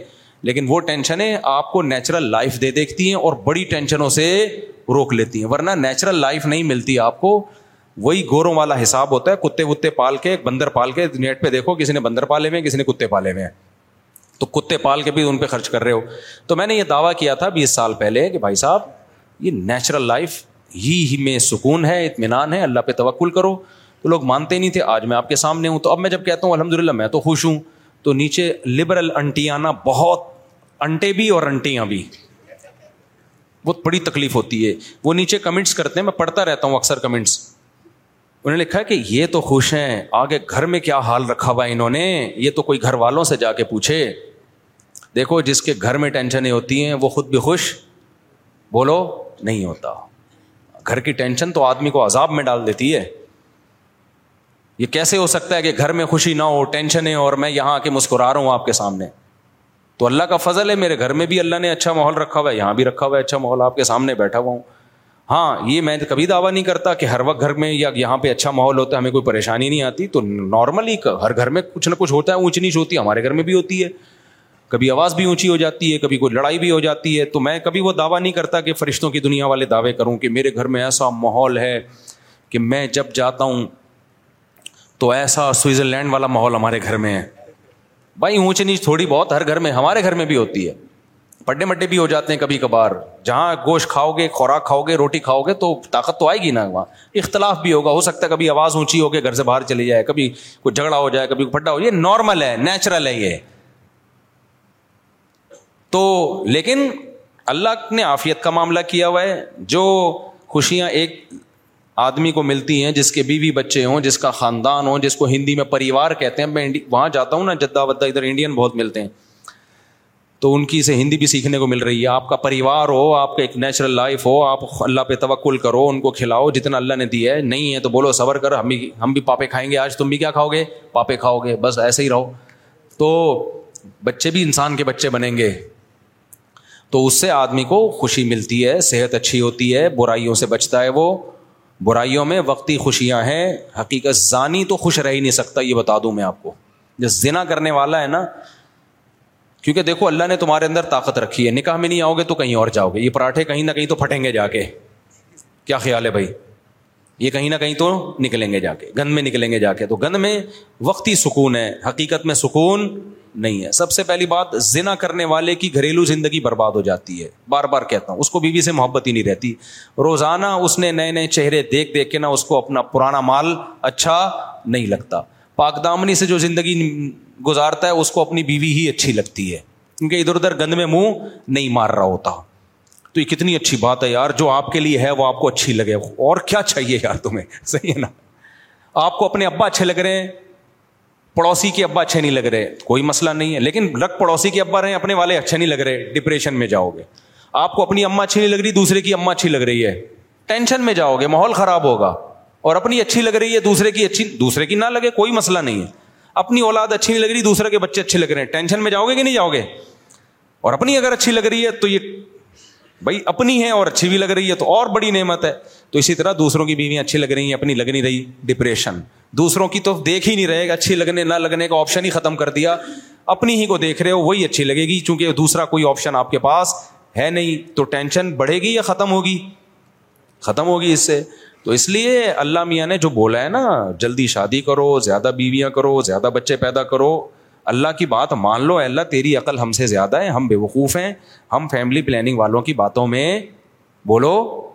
Speaker 5: لیکن وہ ٹینشنیں آپ کو نیچرل لائف دے دیکھتی ہیں اور بڑی ٹینشنوں سے روک لیتی ہیں ورنہ نیچرل لائف نہیں ملتی آپ کو وہی گوروں والا حساب ہوتا ہے کتے وتے پال کے بندر پال کے نیٹ پہ دیکھو کسی نے بندر پالے میں کسی نے کتے پالے ہوئے ہیں تو کتے پال کے بھی ان پہ خرچ کر رہے ہو تو میں نے یہ دعویٰ کیا تھا بیس سال پہلے کہ بھائی صاحب یہ نیچرل لائف ہی میں سکون ہے اطمینان ہے اللہ پہ توقل کرو تو لوگ مانتے نہیں تھے آج میں آپ کے سامنے ہوں تو اب میں جب کہتا ہوں الحمد للہ میں تو خوش ہوں تو نیچے لبرل انٹیاں نا بہت انٹے بھی اور انٹیاں بھی بہت بڑی تکلیف ہوتی ہے وہ نیچے کمنٹس کرتے ہیں میں پڑھتا رہتا ہوں اکثر کمنٹس انہوں نے لکھا کہ یہ تو خوش ہیں آگے گھر میں کیا حال رکھا ہوا انہوں نے یہ تو کوئی گھر والوں سے جا کے پوچھے دیکھو جس کے گھر میں ٹینشنیں ہوتی ہیں وہ خود بھی خوش بولو نہیں ہوتا گھر کی ٹینشن تو آدمی کو عذاب میں ڈال دیتی ہے یہ کیسے ہو سکتا ہے کہ گھر میں خوشی نہ ہو ٹینشن ہے اور میں یہاں آ کے مسکرا رہا ہوں آپ کے سامنے تو اللہ کا فضل ہے میرے گھر میں بھی اللہ نے اچھا ماحول رکھا ہوا ہے یہاں بھی رکھا ہوا ہے اچھا ماحول آپ کے سامنے بیٹھا ہوا ہوں ہاں یہ میں تو کبھی دعویٰ نہیں کرتا کہ ہر وقت گھر میں یا یہاں پہ اچھا ماحول ہوتا ہے ہمیں کوئی پریشانی نہیں آتی تو نارملی ہر گھر میں کچھ نہ کچھ ہوتا ہے اونچ نیچ ہوتی ہے ہمارے گھر میں بھی ہوتی ہے کبھی آواز بھی اونچی ہو جاتی ہے کبھی کوئی لڑائی بھی ہو جاتی ہے تو میں کبھی وہ دعویٰ نہیں کرتا کہ فرشتوں کی دنیا والے دعوے کروں کہ میرے گھر میں ایسا ماحول ہے کہ میں جب جاتا ہوں تو ایسا سوئٹزرلینڈ والا ماحول ہمارے گھر میں ہے بھائی اونچ نیچ تھوڑی بہت ہر گھر میں ہمارے گھر میں بھی ہوتی ہے بڈے مڈے بھی ہو جاتے ہیں کبھی کبھار جہاں گوشت کھاؤ گے خوراک کھاؤ گے روٹی کھاؤ گے تو طاقت تو آئے گی نا وہاں اختلاف بھی ہوگا ہو سکتا ہے کبھی آواز اونچی ہوگی گھر سے باہر چلی جائے کبھی کوئی جھگڑا ہو جائے کبھی پھڈا ہو جائے نارمل ہے نیچرل ہے یہ تو لیکن اللہ نے آفیت کا معاملہ کیا ہوا ہے جو خوشیاں ایک آدمی کو ملتی ہیں جس کے بیوی بچے ہوں جس کا خاندان ہو جس کو ہندی میں پریوار کہتے ہیں میں وہاں جاتا ہوں نا جدہ ودا ادھر انڈین بہت ملتے ہیں تو ان کی سے ہندی بھی سیکھنے کو مل رہی ہے آپ کا پریوار ہو آپ کا ایک نیچرل لائف ہو آپ اللہ پہ توکل کرو ان کو کھلاؤ جتنا اللہ نے دیا ہے نہیں ہے تو بولو صبر کر ہم بھی ہم بھی پاپے کھائیں گے آج تم بھی کیا کھاؤ گے پاپے کھاؤ گے بس ایسے ہی رہو تو بچے بھی انسان کے بچے بنیں گے تو اس سے آدمی کو خوشی ملتی ہے صحت اچھی ہوتی ہے برائیوں سے بچتا ہے وہ برائیوں میں وقتی خوشیاں ہیں حقیقت زانی تو خوش رہ ہی نہیں سکتا یہ بتا دوں میں آپ کو جو زنا کرنے والا ہے نا کیونکہ دیکھو اللہ نے تمہارے اندر طاقت رکھی ہے نکاح میں نہیں آؤ گے تو کہیں اور جاؤ گے یہ پراٹھے کہیں نہ کہیں تو پھٹیں گے جا کے کیا خیال ہے بھائی یہ کہیں نہ کہیں تو نکلیں گے جا کے گند میں نکلیں گے جا کے تو گند میں وقتی سکون ہے حقیقت میں سکون نہیں ہے سب سے پہلی بات زنا کرنے والے کی گھریلو زندگی برباد ہو جاتی ہے بار بار کہتا ہوں اس کو بیوی بی سے محبت ہی نہیں رہتی روزانہ اس نے نئے نئے چہرے دیکھ دیکھ کے نہ اس کو اپنا پرانا مال اچھا نہیں لگتا پاک دامنی سے جو زندگی گزارتا ہے اس کو اپنی بیوی ہی اچھی لگتی ہے کیونکہ ادھر ادھر گند میں منہ نہیں مار رہا ہوتا تو یہ کتنی اچھی بات ہے یار جو آپ کے لیے ہے وہ آپ کو اچھی لگے اور کیا چاہیے یار تمہیں صحیح ہے نا آپ کو اپنے ابا اچھے لگ رہے ہیں پڑوسی کے ابا اچھے نہیں لگ رہے کوئی مسئلہ نہیں ہے لیکن رکھ پڑوسی کے ابا رہے ہیں اپنے والے اچھے نہیں لگ رہے ڈپریشن میں جاؤ گے آپ کو اپنی اماں اچھی نہیں لگ رہی دوسرے کی اماں اچھی لگ رہی ہے ٹینشن میں جاؤ گے ماحول خراب ہوگا اور اپنی اچھی لگ رہی ہے دوسرے کی اچھی دوسرے کی نہ لگے کوئی مسئلہ نہیں ہے اپنی اولاد اچھی نہیں لگ رہی دوسرے کے بچے اچھے لگ رہے ہیں ٹینشن میں جاؤ گے کہ نہیں جاؤ گے اور اپنی اگر اچھی لگ رہی ہے تو یہ بھائی اپنی ہے اور اچھی بھی لگ رہی ہے تو اور بڑی نعمت ہے تو اسی طرح دوسروں کی بیویاں اچھی لگ رہی ہیں اپنی لگ نہیں رہی ڈپریشن دوسروں کی تو دیکھ ہی نہیں رہے گا اچھی لگنے نہ لگنے کا آپشن ہی ختم کر دیا اپنی ہی کو دیکھ رہے ہو وہی اچھی لگے گی چونکہ دوسرا کوئی آپشن آپ کے پاس ہے نہیں تو ٹینشن بڑھے گی یا ختم ہوگی ختم ہوگی اس سے تو اس لیے اللہ میاں نے جو بولا ہے نا جلدی شادی کرو زیادہ بیویاں کرو زیادہ بچے پیدا کرو اللہ کی بات مان لو اللہ تیری عقل ہم سے زیادہ ہے ہم بے وقوف ہیں ہم فیملی پلاننگ والوں کی باتوں میں بولو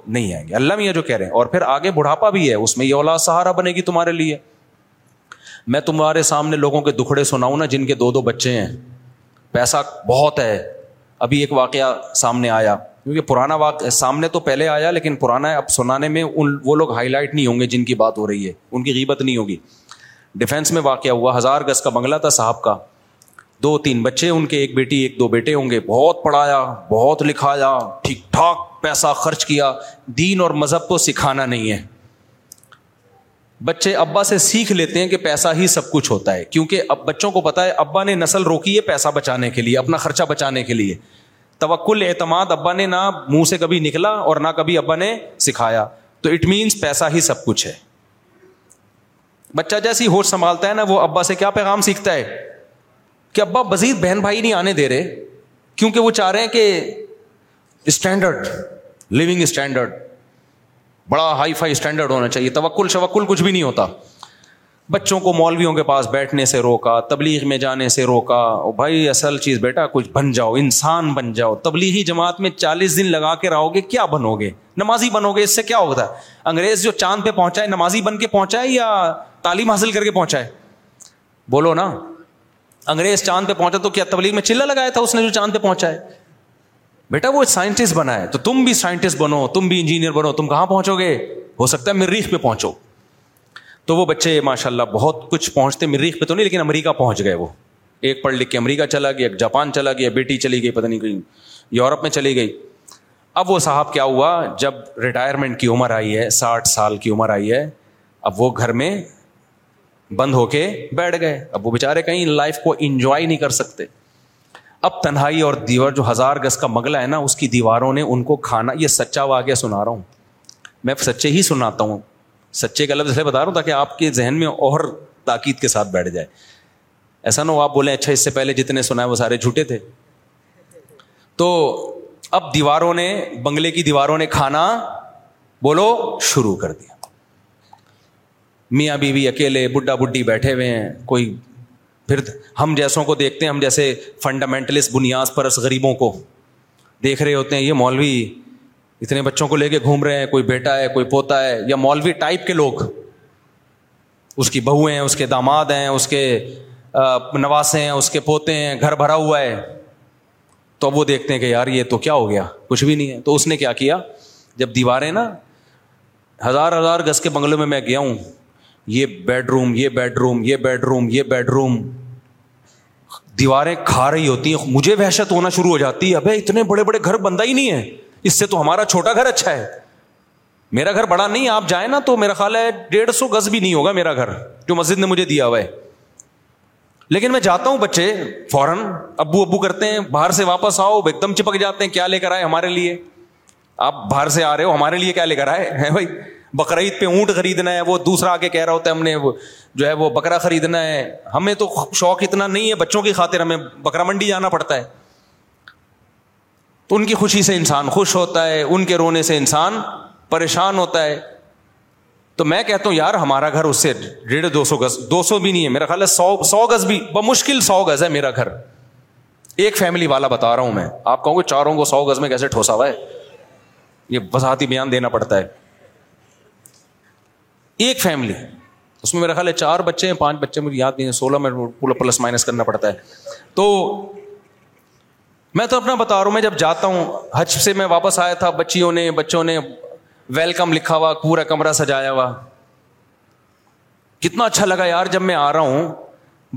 Speaker 5: نہیں آئیں گے اللہ میاں جو کہہ رہے ہیں اور پھر آگے بڑھاپا بھی ہے اس میں یہ اولاد سہارا بنے گی تمہارے لیے میں تمہارے سامنے لوگوں کے دکھڑے سناؤں نا جن کے دو دو بچے ہیں پیسہ بہت ہے ابھی ایک واقعہ سامنے آیا کیونکہ پرانا واقع سامنے تو پہلے آیا لیکن پرانا اب سنانے میں ان وہ لوگ ہائی لائٹ نہیں ہوں گے جن کی بات ہو رہی ہے ان کی غیبت نہیں ہوگی ڈیفینس میں واقعہ ہوا ہزار گز کا بنگلہ تھا صاحب کا دو تین بچے ان کے ایک بیٹی ایک دو بیٹے ہوں گے بہت پڑھایا بہت لکھایا ٹھیک ٹھاک پیسہ خرچ کیا دین اور مذہب کو سکھانا نہیں ہے بچے ابا سے سیکھ لیتے ہیں کہ پیسہ ہی سب کچھ ہوتا ہے کیونکہ اب بچوں کو پتا ہے ابا نے نسل روکی ہے پیسہ بچانے کے لیے اپنا خرچہ بچانے کے لیے توکل اعتماد ابا نے نہ منہ سے کبھی نکلا اور نہ کبھی ابا نے سکھایا تو اٹ مینس پیسہ ہی سب کچھ ہے بچہ جیسی ہوش سنبھالتا ہے نا وہ ابا سے کیا پیغام سیکھتا ہے کہ ابا بزیر بہن بھائی نہیں آنے دے رہے کیونکہ وہ چاہ رہے ہیں کہ اسٹینڈرڈ لونگ اسٹینڈرڈ بڑا ہائی فائی اسٹینڈرڈ ہونا چاہیے توکل شوکل کچھ بھی نہیں ہوتا بچوں کو مولویوں کے پاس بیٹھنے سے روکا تبلیغ میں جانے سے روکا بھائی اصل چیز بیٹا کچھ بن جاؤ انسان بن جاؤ تبلیغی جماعت میں چالیس دن لگا کے رہو گے کیا بنو گے نمازی بنو گے اس سے کیا ہوتا ہے انگریز جو چاند پہ پہنچا ہے نمازی بن کے پہنچا ہے یا تعلیم حاصل کر کے پہنچا ہے بولو نا انگریز چاند پہ پہنچا تو کیا تبلیغ میں چلا لگایا تھا اس نے جو چاند پہ پہنچا ہے بیٹا وہ سائنٹسٹ بنا ہے تو تم بھی سائنٹسٹ بنو تم بھی انجینئر بنو تم کہاں پہنچو گے ہو سکتا ہے مریخ پہ پہنچو تو وہ بچے ماشاء اللہ بہت کچھ پہنچتے مریخ پہ تو نہیں لیکن امریکہ پہنچ گئے وہ ایک پڑھ لکھ کے امریکہ چلا گیا ایک جاپان چلا گیا بیٹی چلی گئی پتہ نہیں کہیں یورپ میں چلی گئی اب وہ صاحب کیا ہوا جب ریٹائرمنٹ کی عمر آئی ہے ساٹھ سال کی عمر آئی ہے اب وہ گھر میں بند ہو کے بیٹھ گئے اب وہ بےچارے کہیں لائف کو انجوائے نہیں کر سکتے اب تنہائی اور دیور جو ہزار گز کا مغلا ہے نا اس کی دیواروں نے ان کو کھانا یہ سچا واقعہ سنا رہا ہوں میں سچے ہی سناتا ہوں سچے کا لفظ بتا رہا ہوں تاکہ آپ کے ذہن میں اور تاکید کے ساتھ بیٹھ جائے ایسا نہ ہو آپ بولیں اچھا اس سے پہلے جتنے سنا ہے وہ سارے جھوٹے تھے تو اب دیواروں نے بنگلے کی دیواروں نے کھانا بولو شروع کر دیا میاں بیوی اکیلے بڈھا بڈی بیٹھے ہوئے ہیں کوئی پھر ہم جیسوں کو دیکھتے ہیں ہم جیسے فنڈامنٹلسٹ بنیاد پرس غریبوں کو دیکھ رہے ہوتے ہیں یہ مولوی اتنے بچوں کو لے کے گھوم رہے ہیں کوئی بیٹا ہے کوئی پوتا ہے یا مولوی ٹائپ کے لوگ اس کی بہویں اس کے داماد ہیں اس کے نواسے ہیں اس کے پوتے ہیں گھر بھرا ہوا ہے اب وہ دیکھتے ہیں کہ یار یہ تو کیا ہو گیا کچھ بھی نہیں ہے تو اس نے کیا کیا جب دیواریں نا ہزار ہزار گز کے بنگلوں میں میں گیا ہوں یہ بیڈ روم یہ بیڈ روم یہ بیڈ روم یہ بیڈ روم دیواریں کھا رہی ہوتی ہیں مجھے وحشت ہونا شروع ہو جاتی ہے ابھی اتنے بڑے بڑے گھر بندہ ہی نہیں ہے اس سے تو ہمارا چھوٹا گھر اچھا ہے میرا گھر بڑا نہیں آپ جائیں نا تو میرا خیال ہے ڈیڑھ سو گز بھی نہیں ہوگا میرا گھر جو مسجد نے مجھے دیا ہوا ہے لیکن میں جاتا ہوں بچے فوراً ابو ابو کرتے ہیں باہر سے واپس آؤ ایک دم چپک جاتے ہیں کیا لے کر آئے ہمارے لیے آپ باہر سے آ رہے ہو ہمارے لیے کیا لے کر آئے ہیں بھائی بقرعید پہ اونٹ خریدنا ہے وہ دوسرا آ کے کہہ رہا ہوتا ہے ہم نے جو ہے وہ بکرا خریدنا ہے ہمیں تو شوق اتنا نہیں ہے بچوں کی خاطر ہمیں بکرا منڈی جانا پڑتا ہے تو ان کی خوشی سے انسان خوش ہوتا ہے ان کے رونے سے انسان پریشان ہوتا ہے تو میں کہتا ہوں یار ہمارا گھر اس سے ڈیڑھ دو سو گز دو سو بھی نہیں ہے میرا خیال ہے سو سو گز بھی بمشکل سو گز ہے میرا گھر ایک فیملی والا بتا رہا ہوں میں آپ کہوں گے چاروں کو سو گز میں کیسے ٹھوسا ہوا ہے یہ وضاحتی بیان دینا پڑتا ہے ایک فیملی اس میں میرا خیال ہے چار بچے ہیں پانچ بچے مجھے یاد نہیں سولہ میں پلس مائنس کرنا پڑتا ہے تو میں تو اپنا بتا رہا ہوں میں جب جاتا ہوں حج سے میں واپس آیا تھا بچیوں نے بچوں نے ویلکم لکھا ہوا پورا کمرہ سجایا ہوا کتنا اچھا لگا یار جب میں آ رہا ہوں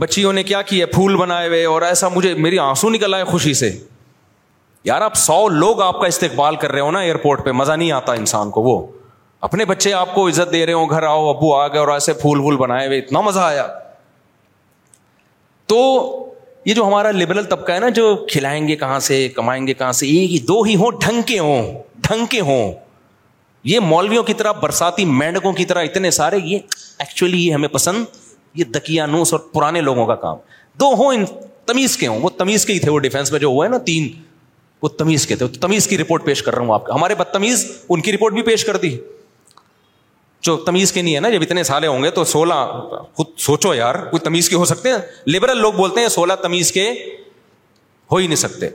Speaker 5: بچیوں نے کیا کیا پھول بنائے ہوئے اور ایسا مجھے میری آنسو نکل آئے خوشی سے یار آپ سو لوگ آپ کا استقبال کر رہے ہو نا ایئرپورٹ پہ مزہ نہیں آتا انسان کو وہ اپنے بچے آپ کو عزت دے رہے ہو گھر آؤ ابو آ گئے اور ایسے پھول وول بنائے ہوئے اتنا مزہ آیا تو یہ جو ہمارا لبرل طبقہ ہے نا جو کھلائیں گے کہاں سے کمائیں گے کہاں سے دو ہی ہوں ڈھنگ کے ہوں ڈھنگ کے ہوں یہ مولویوں کی طرح برساتی مینڈکوں کی طرح اتنے سارے یہ ایکچولی یہ ہمیں پسند یہ دکیانوس اور پرانے لوگوں کا کام دو ہوں ان تمیز کے ہوں وہ تمیز کے ہی تھے وہ ڈیفینس میں جو ہوئے نا تین وہ تمیز کے تھے تمیز کی رپورٹ پیش کر رہا ہوں آپ کا ہمارے بدتمیز ان کی رپورٹ بھی پیش کر دی جو تمیز کے نہیں ہے نا جب اتنے سالے ہوں گے تو سولہ خود سوچو یار کوئی تمیز کے ہو سکتے ہیں لبرل لوگ بولتے ہیں سولہ تمیز کے ہو ہی نہیں سکتے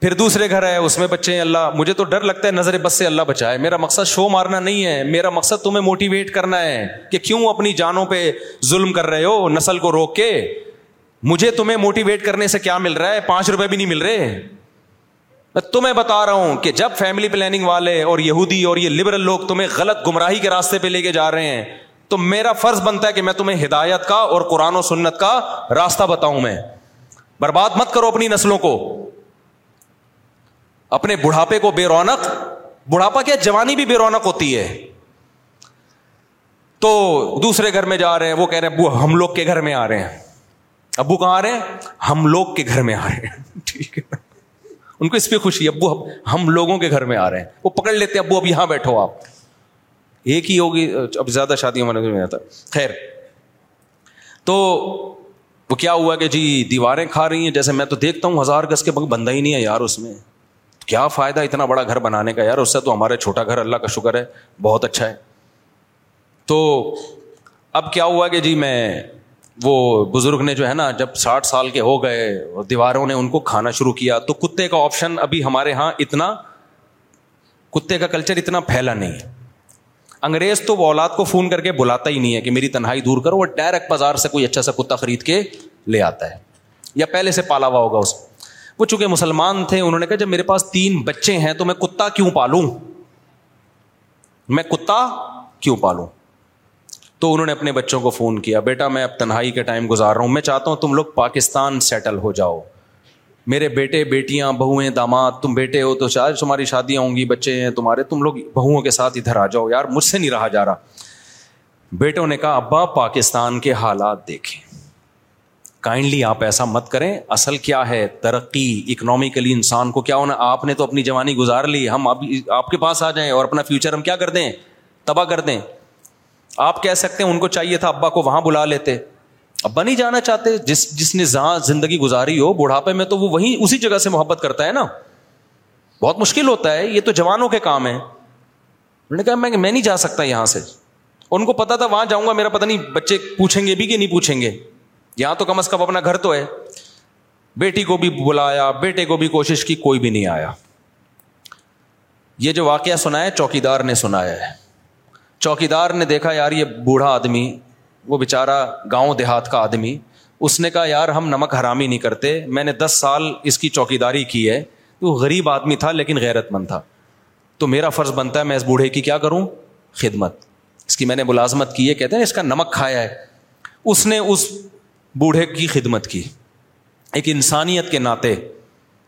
Speaker 5: پھر دوسرے گھر ہے اس میں بچے ہیں اللہ مجھے تو ڈر لگتا ہے نظر بس سے اللہ بچائے میرا مقصد شو مارنا نہیں ہے میرا مقصد تمہیں موٹیویٹ کرنا ہے کہ کیوں اپنی جانوں پہ ظلم کر رہے ہو نسل کو روک کے مجھے تمہیں موٹیویٹ کرنے سے کیا مل رہا ہے پانچ روپے بھی نہیں مل رہے تمہیں بتا رہا ہوں کہ جب فیملی پلاننگ والے اور یہودی اور یہ لبرل لوگ تمہیں غلط گمراہی کے راستے پہ لے کے جا رہے ہیں تو میرا فرض بنتا ہے کہ میں تمہیں ہدایت کا اور قرآن و سنت کا راستہ بتاؤں میں برباد مت کرو اپنی نسلوں کو اپنے بڑھاپے کو بے رونق بڑھاپا کیا جوانی بھی بے رونق ہوتی ہے تو دوسرے گھر میں جا رہے ہیں وہ کہہ رہے ہیں ابو ہم لوگ کے گھر میں آ رہے ہیں ابو کہاں آ رہے ہیں ہم لوگ کے گھر میں آ رہے ہیں (laughs) ٹھیک ہے ان کو اس پہ خوشی ابو اب ہم لوگوں کے گھر میں آ رہے ہیں وہ پکڑ لیتے ابو اب اب یہاں بیٹھو آپ ایک ہی ہوگی زیادہ شادی ہمارے میں آتا خیر تو وہ کیا ہوا کہ جی دیواریں کھا رہی ہیں جیسے میں تو دیکھتا ہوں ہزار گز کے بندہ ہی نہیں ہے یار اس میں کیا فائدہ اتنا بڑا گھر بنانے کا یار اس سے تو ہمارے چھوٹا گھر اللہ کا شکر ہے بہت اچھا ہے تو اب کیا ہوا کہ جی میں وہ بزرگ نے جو ہے نا جب ساٹھ سال کے ہو گئے دیواروں نے ان کو کھانا شروع کیا تو کتے کا آپشن ابھی ہمارے ہاں اتنا کتے کا کلچر اتنا پھیلا نہیں ہے انگریز تو وہ اولاد کو فون کر کے بلاتا ہی نہیں ہے کہ میری تنہائی دور کرو اور ڈائریکٹ بازار سے کوئی اچھا سا کتا خرید کے لے آتا ہے یا پہلے سے پالا ہوا ہوگا اس وہ چونکہ مسلمان تھے انہوں نے کہا جب میرے پاس تین بچے ہیں تو میں کتا کیوں پالوں میں کتا کیوں پالوں تو انہوں نے اپنے بچوں کو فون کیا بیٹا میں اب تنہائی کا ٹائم گزار رہا ہوں میں چاہتا ہوں تم لوگ پاکستان سیٹل ہو جاؤ میرے بیٹے بیٹیاں بہویں داماد تم بیٹے ہو تو شاید تمہاری شادیاں ہوں گی بچے ہیں تمہارے تم لوگ بہوؤں کے ساتھ ادھر آ جاؤ یار مجھ سے نہیں رہا جا رہا بیٹوں نے کہا ابا پاکستان کے حالات دیکھیں کائنڈلی آپ ایسا مت کریں اصل کیا ہے ترقی اکنامیکلی انسان کو کیا ہونا آپ نے تو اپنی جوانی گزار لی ہم آپ کے پاس آ جائیں اور اپنا فیوچر ہم کیا کر دیں تباہ کر دیں آپ کہہ سکتے ہیں ان کو چاہیے تھا ابا کو وہاں بلا لیتے ابا نہیں جانا چاہتے جس جس نے جہاں زندگی گزاری ہو بڑھاپے میں تو وہ وہیں اسی جگہ سے محبت کرتا ہے نا بہت مشکل ہوتا ہے یہ تو جوانوں کے کام ہے انہوں نے کہا میں میں نہیں جا سکتا یہاں سے ان کو پتا تھا وہاں جاؤں گا میرا پتا نہیں بچے پوچھیں گے بھی کہ نہیں پوچھیں گے یہاں تو کم از کم اپنا گھر تو ہے بیٹی کو بھی بلایا بیٹے کو بھی کوشش کی کوئی بھی نہیں آیا یہ جو واقعہ سنا ہے چوکیدار نے سنایا ہے چوکی دار نے دیکھا یار یہ بوڑھا آدمی وہ بےچارا گاؤں دیہات کا آدمی اس نے کہا یار ہم نمک حرامی نہیں کرتے میں نے دس سال اس کی چوکی داری کی ہے وہ غریب آدمی تھا لیکن غیرت مند تھا تو میرا فرض بنتا ہے میں اس بوڑھے کی کیا کروں خدمت اس کی میں نے ملازمت کی ہے کہتے ہیں اس کا نمک کھایا ہے اس نے اس بوڑھے کی خدمت کی ایک انسانیت کے ناطے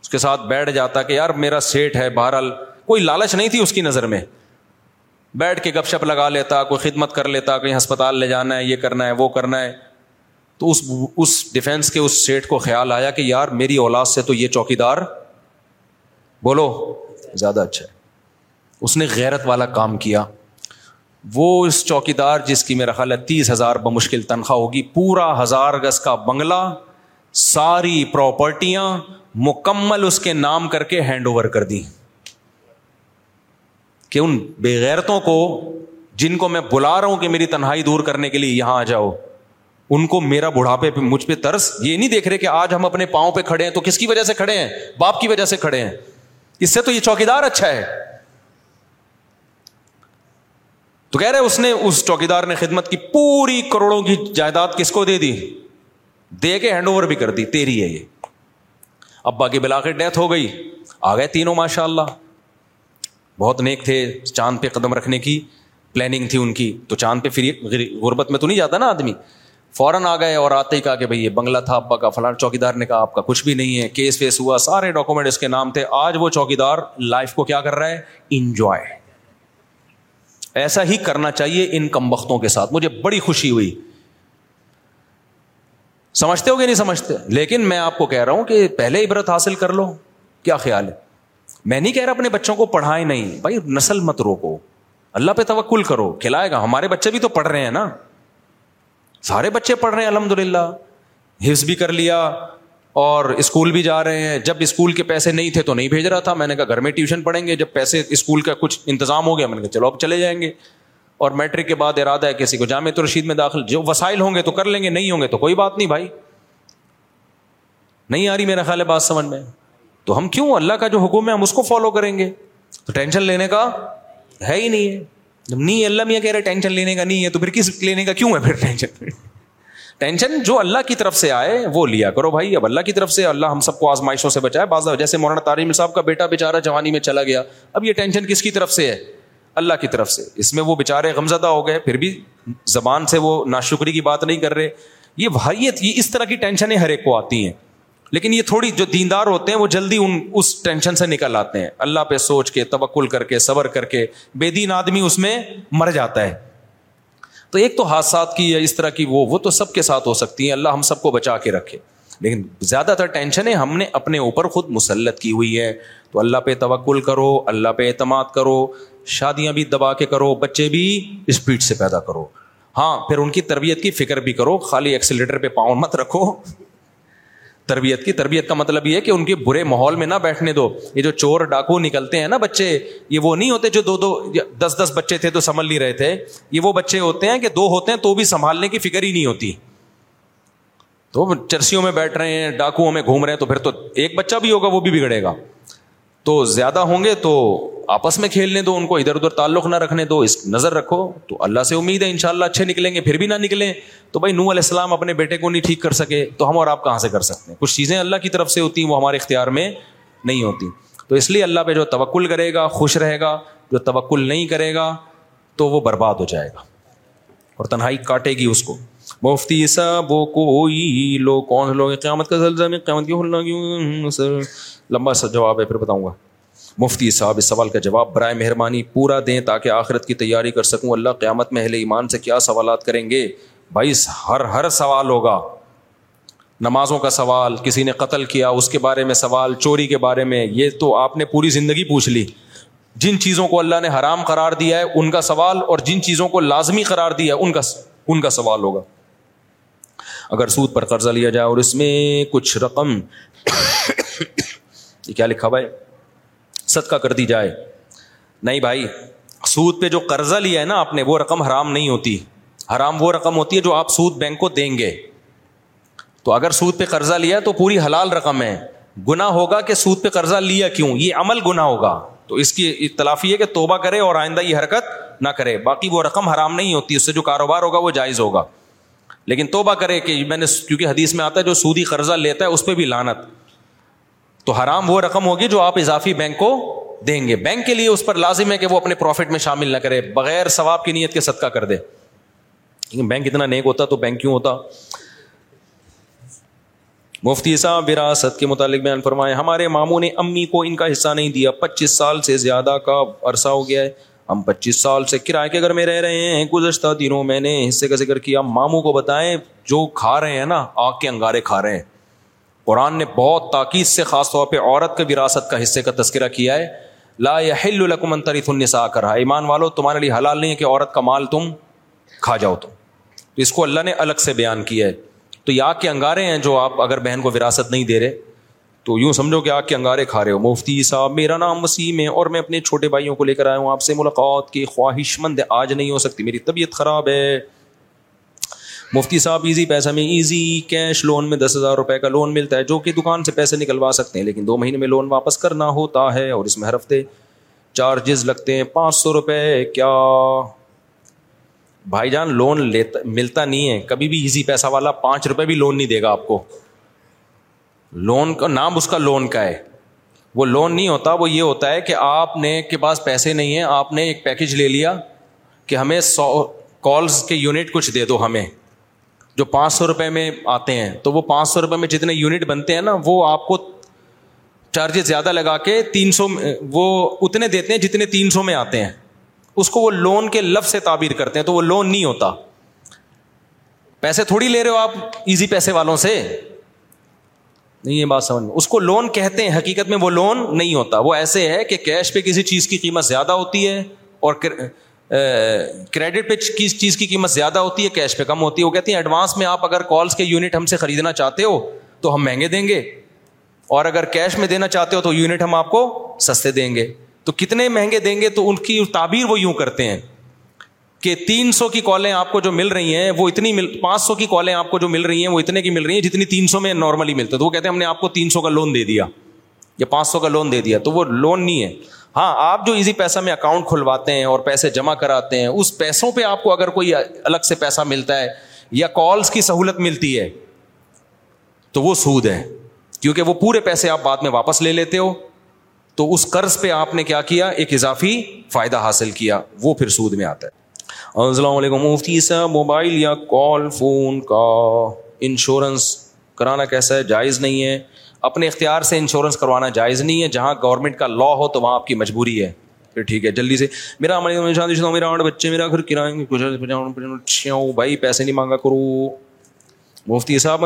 Speaker 5: اس کے ساتھ بیٹھ جاتا کہ یار میرا سیٹ ہے بہرحال کوئی لالچ نہیں تھی اس کی نظر میں بیٹھ کے گپ شپ لگا لیتا کوئی خدمت کر لیتا کہیں ہسپتال لے جانا ہے یہ کرنا ہے وہ کرنا ہے تو اس اس ڈیفینس کے اس سیٹ کو خیال آیا کہ یار میری اولاد سے تو یہ چوکی دار بولو زیادہ اچھا ہے اس نے غیرت والا کام کیا وہ اس چوکیدار جس کی میرا خیال ہے تیس ہزار بمشکل تنخواہ ہوگی پورا ہزار گز کا بنگلہ ساری پراپرٹیاں مکمل اس کے نام کر کے ہینڈ اوور کر دی کہ ان بے کو جن کو میں بلا رہا ہوں کہ میری تنہائی دور کرنے کے لیے یہاں آ جاؤ ان کو میرا بڑھاپے پہ مجھ پہ ترس یہ نہیں دیکھ رہے کہ آج ہم اپنے پاؤں پہ کھڑے ہیں تو کس کی وجہ سے کھڑے ہیں باپ کی وجہ سے کھڑے ہیں اس سے تو یہ چوکی دار اچھا ہے تو کہہ رہے اس نے اس چوکی دار نے خدمت کی پوری کروڑوں کی جائیداد کس کو دے دی دے کے ہینڈ اوور بھی کر دی تیری ہے یہ اب باقی بلا کے ڈیتھ ہو گئی آ گئے تینوں ماشاء اللہ بہت نیک تھے چاند پہ قدم رکھنے کی پلاننگ تھی ان کی تو چاند پہ فری غربت میں تو نہیں جاتا نا آدمی فوراً آ گئے اور آتے ہی کہا کہ بھائی یہ بنگلہ تھا ابا کا فلاں چوکی دار نے کہا آپ کا کچھ بھی نہیں ہے کیس فیس ہوا سارے ڈاکومنٹ اس کے نام تھے آج وہ چوکی دار لائف کو کیا کر رہا ہے انجوائے ایسا ہی کرنا چاہیے ان کم وقتوں کے ساتھ مجھے بڑی خوشی ہوئی سمجھتے ہو کہ نہیں سمجھتے لیکن میں آپ کو کہہ رہا ہوں کہ پہلے عبرت حاصل کر لو کیا خیال ہے میں نہیں کہہ رہا اپنے بچوں کو پڑھائے نہیں بھائی نسل مت روکو اللہ پہ توکل کرو کھلائے گا ہمارے بچے بھی تو پڑھ رہے ہیں نا سارے بچے پڑھ رہے ہیں الحمد للہ حفظ بھی کر لیا اور اسکول بھی جا رہے ہیں جب اسکول کے پیسے نہیں تھے تو نہیں بھیج رہا تھا میں نے کہا گھر میں ٹیوشن پڑھیں گے جب پیسے اسکول کا کچھ انتظام ہو گیا میں نے کہا چلو اب چلے جائیں گے اور میٹرک کے بعد ارادہ ہے کسی کو جامع رشید میں داخل جو وسائل ہوں گے تو کر لیں گے نہیں ہوں گے تو کوئی بات نہیں بھائی نہیں آ رہی میرا خیال ہے بات سمجھ میں تو ہم کیوں اللہ کا جو حکم ہے ہم اس کو فالو کریں گے تو ٹینشن لینے کا ہے ہی نہیں ہے جب نہیں اللہ میں یہ کہہ رہے ٹینشن لینے کا نہیں ہے تو پھر کس لینے کا کیوں ہے پھر ٹینشن ٹینشن جو اللہ کی طرف سے آئے وہ لیا کرو بھائی اب اللہ کی طرف سے اللہ ہم سب کو آزمائشوں سے بچائے بعض جیسے مولانا تاریم صاحب کا بیٹا بےچارا جوانی میں چلا گیا اب یہ ٹینشن کس کی طرف سے ہے اللہ کی طرف سے اس میں وہ بےچارے غمزدہ ہو گئے پھر بھی زبان سے وہ ناشکری کی بات نہیں کر رہے یہ یہ اس طرح کی ٹینشنیں ہر ایک کو آتی ہیں لیکن یہ تھوڑی جو دیندار ہوتے ہیں وہ جلدی ان اس ٹینشن سے نکل آتے ہیں اللہ پہ سوچ کے توکل کر کے صبر کر کے بے دین آدمی اس میں مر جاتا ہے تو ایک تو حادثات کی یا اس طرح کی وہ وہ تو سب کے ساتھ ہو سکتی ہیں اللہ ہم سب کو بچا کے رکھے لیکن زیادہ تر ٹینشن ہے ہم نے اپنے اوپر خود مسلط کی ہوئی ہے تو اللہ پہ توکل کرو اللہ پہ اعتماد کرو شادیاں بھی دبا کے کرو بچے بھی اسپیڈ سے پیدا کرو ہاں پھر ان کی تربیت کی فکر بھی کرو خالی ایکسیلیٹر پہ پاؤں مت رکھو تربیت کی تربیت کا مطلب یہ ہے کہ ان کے برے ماحول میں نہ بیٹھنے دو یہ جو چور ڈاکو نکلتے ہیں نا بچے یہ وہ نہیں ہوتے جو دو دو دس دس بچے تھے تو سنبھل نہیں رہے تھے یہ وہ بچے ہوتے ہیں کہ دو ہوتے ہیں تو بھی سنبھالنے کی فکر ہی نہیں ہوتی تو چرسیوں میں بیٹھ رہے ہیں ڈاکوؤں میں گھوم رہے ہیں تو پھر تو ایک بچہ بھی ہوگا وہ بھی بگڑے گا تو زیادہ ہوں گے تو آپس میں کھیلنے دو ان کو ادھر ادھر تعلق نہ رکھنے دو اس نظر رکھو تو اللہ سے امید ہے انشاءاللہ اللہ اچھے نکلیں گے پھر بھی نہ نکلیں تو بھائی نو علیہ السلام اپنے بیٹے کو نہیں ٹھیک کر سکے تو ہم اور آپ کہاں سے کر سکتے ہیں کچھ چیزیں اللہ کی طرف سے ہوتی ہیں وہ ہمارے اختیار میں نہیں ہوتی تو اس لیے اللہ پہ جو توکل کرے گا خوش رہے گا جو توکل نہیں کرے گا تو وہ برباد ہو جائے گا اور تنہائی کاٹے گی اس کو مفتی صاحب وہ کوئی لو کون لوگ قیامت قیامت کا زلزلہ کی لمبا سا جواب ہے پھر بتاؤں گا مفتی صاحب اس سوال کا جواب برائے مہربانی پورا دیں تاکہ آخرت کی تیاری کر سکوں اللہ قیامت میں اہل ایمان سے کیا سوالات کریں گے بھائی ہر ہر سوال ہوگا نمازوں کا سوال کسی نے قتل کیا اس کے بارے میں سوال چوری کے بارے میں یہ تو آپ نے پوری زندگی پوچھ لی جن چیزوں کو اللہ نے حرام قرار دیا ہے ان کا سوال اور جن چیزوں کو لازمی قرار دیا ہے ان کا ان کا سوال ہوگا اگر سود پر قرضہ لیا جائے اور اس میں کچھ رقم یہ کیا لکھا بھائی ہے کا کر دی جائے نہیں بھائی سود پہ جو قرضہ لیا ہے نا آپ نے وہ رقم حرام نہیں ہوتی حرام وہ رقم ہوتی ہے جو آپ سود بینک کو دیں گے تو اگر سود پہ قرضہ لیا تو پوری حلال رقم ہے گنا ہوگا کہ سود پہ قرضہ لیا کیوں یہ عمل گنا ہوگا تو اس کی اطلافی ہے کہ توبہ کرے اور آئندہ یہ حرکت نہ کرے باقی وہ رقم حرام نہیں ہوتی اس سے جو کاروبار ہوگا وہ جائز ہوگا لیکن توبہ کرے کہ میں نے کیونکہ حدیث میں آتا ہے جو سودی قرضہ لیتا ہے اس پہ بھی لانت تو حرام وہ
Speaker 6: رقم ہوگی جو آپ اضافی بینک کو دیں گے بینک کے لیے اس پر لازم ہے کہ وہ اپنے پروفٹ میں شامل نہ کرے بغیر ثواب کی نیت کے صدقہ کر دے بینک اتنا نیک ہوتا تو بینک کیوں ہوتا مفتی صاحب وراثت کے متعلق بیان فرمائے ہمارے ماموں نے امی کو ان کا حصہ نہیں دیا پچیس سال سے زیادہ کا عرصہ ہو گیا ہے ہم پچیس سال سے کرائے کے گھر میں رہ رہے ہیں گزشتہ دنوں میں نے حصے کا ذکر کیا ماموں کو بتائیں جو کھا رہے ہیں نا آگ کے انگارے کھا رہے ہیں قرآن نے بہت تاکید سے خاص طور پہ عورت کے وراثت کا حصے کا تذکرہ کیا ہے لا ہل لکم ان ان نے کر کرا ہاں، ایمان والو تمہارے لیے حلال نہیں ہے کہ عورت کا مال تم کھا جاؤ تم اس کو اللہ نے الگ سے بیان کیا ہے تو یہ آگ کے انگارے ہیں جو آپ اگر بہن کو وراثت نہیں دے رہے تو یوں سمجھو کہ آگ کے انگارے کھا رہے ہو مفتی صاحب میرا نام وسیم ہے اور میں اپنے چھوٹے بھائیوں کو لے کر آیا ہوں آپ سے ملاقات کی خواہش مند آج نہیں ہو سکتی میری طبیعت خراب ہے مفتی صاحب ایزی پیسہ میں ایزی کیش لون میں دس ہزار روپے کا لون ملتا ہے جو کہ دکان سے پیسے نکلوا سکتے ہیں لیکن دو مہینے میں لون واپس کرنا ہوتا ہے اور اس میں ہر ہفتے چارجز لگتے ہیں پانچ سو روپے کیا بھائی جان لون لیتا ملتا نہیں ہے کبھی بھی ایزی پیسہ والا پانچ روپے بھی لون نہیں دے گا آپ کو لون کا نام اس کا لون کا ہے وہ لون نہیں ہوتا وہ یہ ہوتا ہے کہ آپ نے کے پاس پیسے نہیں ہیں آپ نے ایک پیکج لے لیا کہ ہمیں سو کالز کے یونٹ کچھ دے دو ہمیں جو پانچ سو روپے میں آتے ہیں تو وہ پانچ سو روپئے یونٹ بنتے ہیں نا وہ وہ وہ آپ کو کو چارجز زیادہ لگا کے کے تین تین سو سو میں اتنے دیتے ہیں ہیں جتنے آتے اس لون لفظ سے تعبیر کرتے ہیں تو وہ لون نہیں ہوتا پیسے تھوڑی لے رہے ہو آپ ایزی پیسے والوں سے نہیں یہ بات سمجھ اس کو لون کہتے ہیں حقیقت میں وہ لون نہیں ہوتا وہ ایسے ہے کہ کیش پہ کسی چیز کی قیمت زیادہ ہوتی ہے اور کریڈٹ پہ کس چیز کی قیمت زیادہ ہوتی ہے کیش پہ کم ہوتی ہے وہ کہتے ہیں ایڈوانس میں آپ اگر کالس کے یونٹ ہم سے خریدنا چاہتے ہو تو ہم مہنگے دیں گے اور اگر کیش میں دینا چاہتے ہو تو یونٹ ہم آپ کو سستے دیں گے تو کتنے مہنگے دیں گے تو ان کی تعبیر وہ یوں کرتے ہیں کہ تین سو کی کالیں آپ کو جو مل رہی ہیں وہ اتنی مل پانچ سو کی کالیں آپ کو جو مل رہی ہیں وہ اتنے کی مل رہی ہیں جتنی تین سو میں نارملی ملتا ہے تو وہ کہتے ہیں ہم نے آپ کو تین سو کا لون دے دیا یا پانچ سو کا لون دے دیا تو وہ لون نہیں ہے ہاں آپ جو ایزی پیسہ میں اکاؤنٹ کھلواتے ہیں اور پیسے جمع کراتے ہیں اس پیسوں پہ آپ کو اگر کوئی الگ سے پیسہ ملتا ہے یا کالس کی سہولت ملتی ہے تو وہ سود ہے کیونکہ وہ پورے پیسے آپ بعد میں واپس لے لیتے ہو تو اس قرض پہ آپ نے کیا کیا ایک اضافی فائدہ حاصل کیا وہ پھر سود میں آتا ہے السلام علیکم مفتی سا موبائل یا کال فون کا انشورنس کرانا کیسا ہے جائز نہیں ہے اپنے اختیار سے انشورنس کروانا جائز نہیں ہے جہاں گورنمنٹ کا لا ہو تو وہاں آپ کی مجبوری ہے پھر ٹھیک ہے جلدی سے میرا میرا آٹھ بچے میرا گھر کرائیں گے بھائی پیسے نہیں مانگا کرو مفتی صاحب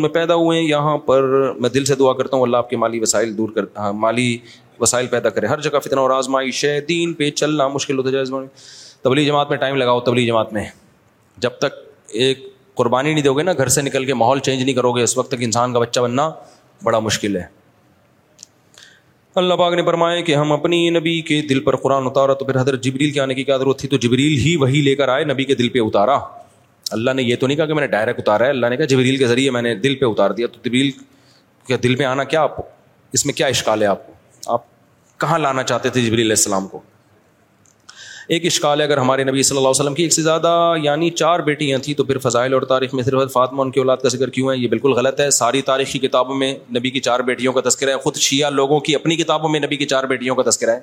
Speaker 6: میں پیدا ہوئے ہیں یہاں پر میں دل سے دعا کرتا ہوں اللہ آپ کے مالی وسائل دور کر ہاں، مالی وسائل پیدا کرے ہر جگہ فتنہ اور آزمائش ہے دین پہ چلنا مشکل ہوتا جائے تبلی جماعت میں ٹائم لگاؤ تبلی جماعت میں جب تک ایک قربانی نہیں دو گے نا گھر سے نکل کے ماحول چینج نہیں کرو گے اس وقت تک انسان کا بچہ بننا بڑا مشکل ہے اللہ پاک نے فرمایا کہ ہم اپنی نبی کے دل پر قرآن اتارا تو پھر حضرت جبریل کے آنے کی کیا ضرورت تھی تو جبریل ہی وہی لے کر آئے نبی کے دل پہ اتارا اللہ نے یہ تو نہیں کہا کہ میں نے ڈائریکٹ اتارا ہے اللہ نے کہا جبریل کے ذریعے میں نے دل پہ اتار دیا تو جبریل کے دل پہ آنا کیا آپ کو اس میں کیا اشکال ہے آپ کو آپ کہاں لانا چاہتے تھے جبریل علیہ السلام کو ایک اشکال ہے اگر ہمارے نبی صلی اللہ علیہ وسلم کی ایک سے زیادہ یعنی چار بیٹیاں تھیں تو پھر فضائل اور تاریخ میں صرف فاطمہ ان کی اولاد کا ذکر کیوں ہے یہ بالکل غلط ہے ساری تاریخ کی کتابوں میں نبی کی چار بیٹیوں کا تذکرہ ہے خود شیعہ لوگوں کی اپنی کتابوں میں نبی کی چار بیٹیوں کا تذکرہ ہے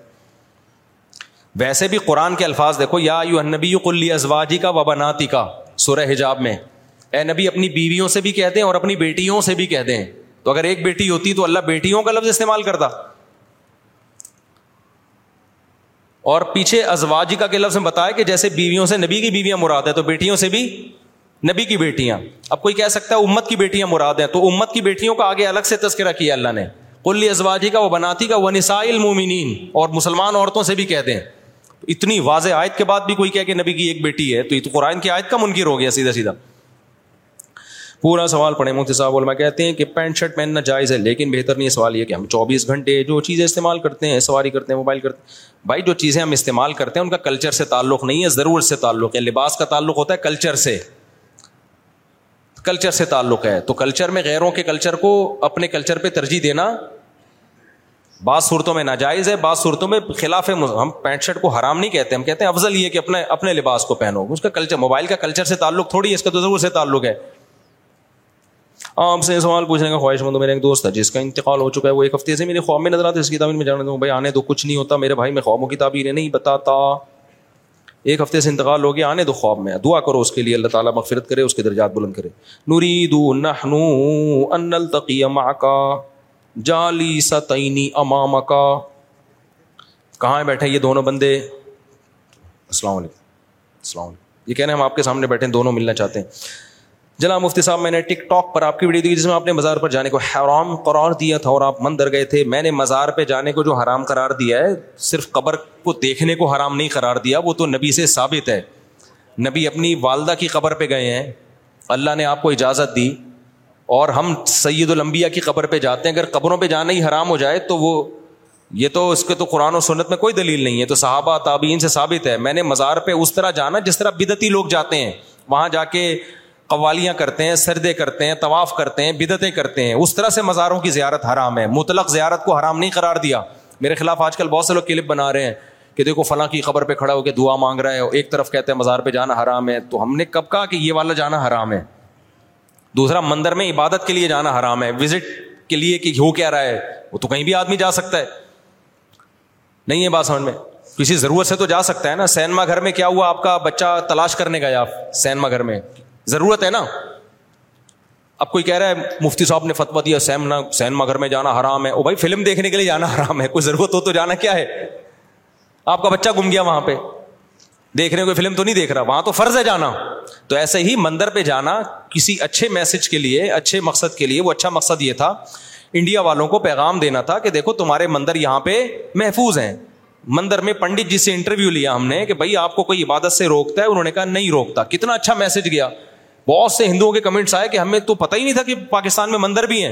Speaker 6: ویسے بھی قرآن کے الفاظ دیکھو یا یو نبی کلی ازواجی کا و ناتی کا سورہ حجاب میں اے نبی اپنی بیویوں سے بھی کہتے ہیں اور اپنی بیٹیوں سے بھی کہتے ہیں تو اگر ایک بیٹی ہوتی تو اللہ بیٹیوں کا لفظ استعمال کرتا اور پیچھے ازواجی کا کہ لفظ میں بتایا کہ جیسے بیویوں سے نبی کی بیویاں مراد ہیں تو بیٹیوں سے بھی نبی کی بیٹیاں اب کوئی کہہ سکتا ہے امت کی بیٹیاں مراد ہیں تو امت کی بیٹیوں کا آگے الگ سے تذکرہ کیا اللہ نے کلی ازواجی کا وہ بناتی کا وہ نسائل مومنین اور مسلمان عورتوں سے بھی کہتے ہیں اتنی واضح آیت کے بعد بھی کوئی کہہ کہ نبی کی ایک بیٹی ہے تو یہ تو قرآن کی آیت کا منکر ہو گیا سیدھا سیدھا پورا سوال پڑھے مفتی صاحب علماء کہتے ہیں کہ پینٹ شرٹ پہننا جائز ہے لیکن بہتر نہیں سوال یہ کہ ہم چوبیس گھنٹے جو چیزیں استعمال کرتے ہیں سواری کرتے ہیں موبائل کرتے ہیں بھائی جو چیزیں ہم استعمال کرتے ہیں ان کا کلچر سے تعلق نہیں ہے ضرورت سے تعلق ہے لباس کا تعلق ہوتا ہے کلچر سے کلچر سے تعلق ہے تو کلچر میں غیروں کے کلچر کو اپنے کلچر پہ ترجیح دینا بعض صورتوں میں ناجائز ہے بعض صورتوں میں خلاف ہے ہم پینٹ شرٹ کو حرام نہیں کہتے ہم کہتے ہیں افضل یہ کہ اپنے اپنے لباس کو پہنو اس کا کلچر موبائل کا کلچر سے تعلق تھوڑی ہے اس کا تو ضرور سے تعلق ہے آپ سے سوال پوچھنے کا خواہش مند میرے ایک دوست ہے جس کا انتقال ہو چکا ہے وہ ایک ہفتے سے میرے خواب میں نظر آتے اس کی تعبیر میں جانا دوں بھائی آنے دو کچھ نہیں ہوتا میرے بھائی میں خوابوں کی تعبیریں نہیں بتاتا ایک ہفتے سے انتقال ہو گیا آنے دو خواب میں دعا کرو اس کے لیے اللہ تعالیٰ مغفرت کرے اس کے درجات بلند کرے نورید نحنو ان التقی کا جالی ستعینی امام کا کہاں بیٹھے یہ دونوں بندے السلام علیکم السلام علیکم یہ کہہ رہے ہیں ہم آپ کے سامنے بیٹھے ہیں دونوں ملنا چاہتے ہیں جناب مفتی صاحب میں نے ٹک ٹاک پر آپ کی ویڈیو دی جس میں آپ نے مزار پر جانے کو حرام قرار دیا تھا اور آپ مندر گئے تھے میں نے مزار پہ جانے کو جو حرام قرار دیا ہے صرف قبر کو دیکھنے کو حرام نہیں قرار دیا وہ تو نبی سے ثابت ہے نبی اپنی والدہ کی قبر پہ گئے ہیں اللہ نے آپ کو اجازت دی اور ہم سید الانبیاء کی قبر پہ جاتے ہیں اگر قبروں پہ جانا ہی حرام ہو جائے تو وہ یہ تو اس کے تو قرآن و سنت میں کوئی دلیل نہیں ہے تو صحابہ تابعین سے ثابت ہے میں نے مزار پہ اس طرح جانا جس طرح بدتی لوگ جاتے ہیں وہاں جا کے قوالیاں کرتے ہیں سردے کرتے ہیں طواف کرتے ہیں بدتیں کرتے ہیں اس طرح سے مزاروں کی زیارت حرام ہے مطلق زیارت کو حرام نہیں قرار دیا میرے خلاف آج کل بہت سے لوگ کلپ بنا رہے ہیں کہ دیکھو فلاں کی خبر پہ کھڑا ہو کے دعا مانگ رہا ہے اور ایک طرف کہتے ہیں مزار پہ جانا حرام ہے تو ہم نے کب کہا کہ یہ والا جانا حرام ہے دوسرا مندر میں عبادت کے لیے جانا حرام ہے وزٹ کے لیے کہ ہو کیا رہا ہے وہ تو کہیں بھی آدمی جا سکتا ہے نہیں ہے بات سمجھ میں کسی ضرورت سے تو جا سکتا ہے نا سینما گھر میں کیا ہوا آپ کا بچہ تلاش کرنے گیا آپ سینما گھر میں ضرورت ہے نا اب کوئی کہہ رہا ہے مفتی صاحب نے فتوا دیا سیم نہ گھر میں جانا حرام ہے بھائی فلم دیکھنے کے لیے جانا حرام ہے کوئی ضرورت ہو تو جانا کیا ہے آپ کا بچہ گم گیا وہاں پہ دیکھ رہے کوئی فلم تو نہیں دیکھ رہا وہاں تو فرض ہے جانا تو ایسے ہی مندر پہ جانا کسی اچھے میسج کے لیے اچھے مقصد کے لیے وہ اچھا مقصد یہ تھا انڈیا والوں کو پیغام دینا تھا کہ دیکھو تمہارے مندر یہاں پہ محفوظ ہیں مندر میں پنڈت جی سے انٹرویو لیا ہم نے کہ بھائی آپ کو کوئی عبادت سے روکتا ہے انہوں نے کہا نہیں روکتا کتنا اچھا میسج گیا بہت سے ہندوؤں کے کمنٹس آئے کہ ہمیں تو پتہ ہی نہیں تھا کہ پاکستان میں مندر بھی ہیں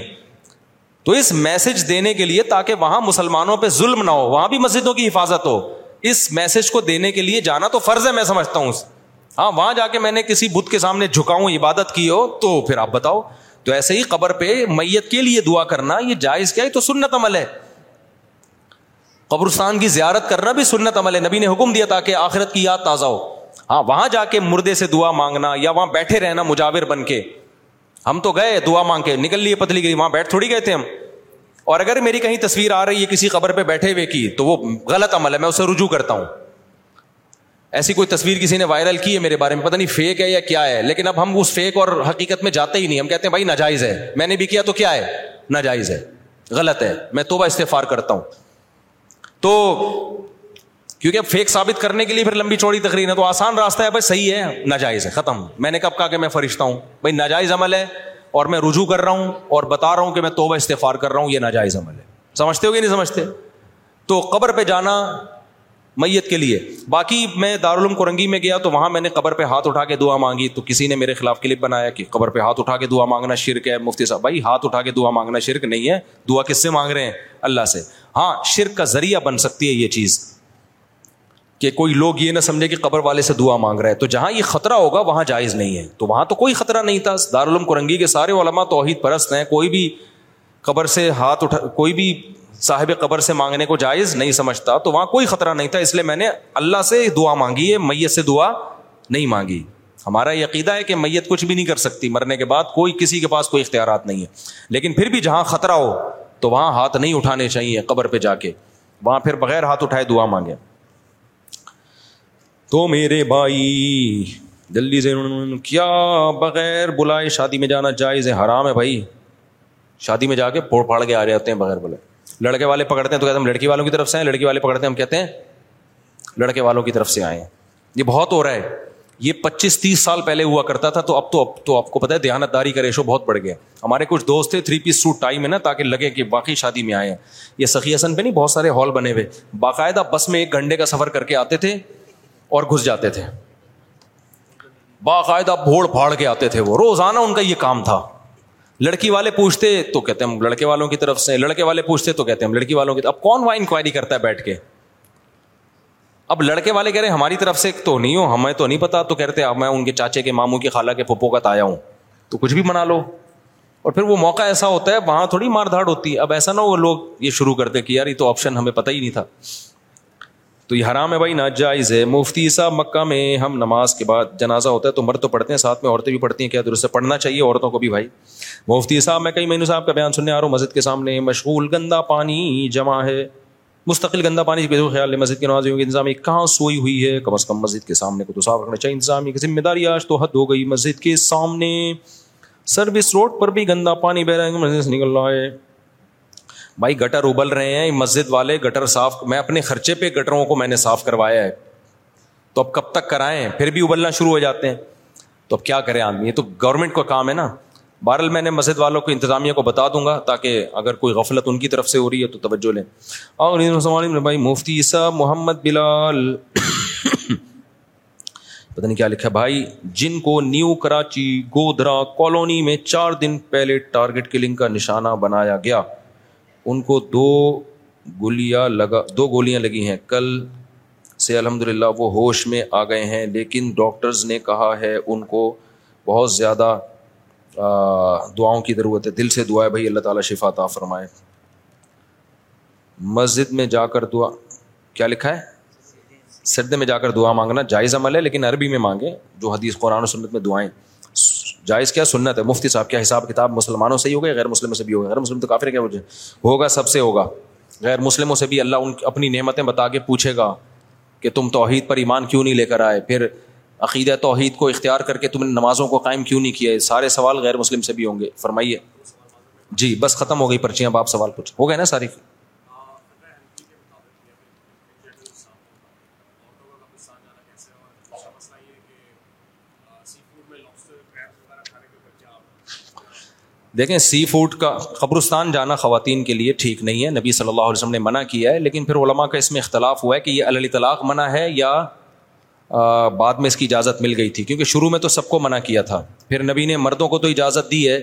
Speaker 6: تو اس میسج دینے کے لیے تاکہ وہاں مسلمانوں پہ ظلم نہ ہو وہاں بھی مسجدوں کی حفاظت ہو اس میسج کو دینے کے لیے جانا تو فرض ہے میں سمجھتا ہوں ہاں وہاں جا کے میں نے کسی بدھ کے سامنے جھکاؤں عبادت کی ہو تو پھر آپ بتاؤ تو ایسے ہی قبر پہ میت کے لیے دعا کرنا یہ جائز کیا ہے تو سنت عمل ہے قبرستان کی زیارت کرنا بھی سنت عمل ہے نبی نے حکم دیا تاکہ آخرت کی یاد تازہ ہو ہاں وہاں جا کے مردے سے دعا مانگنا یا وہاں بیٹھے رہنا مجاور بن کے ہم تو گئے دعا مانگ کے نکل لیے پتلی گئی وہاں بیٹھ تھوڑی گئے تھے ہم اور اگر میری کہیں تصویر آ رہی ہے کسی خبر پہ بیٹھے ہوئے کی تو وہ غلط عمل ہے میں اسے رجوع کرتا ہوں ایسی کوئی تصویر کسی نے وائرل کی ہے میرے بارے میں پتا نہیں فیک ہے یا کیا ہے لیکن اب ہم اس فیک اور حقیقت میں جاتے ہی نہیں ہم کہتے ہیں بھائی ناجائز ہے میں نے بھی کیا تو کیا ہے ناجائز ہے غلط ہے میں توبہ استفار کرتا ہوں تو کیونکہ اب فیک ثابت کرنے کے لیے پھر لمبی چوڑی تقریر ہے تو آسان راستہ ہے بھائی صحیح ہے ناجائز ہے ختم میں نے کب کہا کہ میں فرشتہ ہوں بھائی ناجائز عمل ہے اور میں رجوع کر رہا ہوں اور بتا رہا ہوں کہ میں توبہ استفار کر رہا ہوں یہ ناجائز عمل ہے سمجھتے ہو کہ نہیں سمجھتے تو قبر پہ جانا میت کے لیے باقی میں دارالعلوم کرنگی میں گیا تو وہاں میں نے قبر پہ ہاتھ اٹھا کے دعا مانگی تو کسی نے میرے خلاف کلپ بنایا کہ قبر پہ ہاتھ اٹھا کے دعا مانگنا شرک ہے مفتی صاحب بھائی ہاتھ اٹھا کے دعا مانگنا شرک نہیں ہے دعا کس سے مانگ رہے ہیں اللہ سے ہاں شرک کا ذریعہ بن سکتی ہے یہ چیز کہ کوئی لوگ یہ نہ سمجھے کہ قبر والے سے دعا مانگ رہا ہے تو جہاں یہ خطرہ ہوگا وہاں جائز نہیں ہے تو وہاں تو کوئی خطرہ نہیں تھا دارالعلوم کرنگی کے سارے علماء توحید پرست ہیں کوئی بھی قبر سے ہاتھ اٹھا کوئی بھی صاحب قبر سے مانگنے کو جائز نہیں سمجھتا تو وہاں کوئی خطرہ نہیں تھا اس لیے میں نے اللہ سے دعا مانگی ہے میت سے دعا نہیں مانگی ہمارا عقیدہ ہے کہ میت کچھ بھی نہیں کر سکتی مرنے کے بعد کوئی کسی کے پاس کوئی اختیارات نہیں ہے لیکن پھر بھی جہاں خطرہ ہو تو وہاں ہاتھ نہیں اٹھانے چاہیے قبر پہ جا کے وہاں پھر بغیر ہاتھ اٹھائے دعا مانگے تو میرے بھائی جلدی سے انہوں نے کیا بغیر بلائے شادی میں جانا جائز ہے حرام ہے بھائی شادی میں جا کے پھوڑ پھاڑ کے آ رہے ہوتے ہیں بغیر بلائے لڑکے والے پکڑتے ہیں تو کہتے ہیں ہم لڑکی والوں کی طرف سے ہیں لڑکی والے پکڑتے ہیں ہم کہتے ہیں لڑکے والوں کی طرف سے آئے ہیں یہ بہت ہو رہا ہے یہ پچیس تیس سال پہلے ہوا کرتا تھا تو اب تو اب تو آپ کو پتا ہے داری کا ریشو بہت بڑھ گیا ہمارے کچھ دوست تھے تھری پیس سوٹ ٹائم ہے نا تاکہ لگے کہ باقی شادی میں آئے ہیں یہ سخی حسن پہ نہیں بہت سارے ہال بنے ہوئے باقاعدہ بس میں ایک گھنٹے کا سفر کر کے آتے تھے اور گھس جاتے تھے باقاعدہ بھوڑ پھاڑ کے آتے تھے وہ روزانہ ان کا یہ کام تھا لڑکی والے پوچھتے تو کہتے ہم لڑکے والوں کی طرف سے لڑکے والے پوچھتے تو کہتے ہم لڑکی والوں کی طرف اب کون وہاں انکوائری کرتا ہے بیٹھ کے اب لڑکے والے کہہ رہے ہماری طرف سے تو نہیں ہو ہمیں تو نہیں پتا تو کہتے ان کے چاچے کے ماموں کے خالہ کے پھپھو کا تایا ہوں تو کچھ بھی بنا لو اور پھر وہ موقع ایسا ہوتا ہے وہاں تھوڑی مار دھاڑ ہوتی ہے اب ایسا نہ وہ لوگ یہ شروع کرتے کہ یار یہ تو آپشن ہمیں پتہ ہی نہیں تھا تو یہ حرام ہے بھائی ناجائز ہے مفتی صاحب مکہ میں ہم نماز کے بعد جنازہ ہوتا ہے تو مرد تو پڑھتے ہیں ساتھ میں عورتیں بھی پڑھتی ہیں کیا درست پڑھنا چاہیے عورتوں کو بھی بھائی مفتی صاحب میں کئی مینو صاحب کا بیان سننے آ رہا ہوں مسجد کے سامنے مشغول گندا پانی جمع ہے مستقل گندا پانی خیال ہے مسجد کی نمازیوں کی انتظامی کہاں سوئی ہوئی ہے کم از کم مسجد کے سامنے کو تو صاف رکھنا چاہیے انتظامیہ ذمہ داری آج تو حد ہو گئی مسجد کے سامنے سروس روڈ پر بھی گندا پانی رہا ہے مسجد سے نکل رہا ہے بھائی گٹر ابل رہے ہیں مسجد والے گٹر صاف میں اپنے خرچے پہ گٹروں کو میں نے صاف کروایا ہے تو اب کب تک کرائیں پھر بھی ابلنا شروع ہو جاتے ہیں تو اب کیا کریں آدمی یہ تو گورنمنٹ کا کام ہے نا بہرحال میں نے مسجد والوں کو انتظامیہ کو بتا دوں گا تاکہ اگر کوئی غفلت ان کی طرف سے ہو رہی ہے تو توجہ لیں اور بھائی مفتی صاحب محمد بلال پتہ نہیں کیا لکھا بھائی جن کو نیو کراچی گودھرا کالونی میں چار دن پہلے ٹارگٹ کلنگ کا نشانہ بنایا گیا ان کو دو گولیاں لگا دو گولیاں لگی ہیں کل سے الحمد للہ وہ ہوش میں آ گئے ہیں لیکن ڈاکٹرز نے کہا ہے ان کو بہت زیادہ دعاؤں کی ضرورت ہے دل سے دعا ہے بھائی اللہ تعالیٰ شفا عطا فرمائے مسجد میں جا کر دعا کیا لکھا ہے سردے میں جا کر دعا مانگنا جائز عمل ہے لیکن عربی میں مانگیں جو حدیث قرآن و سنت میں دعائیں جائز کیا سنت ہے مفتی صاحب کیا حساب کتاب مسلمانوں سے ہی ہوگا غیر مسلموں سے بھی ہوگا غیر مسلم تو کافر کیا ہوگا سب سے ہوگا غیر مسلموں سے بھی اللہ ان اپنی نعمتیں بتا کے پوچھے گا کہ تم توحید پر ایمان کیوں نہیں لے کر آئے پھر عقیدہ توحید کو اختیار کر کے تم نے نمازوں کو قائم کیوں نہیں کیا سارے سوال غیر مسلم سے بھی ہوں گے فرمائیے جی بس ختم ہو گئی پرچیاں اب آپ سوال ہو گئے نا ساری دیکھیں سی فوڈ کا قبرستان جانا خواتین کے لیے ٹھیک نہیں ہے نبی صلی اللہ علیہ وسلم نے منع کیا ہے لیکن پھر علماء کا اس میں اختلاف ہوا ہے کہ یہ علی طلاق منع ہے یا بعد میں اس کی اجازت مل گئی تھی کیونکہ شروع میں تو سب کو منع کیا تھا پھر نبی نے مردوں کو تو اجازت دی ہے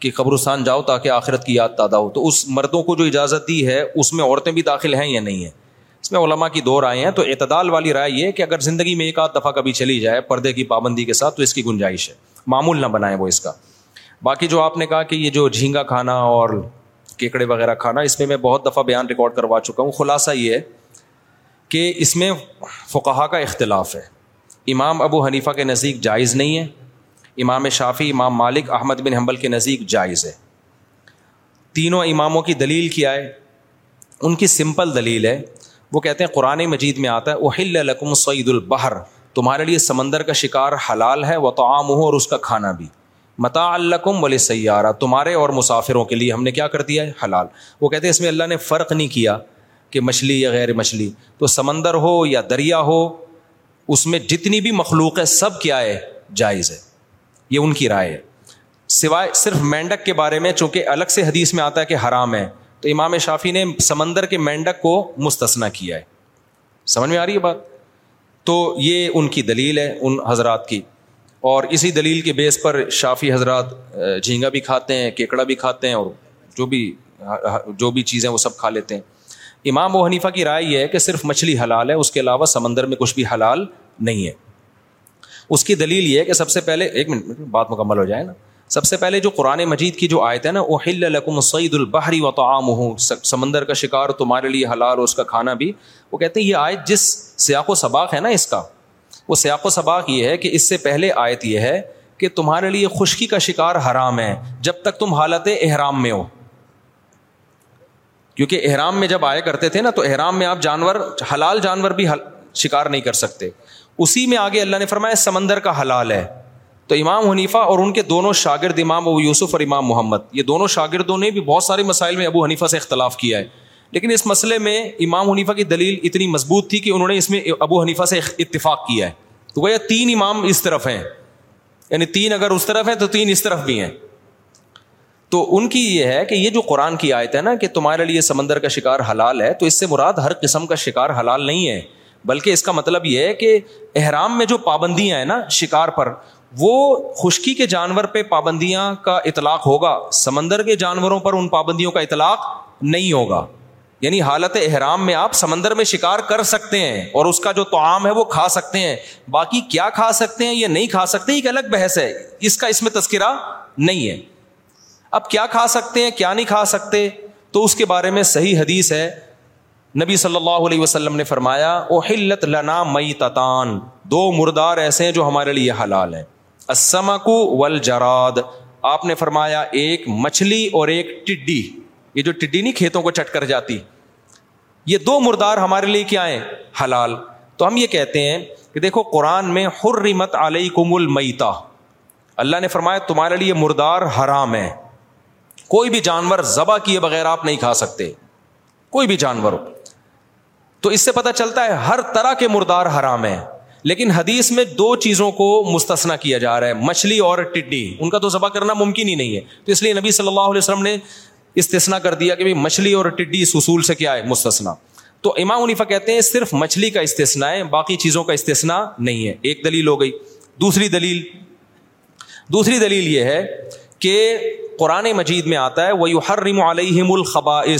Speaker 6: کہ قبرستان جاؤ تاکہ آخرت کی یاد تعداد ہو تو اس مردوں کو جو اجازت دی ہے اس میں عورتیں بھی داخل ہیں یا نہیں ہیں اس میں علماء کی دو رائے ہیں تو اعتدال والی رائے یہ کہ اگر زندگی میں ایک آدھ دفعہ کبھی چلی جائے پردے کی پابندی کے ساتھ تو اس کی گنجائش ہے معمول نہ بنائیں وہ اس کا باقی جو آپ نے کہا کہ یہ جو جھینگا کھانا اور کیکڑے وغیرہ کھانا اس میں میں بہت دفعہ بیان ریکارڈ کروا چکا ہوں خلاصہ یہ ہے کہ اس میں فقہا کا اختلاف ہے امام ابو حنیفہ کے نزدیک جائز نہیں ہے امام شافی امام مالک احمد بن حنبل کے نزدیک جائز ہے تینوں اماموں کی دلیل کیا ہے ان کی سمپل دلیل ہے وہ کہتے ہیں قرآن مجید میں آتا ہے لکم سعید البہر تمہارے لیے سمندر کا شکار حلال ہے وہ تو عام ہو اور اس کا کھانا بھی متا الکم ولی سیارہ تمہارے اور مسافروں کے لیے ہم نے کیا کر دیا ہے حلال وہ کہتے ہیں اس میں اللہ نے فرق نہیں کیا کہ مچھلی یا غیر مچھلی تو سمندر ہو یا دریا ہو اس میں جتنی بھی مخلوق ہے سب کیا ہے جائز ہے یہ ان کی رائے ہے سوائے صرف مینڈک کے بارے میں چونکہ الگ سے حدیث میں آتا ہے کہ حرام ہے تو امام شافی نے سمندر کے مینڈک کو مستثنا کیا ہے سمجھ میں آ رہی ہے بات تو یہ ان کی دلیل ہے ان حضرات کی اور اسی دلیل کی بیس پر شافی حضرات جھینگا بھی کھاتے ہیں کیکڑا بھی کھاتے ہیں اور جو بھی جو بھی چیزیں وہ سب کھا لیتے ہیں امام و حنیفہ کی رائے یہ ہے کہ صرف مچھلی حلال ہے اس کے علاوہ سمندر میں کچھ بھی حلال نہیں ہے اس کی دلیل یہ ہے کہ سب سے پہلے ایک منٹ بات مکمل ہو جائے نا سب سے پہلے جو قرآن مجید کی جو آیت ہے نا وہ ہل لکم سعید البحری و تعام ہوں سمندر کا شکار تمہارے لیے حلال اور اس کا کھانا بھی وہ کہتے ہیں یہ آیت جس سیاق و سباق ہے نا اس کا وہ سیاق و سباق یہ ہے کہ اس سے پہلے آیت یہ ہے کہ تمہارے لیے خشکی کا شکار حرام ہے جب تک تم حالت احرام میں ہو کیونکہ احرام میں جب آیا کرتے تھے نا تو احرام میں آپ جانور حلال جانور بھی حل شکار نہیں کر سکتے اسی میں آگے اللہ نے فرمایا سمندر کا حلال ہے تو امام حنیفہ اور ان کے دونوں شاگرد امام ابو یوسف اور امام محمد یہ دونوں شاگردوں نے بھی بہت سارے مسائل میں ابو حنیفہ سے اختلاف کیا ہے لیکن اس مسئلے میں امام حنیفہ کی دلیل اتنی مضبوط تھی کہ انہوں نے اس میں ابو حنیفہ سے اتفاق کیا ہے تو وہ تین امام اس طرف ہیں یعنی تین اگر اس طرف ہیں تو تین اس طرف بھی ہیں تو ان کی یہ ہے کہ یہ جو قرآن کی آیت ہے نا کہ تمہارے لیے سمندر کا شکار حلال ہے تو اس سے مراد ہر قسم کا شکار حلال نہیں ہے بلکہ اس کا مطلب یہ ہے کہ احرام میں جو پابندیاں ہیں نا شکار پر وہ خشکی کے جانور پہ پابندیاں کا اطلاق ہوگا سمندر کے جانوروں پر ان پابندیوں کا اطلاق نہیں ہوگا یعنی حالت احرام میں آپ سمندر میں شکار کر سکتے ہیں اور اس کا جو تو عام ہے وہ کھا سکتے ہیں باقی کیا کھا سکتے ہیں یا نہیں کھا سکتے ایک الگ بحث ہے اس کا اس میں تذکرہ نہیں ہے اب کیا کھا سکتے ہیں کیا نہیں کھا سکتے تو اس کے بارے میں صحیح حدیث ہے نبی صلی اللہ علیہ وسلم نے فرمایا اوہلت لنا مئی تتان دو مردار ایسے ہیں جو ہمارے لیے حلال ہیں اسما کو ولجراد آپ نے فرمایا ایک مچھلی اور ایک ٹڈی یہ جو ٹڈی نہیں کھیتوں کو چٹ کر جاتی یہ دو مردار ہمارے لیے کیا ہیں حلال تو ہم یہ کہتے ہیں کہ دیکھو قرآن میں ہر ریمت علیہ کم المیتا اللہ نے فرمایا تمہارے لیے مردار حرام ہے کوئی بھی جانور ذبح کیے بغیر آپ نہیں کھا سکتے کوئی بھی جانور تو اس سے پتہ چلتا ہے ہر طرح کے مردار حرام ہے لیکن حدیث میں دو چیزوں کو مستثنا کیا جا رہا ہے مچھلی اور ٹڈی ان کا تو ذبح کرنا ممکن ہی نہیں ہے تو اس لیے نبی صلی اللہ علیہ وسلم نے استثنا کر دیا کہ بھائی مچھلی اور ٹڈی اس اصول سے کیا ہے مستثنا تو امام منیفا کہتے ہیں صرف مچھلی کا استثنا ہے باقی چیزوں کا استثنا نہیں ہے ایک دلیل ہو گئی دوسری دلیل دوسری دلیل یہ ہے کہ قرآن مجید میں آتا ہے وہ یو ہر علیہ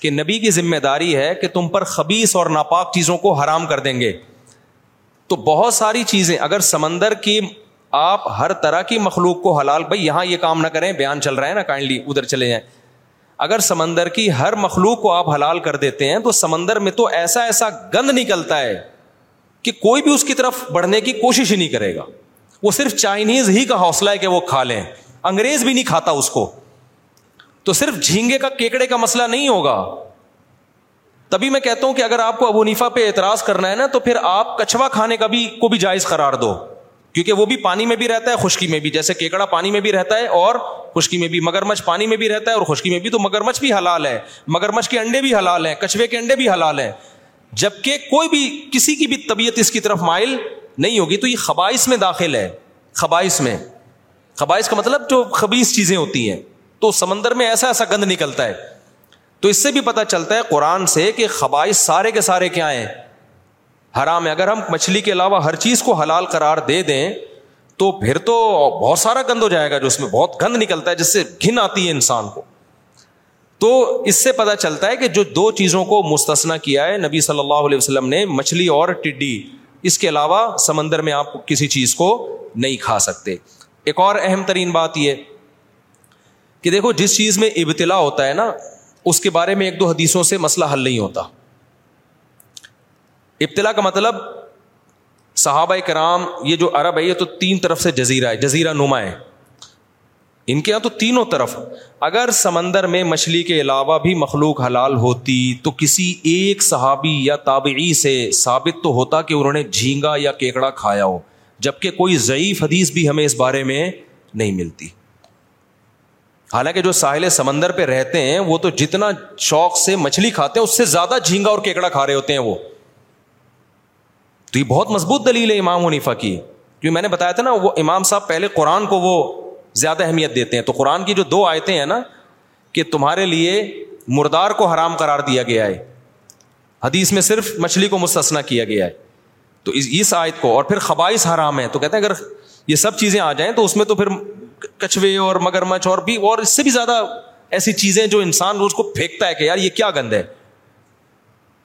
Speaker 6: کہ نبی کی ذمہ داری ہے کہ تم پر خبیص اور ناپاک چیزوں کو حرام کر دیں گے تو بہت ساری چیزیں اگر سمندر کی آپ ہر طرح کی مخلوق کو حلال بھائی یہاں یہ کام نہ کریں بیان چل رہا ہے نا کائنڈلی ادھر چلے جائیں اگر سمندر کی ہر مخلوق کو آپ حلال کر دیتے ہیں تو سمندر میں تو ایسا ایسا گند نکلتا ہے کہ کوئی بھی اس کی طرف بڑھنے کی کوشش ہی نہیں کرے گا وہ صرف چائنیز ہی کا حوصلہ ہے کہ وہ کھا لیں انگریز بھی نہیں کھاتا اس کو تو صرف جھینگے کا کیکڑے کا مسئلہ نہیں ہوگا تبھی میں کہتا ہوں کہ اگر آپ کو ابو نیفا پہ اعتراض کرنا ہے نا تو پھر آپ کچھوا کھانے کا بھی کو بھی جائز قرار دو کیونکہ وہ بھی پانی میں بھی رہتا ہے خشکی میں بھی جیسے کیکڑا پانی میں بھی رہتا ہے اور خشکی میں بھی مگرمچھ پانی میں بھی رہتا ہے اور خشکی میں بھی تو مگرمچھ بھی حلال ہے مگرمچھ کے انڈے بھی حلال ہیں کچوے کے انڈے بھی حلال ہیں جبکہ کوئی بھی کسی کی بھی طبیعت اس کی طرف مائل نہیں ہوگی تو یہ خبائش میں داخل ہے خبائش میں خبائش کا مطلب جو خبیص چیزیں ہوتی ہیں تو سمندر میں ایسا ایسا گند نکلتا ہے تو اس سے بھی پتہ چلتا ہے قرآن سے کہ خبائش سارے کے سارے کیا ہیں حرام ہے اگر ہم مچھلی کے علاوہ ہر چیز کو حلال قرار دے دیں تو پھر تو بہت سارا گند ہو جائے گا جو اس میں بہت گند نکلتا ہے جس سے گھن آتی ہے انسان کو تو اس سے پتا چلتا ہے کہ جو دو چیزوں کو مستثنا کیا ہے نبی صلی اللہ علیہ وسلم نے مچھلی اور ٹڈی اس کے علاوہ سمندر میں آپ کسی چیز کو نہیں کھا سکتے ایک اور اہم ترین بات یہ کہ دیکھو جس چیز میں ابتلا ہوتا ہے نا اس کے بارے میں ایک دو حدیثوں سے مسئلہ حل نہیں ہوتا ابتلا کا مطلب صحابہ کرام یہ جو عرب ہے یہ تو تین طرف سے جزیرہ ہے جزیرہ نما ہے ان کے یہاں تو تینوں طرف اگر سمندر میں مچھلی کے علاوہ بھی مخلوق حلال ہوتی تو کسی ایک صحابی یا تابعی سے ثابت تو ہوتا کہ انہوں نے جھینگا یا کیکڑا کھایا ہو جبکہ کوئی ضعیف حدیث بھی ہمیں اس بارے میں نہیں ملتی حالانکہ جو ساحل سمندر پہ رہتے ہیں وہ تو جتنا شوق سے مچھلی کھاتے ہیں اس سے زیادہ جھینگا اور کیکڑا کھا رہے ہوتے ہیں وہ تو یہ بہت مضبوط دلیل ہے امام حنیفہ کی کیونکہ میں نے بتایا تھا نا وہ امام صاحب پہلے قرآن کو وہ زیادہ اہمیت دیتے ہیں تو قرآن کی جو دو آیتیں ہیں نا کہ تمہارے لیے مردار کو حرام قرار دیا گیا ہے حدیث میں صرف مچھلی کو مستثنا کیا گیا ہے تو اس اس آیت کو اور پھر خبائش حرام ہے تو کہتے ہیں اگر یہ سب چیزیں آ جائیں تو اس میں تو پھر کچھوے اور مچھ اور بھی اور اس سے بھی زیادہ ایسی چیزیں جو انسان روز کو پھینکتا ہے کہ یار یہ کیا گند ہے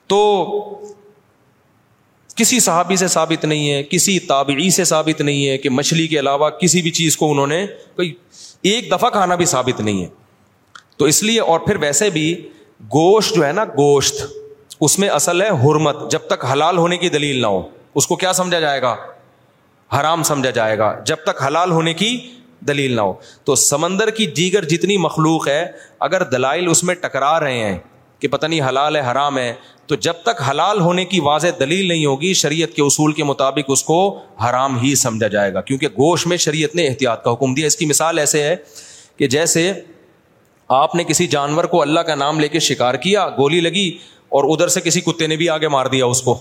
Speaker 6: تو کسی صحابی سے ثابت نہیں ہے کسی تابعی سے ثابت نہیں ہے کہ مچھلی کے علاوہ کسی بھی چیز کو انہوں نے کوئی ایک دفعہ کھانا بھی ثابت نہیں ہے تو اس لیے اور پھر ویسے بھی گوشت جو ہے نا گوشت اس میں اصل ہے حرمت جب تک حلال ہونے کی دلیل نہ ہو اس کو کیا سمجھا جائے گا حرام سمجھا جائے گا جب تک حلال ہونے کی دلیل نہ ہو تو سمندر کی دیگر جتنی مخلوق ہے اگر دلائل اس میں ٹکرا رہے ہیں کہ پتہ نہیں حلال ہے حرام ہے تو جب تک حلال ہونے کی واضح دلیل نہیں ہوگی شریعت کے اصول کے مطابق اس کو حرام ہی سمجھا جائے گا کیونکہ گوشت میں شریعت نے احتیاط کا حکم دیا اس کی مثال ایسے ہے کہ جیسے آپ نے کسی جانور کو اللہ کا نام لے کے شکار کیا گولی لگی اور ادھر سے کسی کتے نے بھی آگے مار دیا اس کو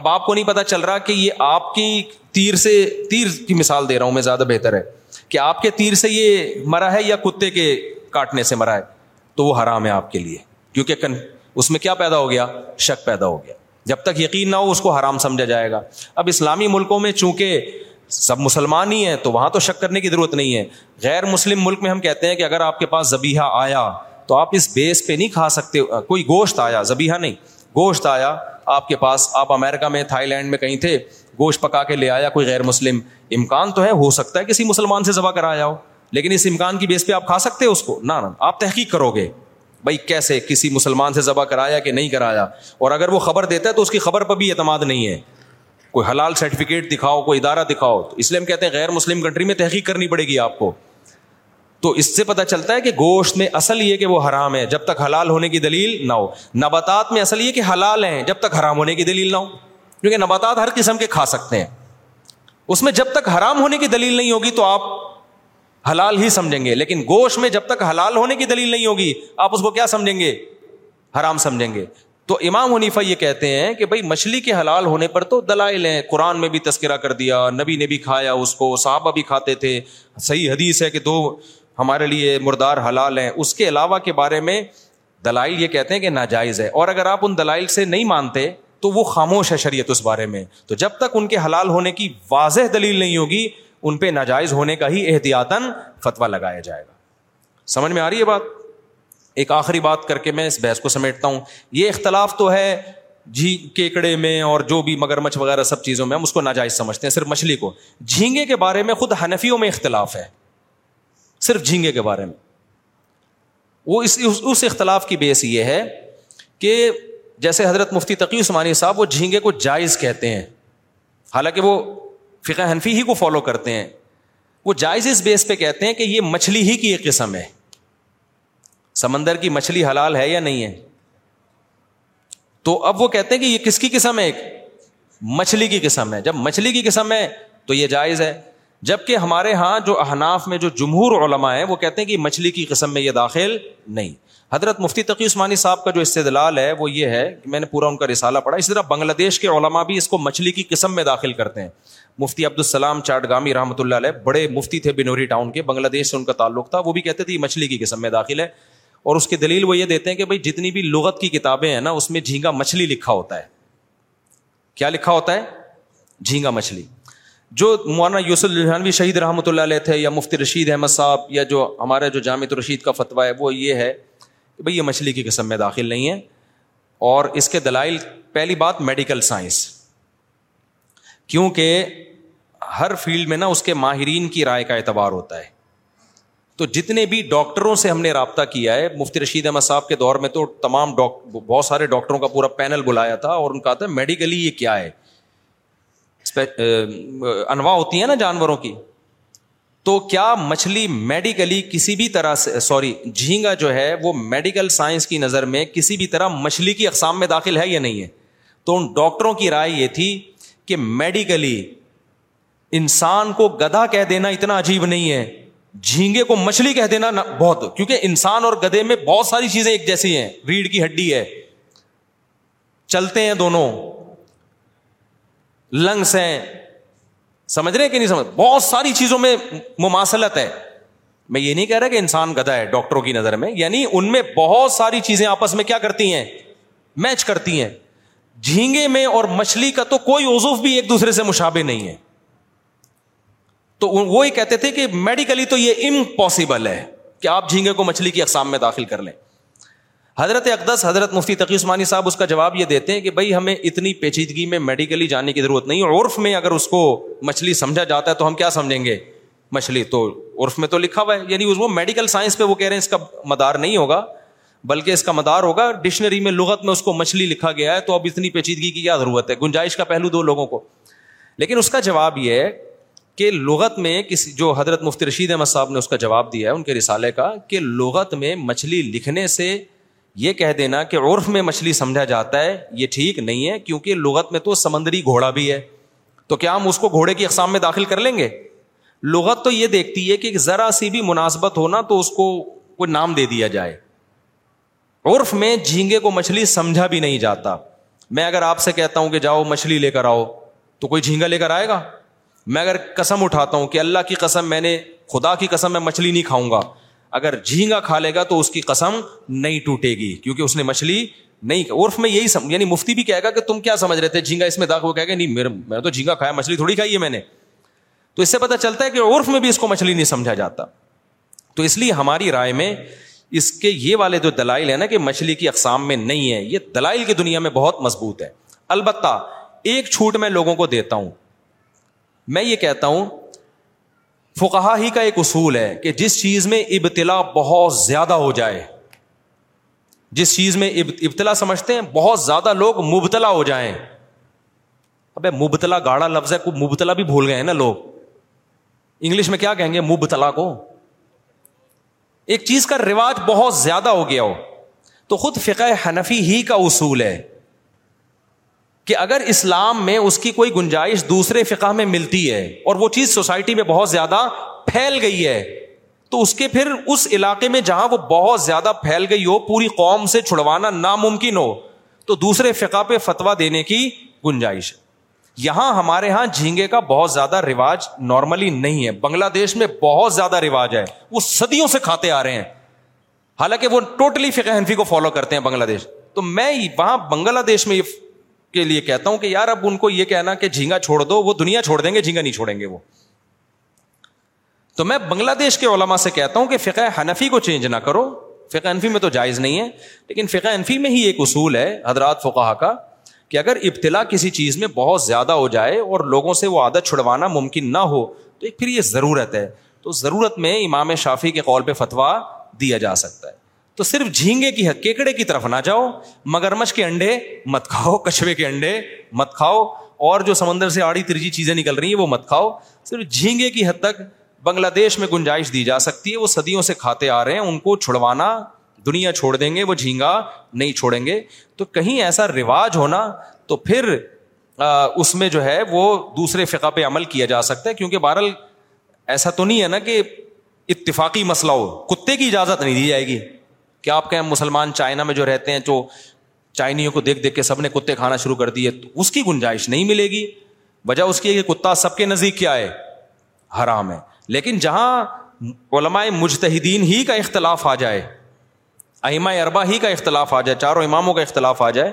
Speaker 6: اب آپ کو نہیں پتا چل رہا کہ یہ آپ کی تیر سے تیر کی مثال دے رہا ہوں میں زیادہ بہتر ہے کہ آپ کے تیر سے یہ مرا ہے یا کتے کے کاٹنے سے مرا ہے تو وہ حرام ہے آپ کے لیے کیونکہ اس میں کیا پیدا ہو گیا شک پیدا ہو گیا جب تک یقین نہ ہو اس کو حرام سمجھا جائے گا اب اسلامی ملکوں میں چونکہ سب مسلمان ہی ہیں تو وہاں تو شک کرنے کی ضرورت نہیں ہے غیر مسلم ملک میں ہم کہتے ہیں کہ اگر آپ کے پاس زبیحہ آیا تو آپ اس بیس پہ نہیں کھا سکتے کوئی گوشت آیا زبیحہ نہیں گوشت آیا آپ کے پاس آپ امیرکا میں تھائی لینڈ میں کہیں تھے گوشت پکا کے لے آیا کوئی غیر مسلم امکان تو ہے ہو سکتا ہے کسی مسلمان سے ذبح کرایا ہو لیکن اس امکان کی بیس پہ آپ کھا سکتے اس کو نہ آپ تحقیق کرو گے بھائی کیسے کسی مسلمان سے ذبح کرایا کہ نہیں کرایا اور اگر وہ خبر دیتا ہے تو اس کی خبر پر بھی اعتماد نہیں ہے کوئی حلال سرٹیفکیٹ دکھاؤ کوئی ادارہ دکھاؤ تو اس لیے ہم کہتے ہیں غیر مسلم کنٹری میں تحقیق کرنی پڑے گی آپ کو تو اس سے پتا چلتا ہے کہ گوشت میں اصل یہ کہ وہ حرام ہے جب تک حلال ہونے کی دلیل نہ ہو نباتات میں اصل یہ کہ حلال ہیں جب تک حرام ہونے کی دلیل نہ ہو کیونکہ نباتات ہر قسم کے کھا سکتے ہیں اس میں جب تک حرام ہونے کی دلیل نہیں ہوگی تو آپ حلال ہی سمجھیں گے لیکن گوشت میں جب تک حلال ہونے کی دلیل نہیں ہوگی آپ اس کو کیا سمجھیں گے حرام سمجھیں گے تو امام حنیفہ یہ کہتے ہیں کہ بھائی مچھلی کے حلال ہونے پر تو دلائل ہیں قرآن میں بھی تذکرہ کر دیا نبی نے بھی کھایا اس کو صحابہ بھی کھاتے تھے صحیح حدیث ہے کہ دو ہمارے لیے مردار حلال ہیں اس کے علاوہ کے بارے میں دلائل یہ کہتے ہیں کہ ناجائز ہے اور اگر آپ ان دلائل سے نہیں مانتے تو وہ خاموش ہے شریعت اس بارے میں تو جب تک ان کے حلال ہونے کی واضح دلیل نہیں ہوگی ان پہ ناجائز ہونے کا ہی احتیاطاً فتویٰ لگایا جائے گا سمجھ میں آ رہی ہے بات ایک آخری بات کر کے میں اس بحث کو سمیٹتا ہوں یہ اختلاف تو ہے جھی کیکڑے میں اور جو بھی مگر مچھ وغیرہ سب چیزوں میں ہم اس کو ناجائز سمجھتے ہیں صرف مچھلی کو جھینگے کے بارے میں خود ہنفیوں میں اختلاف ہے صرف جھینگے کے بارے میں وہ اس اس اختلاف کی بیس یہ ہے کہ جیسے حضرت مفتی تقی عثمانی صاحب وہ جھینگے کو جائز کہتے ہیں حالانکہ وہ فقہ حنفی ہی کو فالو کرتے ہیں وہ جائز اس بیس پہ کہتے ہیں کہ یہ مچھلی ہی کی ایک قسم ہے سمندر کی مچھلی حلال ہے یا نہیں ہے تو اب وہ کہتے ہیں کہ یہ کس کی قسم ہے ایک مچھلی کی قسم ہے جب مچھلی کی قسم ہے تو یہ جائز ہے جب کہ ہمارے ہاں جو احناف میں جو جمہور علماء ہیں وہ کہتے ہیں کہ مچھلی کی قسم میں یہ داخل نہیں حضرت مفتی تقی عثمانی صاحب کا جو استدلال ہے وہ یہ ہے کہ میں نے پورا ان کا رسالہ پڑھا اسی طرح بنگلہ دیش کے علماء بھی اس کو مچھلی کی قسم میں داخل کرتے ہیں مفتی السلام چاٹ گامی رحمۃ اللہ علیہ بڑے مفتی تھے بنوری ٹاؤن کے بنگلہ دیش سے ان کا تعلق تھا وہ بھی کہتے تھے یہ مچھلی کی قسم میں داخل ہے اور اس کی دلیل وہ یہ دیتے ہیں کہ بھائی جتنی بھی لغت کی کتابیں ہیں نا اس میں جھینگا مچھلی لکھا ہوتا ہے کیا لکھا ہوتا ہے جھینگا مچھلی جو مولانا یوسف لہنانوی شہید رحمۃ اللہ علیہ تھے یا مفتی رشید احمد صاحب یا جو ہمارا جو جامع الرشید کا فتویٰ ہے وہ یہ ہے کہ بھئی یہ مچھلی کی قسم میں داخل نہیں ہے اور اس کے دلائل پہلی بات میڈیکل سائنس کیونکہ ہر فیلڈ میں نا اس کے ماہرین کی رائے کا اعتبار ہوتا ہے تو جتنے بھی ڈاکٹروں سے ہم نے رابطہ کیا ہے مفتی رشید احمد صاحب کے دور میں تو تمام بہت سارے ڈاکٹروں کا پورا پینل بلایا تھا اور ان کہا تھا میڈیکلی یہ کیا ہے انواع ہوتی ہیں نا جانوروں کی تو کیا مچھلی میڈیکلی کسی بھی طرح سے سوری جھینگا جو ہے وہ میڈیکل سائنس کی نظر میں کسی بھی طرح مچھلی کی اقسام میں داخل ہے یا نہیں ہے تو ان ڈاکٹروں کی رائے یہ تھی کہ میڈیکلی انسان کو گدا کہہ دینا اتنا عجیب نہیں ہے جھینگے کو مچھلی کہہ دینا بہت کیونکہ انسان اور گدے میں بہت ساری چیزیں ایک جیسی ہیں ریڑھ کی ہڈی ہے چلتے ہیں دونوں لنگس ہیں سمجھ رہے کہ نہیں سمجھ بہت ساری چیزوں میں مماثلت ہے میں یہ نہیں کہہ رہا کہ انسان گدا ہے ڈاکٹروں کی نظر میں یعنی ان میں بہت ساری چیزیں آپس میں کیا کرتی ہیں میچ کرتی ہیں جھینگے میں اور مچھلی کا تو کوئی وزوف ایک دوسرے سے مشابے نہیں ہے تو وہی کہتے تھے کہ میڈیکلی تو یہ امپاسبل ہے کہ آپ جھینگے کو مچھلی کی اقسام میں داخل کر لیں حضرت اقدس حضرت مفتی تقی عثمانی صاحب اس کا جواب یہ دیتے ہیں کہ بھائی ہمیں اتنی پیچیدگی میں میڈیکلی جانے کی ضرورت نہیں عرف میں اگر اس کو مچھلی سمجھا جاتا ہے تو ہم کیا سمجھیں گے مچھلی تو عرف میں تو لکھا ہوا ہے یعنی اس وہ میڈیکل سائنس پہ وہ کہہ رہے ہیں اس کا مدار نہیں ہوگا بلکہ اس کا مدار ہوگا ڈکشنری میں لغت میں اس کو مچھلی لکھا گیا ہے تو اب اتنی پیچیدگی کی کیا ضرورت ہے گنجائش کا پہلو دو لوگوں کو لیکن اس کا جواب یہ ہے کہ لغت میں کسی جو حضرت مفتی رشید احمد صاحب نے اس کا جواب دیا ہے ان کے رسالے کا کہ لغت میں مچھلی لکھنے سے یہ کہہ دینا کہ عرف میں مچھلی سمجھا جاتا ہے یہ ٹھیک نہیں ہے کیونکہ لغت میں تو سمندری گھوڑا بھی ہے تو کیا ہم اس کو گھوڑے کی اقسام میں داخل کر لیں گے لغت تو یہ دیکھتی ہے کہ ذرا سی بھی مناسبت ہونا تو اس کو کوئی نام دے دیا جائے عرف میں جھینگے کو مچھلی سمجھا بھی نہیں جاتا میں اگر آپ سے کہتا ہوں کہ جاؤ مچھلی لے کر آؤ تو کوئی جھینگا لے کر آئے گا میں اگر قسم اٹھاتا ہوں کہ اللہ کی قسم میں نے خدا کی قسم میں مچھلی نہیں کھاؤں گا اگر جھینگا کھا لے گا تو اس کی قسم نہیں ٹوٹے گی کیونکہ اس نے مچھلی نہیں عرف میں یہی سم... یعنی مفتی بھی کہے گا کہ تم کیا سمجھ رہے تھے جھینگا اس میں کہے کہ نہیں میرے میں تو جھینگا کھایا مچھلی تھوڑی کھائی ہے میں نے تو اس سے پتا چلتا ہے کہ عرف میں بھی اس کو مچھلی نہیں سمجھا جاتا تو اس لیے ہماری رائے میں اس کے یہ والے جو دلائل ہے نا کہ مچھلی کی اقسام میں نہیں ہے یہ دلائل کی دنیا میں بہت مضبوط ہے البتہ ایک چھوٹ میں لوگوں کو دیتا ہوں میں یہ کہتا ہوں فکاہ ہی کا ایک اصول ہے کہ جس چیز میں ابتلا بہت زیادہ ہو جائے جس چیز میں ابتلا سمجھتے ہیں بہت زیادہ لوگ مبتلا ہو جائیں ابے مبتلا گاڑا لفظ ہے مبتلا بھی بھول گئے ہیں نا لوگ انگلش میں کیا کہیں گے مبتلا کو ایک چیز کا رواج بہت زیادہ ہو گیا ہو تو خود فقہ حنفی ہی کا اصول ہے کہ اگر اسلام میں اس کی کوئی گنجائش دوسرے فقہ میں ملتی ہے اور وہ چیز سوسائٹی میں بہت زیادہ پھیل گئی ہے تو اس کے پھر اس علاقے میں جہاں وہ بہت زیادہ پھیل گئی ہو پوری قوم سے چھڑوانا ناممکن ہو تو دوسرے فقہ پہ فتوا دینے کی گنجائش ہے یہاں ہمارے یہاں جھینگے کا بہت زیادہ رواج نارملی نہیں ہے بنگلہ دیش میں بہت زیادہ رواج ہے وہ سدیوں سے کھاتے آ رہے ہیں حالانکہ وہ ٹوٹلی فقہ حنفی کو فالو کرتے ہیں بنگلہ دیش تو میں وہاں بنگلہ دیش میں کے لیے کہتا ہوں کہ یار اب ان کو یہ کہنا کہ جھینگا چھوڑ دو وہ دنیا چھوڑ دیں گے جھینگا نہیں چھوڑیں گے وہ تو میں بنگلہ دیش کے علما سے کہتا ہوں کہ فقہ حنفی کو چینج نہ کرو فقہ انفی میں تو جائز نہیں ہے لیکن فقہ انفی میں ہی ایک اصول ہے حضرات فقہ کا کہ اگر ابتلا کسی چیز میں بہت زیادہ ہو جائے اور لوگوں سے وہ عادت چھڑوانا ممکن نہ ہو تو ایک پھر یہ ضرورت ہے تو ضرورت میں امام شافی کے قول پہ فتوا دیا جا سکتا ہے تو صرف جھینگے کی حق کیکڑے کی طرف نہ جاؤ مگرمچ کے انڈے مت کھاؤ کچھوے کے انڈے مت کھاؤ اور جو سمندر سے آڑی ترجی چیزیں نکل رہی ہیں وہ مت کھاؤ صرف جھینگے کی حد تک بنگلہ دیش میں گنجائش دی جا سکتی ہے وہ صدیوں سے کھاتے آ رہے ہیں ان کو چھڑوانا دنیا چھوڑ دیں گے وہ جھینگا نہیں چھوڑیں گے تو کہیں ایسا رواج ہونا تو پھر اس میں جو ہے وہ دوسرے فقہ پہ عمل کیا جا سکتا ہے کیونکہ بہرحال ایسا تو نہیں ہے نا کہ اتفاقی مسئلہ ہو کتے کی اجازت نہیں دی جائے گی کیا آپ کہیں مسلمان چائنا میں جو رہتے ہیں جو چائنیوں کو دیکھ دیکھ کے سب نے کتے کھانا شروع کر دیے اس کی گنجائش نہیں ملے گی وجہ اس کی ہے کہ کتا سب کے نزدیک کیا ہے حرام ہے لیکن جہاں علماء مجتہدین ہی کا اختلاف آ جائے اہمہ اربا ہی کا اختلاف آ جائے چاروں اماموں کا اختلاف آ جائے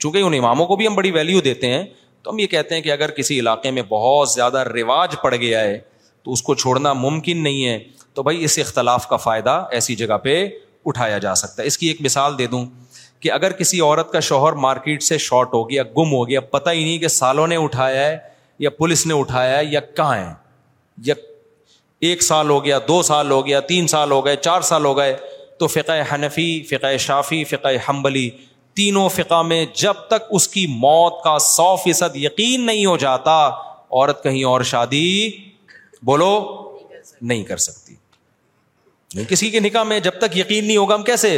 Speaker 6: چونکہ ان اماموں کو بھی ہم بڑی ویلیو دیتے ہیں تو ہم یہ کہتے ہیں کہ اگر کسی علاقے میں بہت زیادہ رواج پڑ گیا ہے تو اس کو چھوڑنا ممکن نہیں ہے تو بھائی اس اختلاف کا فائدہ ایسی جگہ پہ اٹھایا جا سکتا ہے اس کی ایک مثال دے دوں کہ اگر کسی عورت کا شوہر مارکیٹ سے شارٹ ہو گیا گم ہو گیا پتہ ہی نہیں کہ سالوں نے اٹھایا ہے یا پولیس نے اٹھایا ہے یا کہاں ہے یا ایک سال ہو گیا دو سال ہو گیا تین سال ہو گئے چار سال ہو گئے تو فقہ حنفی فقہ شافی فقہ حنبلی تینوں فقہ میں جب تک اس کی موت کا سو فیصد یقین نہیں ہو جاتا عورت کہیں اور شادی بولو نہیں کر سکتی کسی کے نکاح میں جب تک یقین نہیں ہوگا ہم کیسے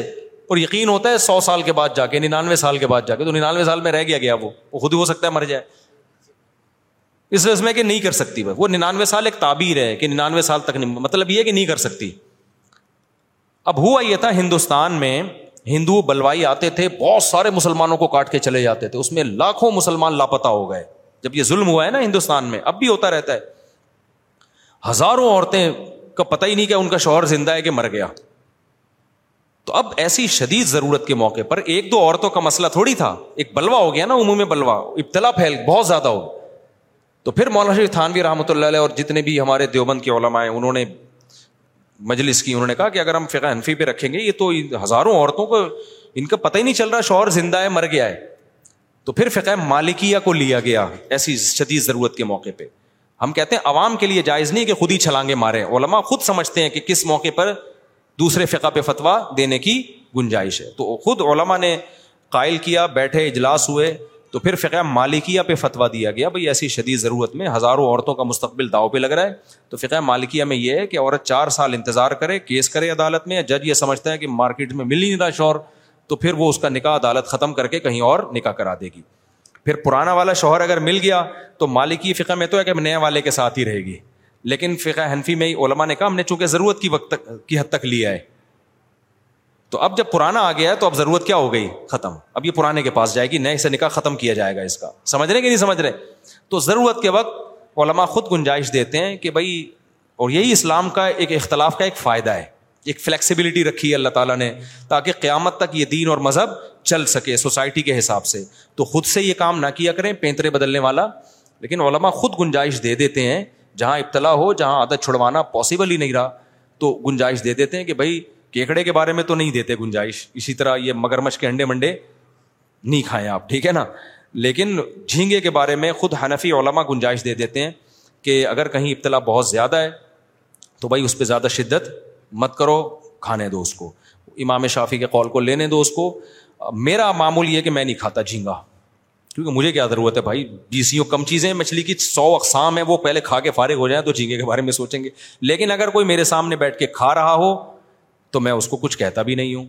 Speaker 6: اور یقین ہوتا ہے سو سال کے بعد جا کے ننانوے سال کے بعد جا کے تو ننانوے سال میں رہ گیا گیا وہ وہ خود ہی ہو سکتا ہے مر جائے اس وجہ میں کہ نہیں کر سکتی وہ ننانوے سال ایک تعبیر ہے کہ ننانوے سال تک نہیں مطلب یہ کہ نہیں کر سکتی اب ہوا یہ تھا ہندوستان میں ہندو بلوائی آتے تھے بہت سارے مسلمانوں کو کاٹ کے چلے جاتے تھے اس میں لاکھوں مسلمان لاپتہ ہو گئے جب یہ ظلم ہوا ہے نا ہندوستان میں اب بھی ہوتا رہتا ہے ہزاروں عورتیں کا پتہ ہی نہیں کہ ان کا شوہر زندہ ہے کہ مر گیا تو اب ایسی شدید ضرورت کے موقع پر ایک دو عورتوں کا مسئلہ تھوڑی تھا ایک بلوا ہو گیا نا عموم میں بلوا ابتلا پھیل بہت زیادہ ہو تو پھر مولانا شریف تھانوی رحمۃ اللہ علیہ اور جتنے بھی ہمارے دیوبند کے علماء ہیں انہوں نے مجلس کی انہوں نے کہا کہ اگر ہم فقہ حنفی پہ رکھیں گے یہ تو ہزاروں عورتوں کو ان کا پتہ ہی نہیں چل رہا شوہر زندہ ہے مر گیا ہے تو پھر فقہ مالکیہ کو لیا گیا ایسی شدید ضرورت کے موقع پہ ہم کہتے ہیں عوام کے لیے جائز نہیں کہ خود ہی چھلانگے مارے علما خود سمجھتے ہیں کہ کس موقع پر دوسرے فقہ پہ فتویٰ دینے کی گنجائش ہے تو خود علما نے قائل کیا بیٹھے اجلاس ہوئے تو پھر فقہ مالکیا پہ فتویٰ دیا گیا بھائی ایسی شدید ضرورت میں ہزاروں عورتوں کا مستقبل داؤ پہ لگ رہا ہے تو فقہ مالکیا میں یہ ہے کہ عورت چار سال انتظار کرے کیس کرے عدالت میں جج یہ سمجھتا ہے کہ مارکیٹ میں مل ہی نہیں تھا شوہر تو پھر وہ اس کا نکاح عدالت ختم کر کے کہیں اور نکاح کرا دے گی پھر پرانا والا شوہر اگر مل گیا تو مالکی فقہ میں تو ہے کہ نئے والے کے ساتھ ہی رہے گی لیکن فقہ حنفی میں علماء نے کہا ہم نے چونکہ ضرورت کی وقت کی حد تک لیا ہے تو اب جب پرانا آ گیا تو اب ضرورت کیا ہو گئی ختم اب یہ پرانے کے پاس جائے گی نئے سے نکاح ختم کیا جائے گا اس کا سمجھ رہے کہ نہیں سمجھ رہے تو ضرورت کے وقت علما خود گنجائش دیتے ہیں کہ بھائی اور یہی اسلام کا ایک اختلاف کا ایک فائدہ ہے ایک فلیکسیبلٹی رکھی ہے اللہ تعالیٰ نے تاکہ قیامت تک یہ دین اور مذہب چل سکے سوسائٹی کے حساب سے تو خود سے یہ کام نہ کیا کریں پینترے بدلنے والا لیکن علما خود گنجائش دے دیتے ہیں جہاں ابتلا ہو جہاں عادت چھڑوانا پاسبل ہی نہیں رہا تو گنجائش دے دیتے ہیں کہ بھائی کیکڑے کے بارے میں تو نہیں دیتے گنجائش اسی طرح یہ مگر مچھ کے انڈے منڈے نہیں کھائیں آپ ٹھیک ہے نا لیکن جھینگے کے بارے میں خود حنفی علماء گنجائش دے دیتے ہیں کہ اگر کہیں ابتلا بہت زیادہ ہے تو بھائی اس پہ زیادہ شدت مت کرو کھانے دو اس کو امام شافی کے کال کو لینے دو اس کو میرا معمول یہ کہ میں نہیں کھاتا جھینگا کیونکہ مجھے کیا ضرورت ہے بھائی جی سیوں کم چیزیں مچھلی کی سو اقسام ہیں وہ پہلے کھا کے فارغ ہو جائیں تو جھینگے کے بارے میں سوچیں گے لیکن اگر کوئی میرے سامنے بیٹھ کے کھا رہا ہو تو میں اس کو کچھ کہتا بھی نہیں ہوں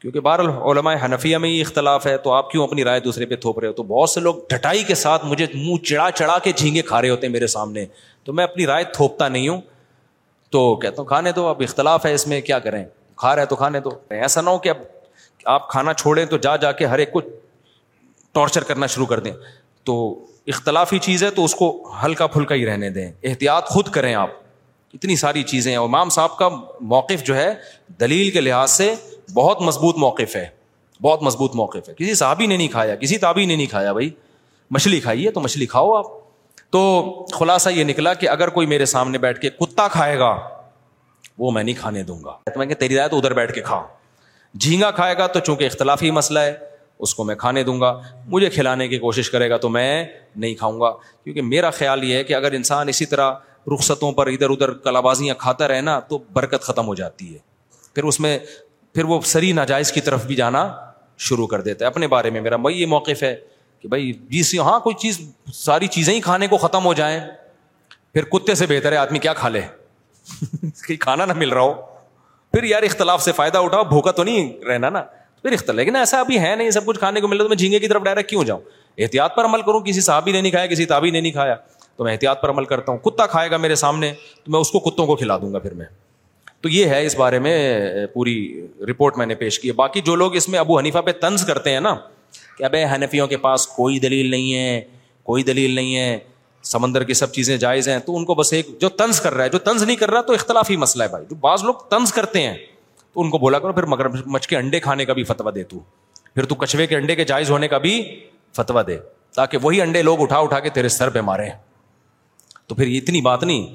Speaker 6: کیونکہ بہر علماء حنفیہ میں ہی اختلاف ہے تو آپ کیوں اپنی رائے دوسرے پہ تھوپ رہے ہو تو بہت سے لوگ ڈھٹائی کے ساتھ مجھے منہ چڑا چڑا کے جھینگے کھا رہے ہوتے ہیں میرے سامنے تو میں اپنی رائے تھوپتا نہیں ہوں تو کہتا ہوں کھانے تو اب اختلاف ہے اس میں کیا کریں کھا رہے تو کھانے دو ایسا نہ ہو کہ اب آپ کھانا چھوڑیں تو جا جا کے ہر ایک کو ٹارچر کرنا شروع کر دیں تو اختلافی چیز ہے تو اس کو ہلکا پھلکا ہی رہنے دیں احتیاط خود کریں آپ اتنی ساری چیزیں اور امام صاحب کا موقف جو ہے دلیل کے لحاظ سے بہت مضبوط موقف ہے بہت مضبوط موقف ہے کسی صاحبی نے نہیں کھایا کسی تابی نے نہیں کھایا بھائی مچھلی کھائی ہے تو مچھلی کھاؤ آپ تو خلاصہ یہ نکلا کہ اگر کوئی میرے سامنے بیٹھ کے کتا کھائے گا وہ میں نہیں کھانے دوں گا میں کہ تیری رائے تو ادھر بیٹھ کے کھا جھینگا کھائے گا تو چونکہ اختلافی مسئلہ ہے اس کو میں کھانے دوں گا مجھے کھلانے کی کوشش کرے گا تو میں نہیں کھاؤں گا کیونکہ میرا خیال یہ ہے کہ اگر انسان اسی طرح رخصتوں پر ادھر ادھر کلابازیاں کھاتا رہنا تو برکت ختم ہو جاتی ہے پھر اس میں پھر وہ سری ناجائز کی طرف بھی جانا شروع کر دیتا ہے اپنے بارے میں میرا بھائی یہ موقف ہے کہ بھائی جی ہاں کوئی چیز ساری چیزیں ہی کھانے کو ختم ہو جائیں پھر کتے سے بہتر ہے آدمی کیا کھا لے (laughs) کہ کھانا نہ مل رہا ہو پھر یار اختلاف سے فائدہ اٹھاؤ بھوکا تو نہیں رہنا نا پھر اختلاف لیکن ایسا ابھی ہے نہیں سب کچھ کھانے کو مل رہا تو میں جھینگے کی طرف ڈائریکٹ کیوں جاؤں احتیاط پر عمل کروں کسی نے نہیں کھایا کسی تابی نے نہیں کھایا تو میں احتیاط پر عمل کرتا ہوں کتا کھائے گا میرے سامنے تو میں اس کو کتوں کو کھلا دوں گا پھر میں تو یہ ہے اس بارے میں پوری رپورٹ میں نے پیش کی باقی جو لوگ اس میں ابو حنیفہ پہ طنز کرتے ہیں نا کہ ابے حنفیوں کے پاس کوئی دلیل نہیں ہے کوئی دلیل نہیں ہے سمندر کی سب چیزیں جائز ہیں تو ان کو بس ایک جو طنز کر رہا ہے جو طنز نہیں کر رہا تو اختلافی مسئلہ ہے بھائی جو بعض لوگ طنز کرتے ہیں تو ان کو بولا کرو پھر مگر مچ کے انڈے کھانے کا بھی فتوا دے تو پھر تو کچھوے کے انڈے کے جائز ہونے کا بھی فتویٰ دے تاکہ وہی انڈے لوگ اٹھا اٹھا کے تیرے سر پہ مارے تو پھر اتنی بات نہیں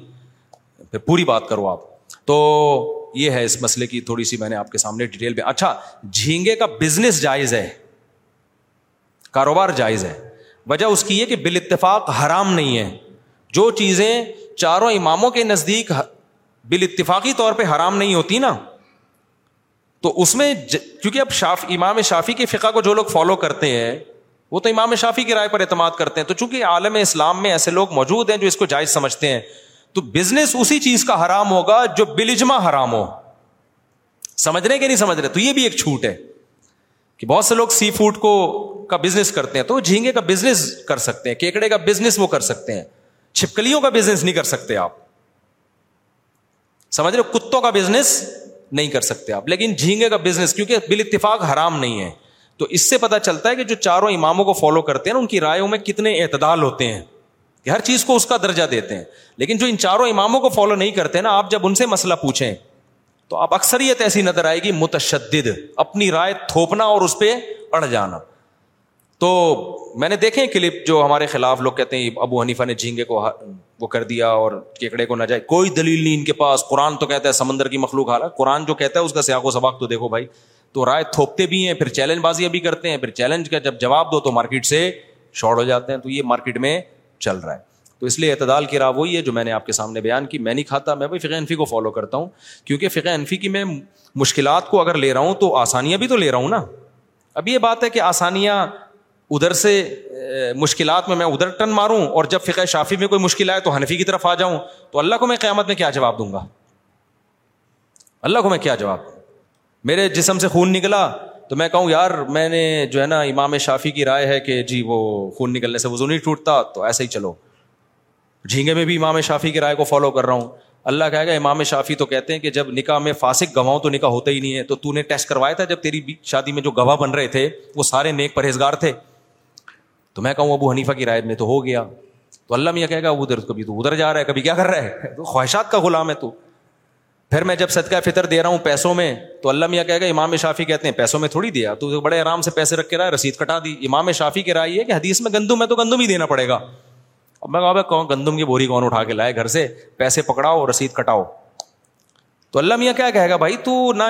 Speaker 6: پھر پوری بات کرو آپ تو یہ ہے اس مسئلے کی تھوڑی سی میں نے آپ کے سامنے ڈیٹیل میں اچھا جھینگے کا بزنس جائز ہے کاروبار جائز ہے وجہ اس کی یہ کہ بال اتفاق حرام نہیں ہے جو چیزیں چاروں اماموں کے نزدیک بال اتفاقی طور پہ حرام نہیں ہوتی نا تو اس میں ج... کیونکہ اب شاف امام شافی کی فقہ کو جو لوگ فالو کرتے ہیں وہ تو امام شافی کی رائے پر اعتماد کرتے ہیں تو چونکہ عالم اسلام میں ایسے لوگ موجود ہیں جو اس کو جائز سمجھتے ہیں تو بزنس اسی چیز کا حرام ہوگا جو بلجما حرام ہو سمجھ رہے کہ نہیں سمجھ رہے تو یہ بھی ایک چھوٹ ہے کہ بہت سے لوگ سی فوڈ کو کا بزنس کرتے ہیں تو جھینگے کا بزنس کر سکتے ہیں کیکڑے کا بزنس وہ کر سکتے ہیں چھپکلیوں کا بزنس نہیں کر سکتے آپ سمجھ رہے کتوں کا بزنس نہیں کر سکتے آپ لیکن جھینگے کا بزنس کیونکہ بال اتفاق حرام نہیں ہے تو اس سے پتا چلتا ہے کہ جو چاروں اماموں کو فالو کرتے ہیں ان کی رائےوں میں کتنے اعتدال ہوتے ہیں کہ ہر چیز کو اس کا درجہ دیتے ہیں لیکن جو ان چاروں اماموں کو فالو نہیں کرتے نا آپ جب ان سے مسئلہ پوچھیں تو آپ اکثریت ایسی نظر آئے گی متشدد اپنی رائے تھوپنا اور اس پہ اڑ جانا تو میں نے دیکھے کلپ جو ہمارے خلاف لوگ کہتے ہیں ابو حنیفہ نے جھینگے کو وہ کر دیا اور کیکڑے کو نہ جائے کوئی دلیل نہیں ان کے پاس قرآن تو کہتا ہے سمندر کی مخلوق حالا قرآن جو کہتا ہے اس کا سیاق و سباق تو دیکھو بھائی تو رائے تھوپتے بھی ہیں پھر چیلنج بازیاں بھی کرتے ہیں پھر چیلنج کا جب جواب دو تو مارکیٹ سے شارٹ ہو جاتے ہیں تو یہ مارکیٹ میں چل رہا ہے تو اس لیے اعتدال کی راہ وہی ہے جو میں نے آپ کے سامنے بیان کی میں نہیں کھاتا میں بھائی فقہ انفی کو فالو کرتا ہوں کیونکہ فقہ انفی کی میں مشکلات کو اگر لے رہا ہوں تو آسانیاں بھی تو لے رہا ہوں نا اب یہ بات ہے کہ آسانیاں ادھر سے مشکلات میں میں ادھر ٹن ماروں اور جب فقہ شافی میں کوئی مشکل آئے تو حنفی کی طرف آ جاؤں تو اللہ کو میں قیامت میں کیا جواب دوں گا اللہ کو میں کیا جواب دوں میرے جسم سے خون نکلا تو میں کہوں یار میں نے جو ہے نا امام شافی کی رائے ہے کہ جی وہ خون نکلنے سے وضو نہیں ٹوٹتا تو ایسے ہی چلو جھینگے میں بھی امام شافی کی رائے کو فالو کر رہا ہوں اللہ کہے گا امام شافی تو کہتے ہیں کہ جب نکاح میں فاسق گواہوں تو نکاح ہوتا ہی نہیں ہے تو تو نے ٹیسٹ کروایا تھا جب تیری شادی میں جو گواہ بن رہے تھے وہ سارے نیک پرہیزگار تھے تو میں کہوں ابو حنیفہ کی رائے میں تو ہو گیا تو اللہ میں کہے گا ادھر کبھی تو ادھر جا رہا ہے کبھی کیا کر رہا ہے خواہشات کا غلام ہے تو پھر میں جب صدقہ فطر دے رہا ہوں پیسوں میں تو اللہ میاں کہے گا امام شافی کہتے ہیں پیسوں میں تھوڑی دیا تو بڑے آرام سے پیسے رکھ کے رہا رسید کٹا دی امام شافی کی رائے یہ کہ حدیث میں گندم ہے تو گندم ہی دینا پڑے گا اب میں کہا کون گندم کی بوری کون اٹھا کے لائے گھر سے پیسے پکڑاؤ رسید کٹاؤ تو اللہ میاں کیا کہے گا بھائی تو نہ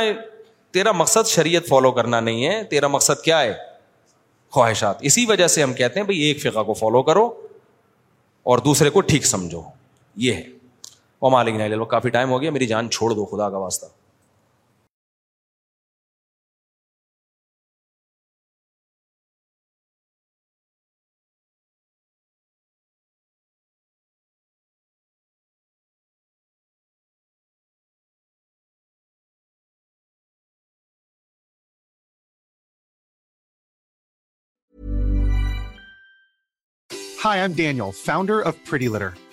Speaker 6: تیرا مقصد شریعت فالو کرنا نہیں ہے تیرا مقصد کیا ہے خواہشات اسی وجہ سے ہم کہتے ہیں بھائی ایک فقہ کو فالو کرو اور دوسرے کو ٹھیک سمجھو یہ ہے وہ مالک نہیں لے لو کافی ٹائم ہو گیا میری جان چھوڑ دو خدا کا واسطہ hi I'm founder of pretty litter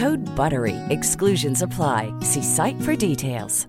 Speaker 6: good بروئی exclusions apply see site for dates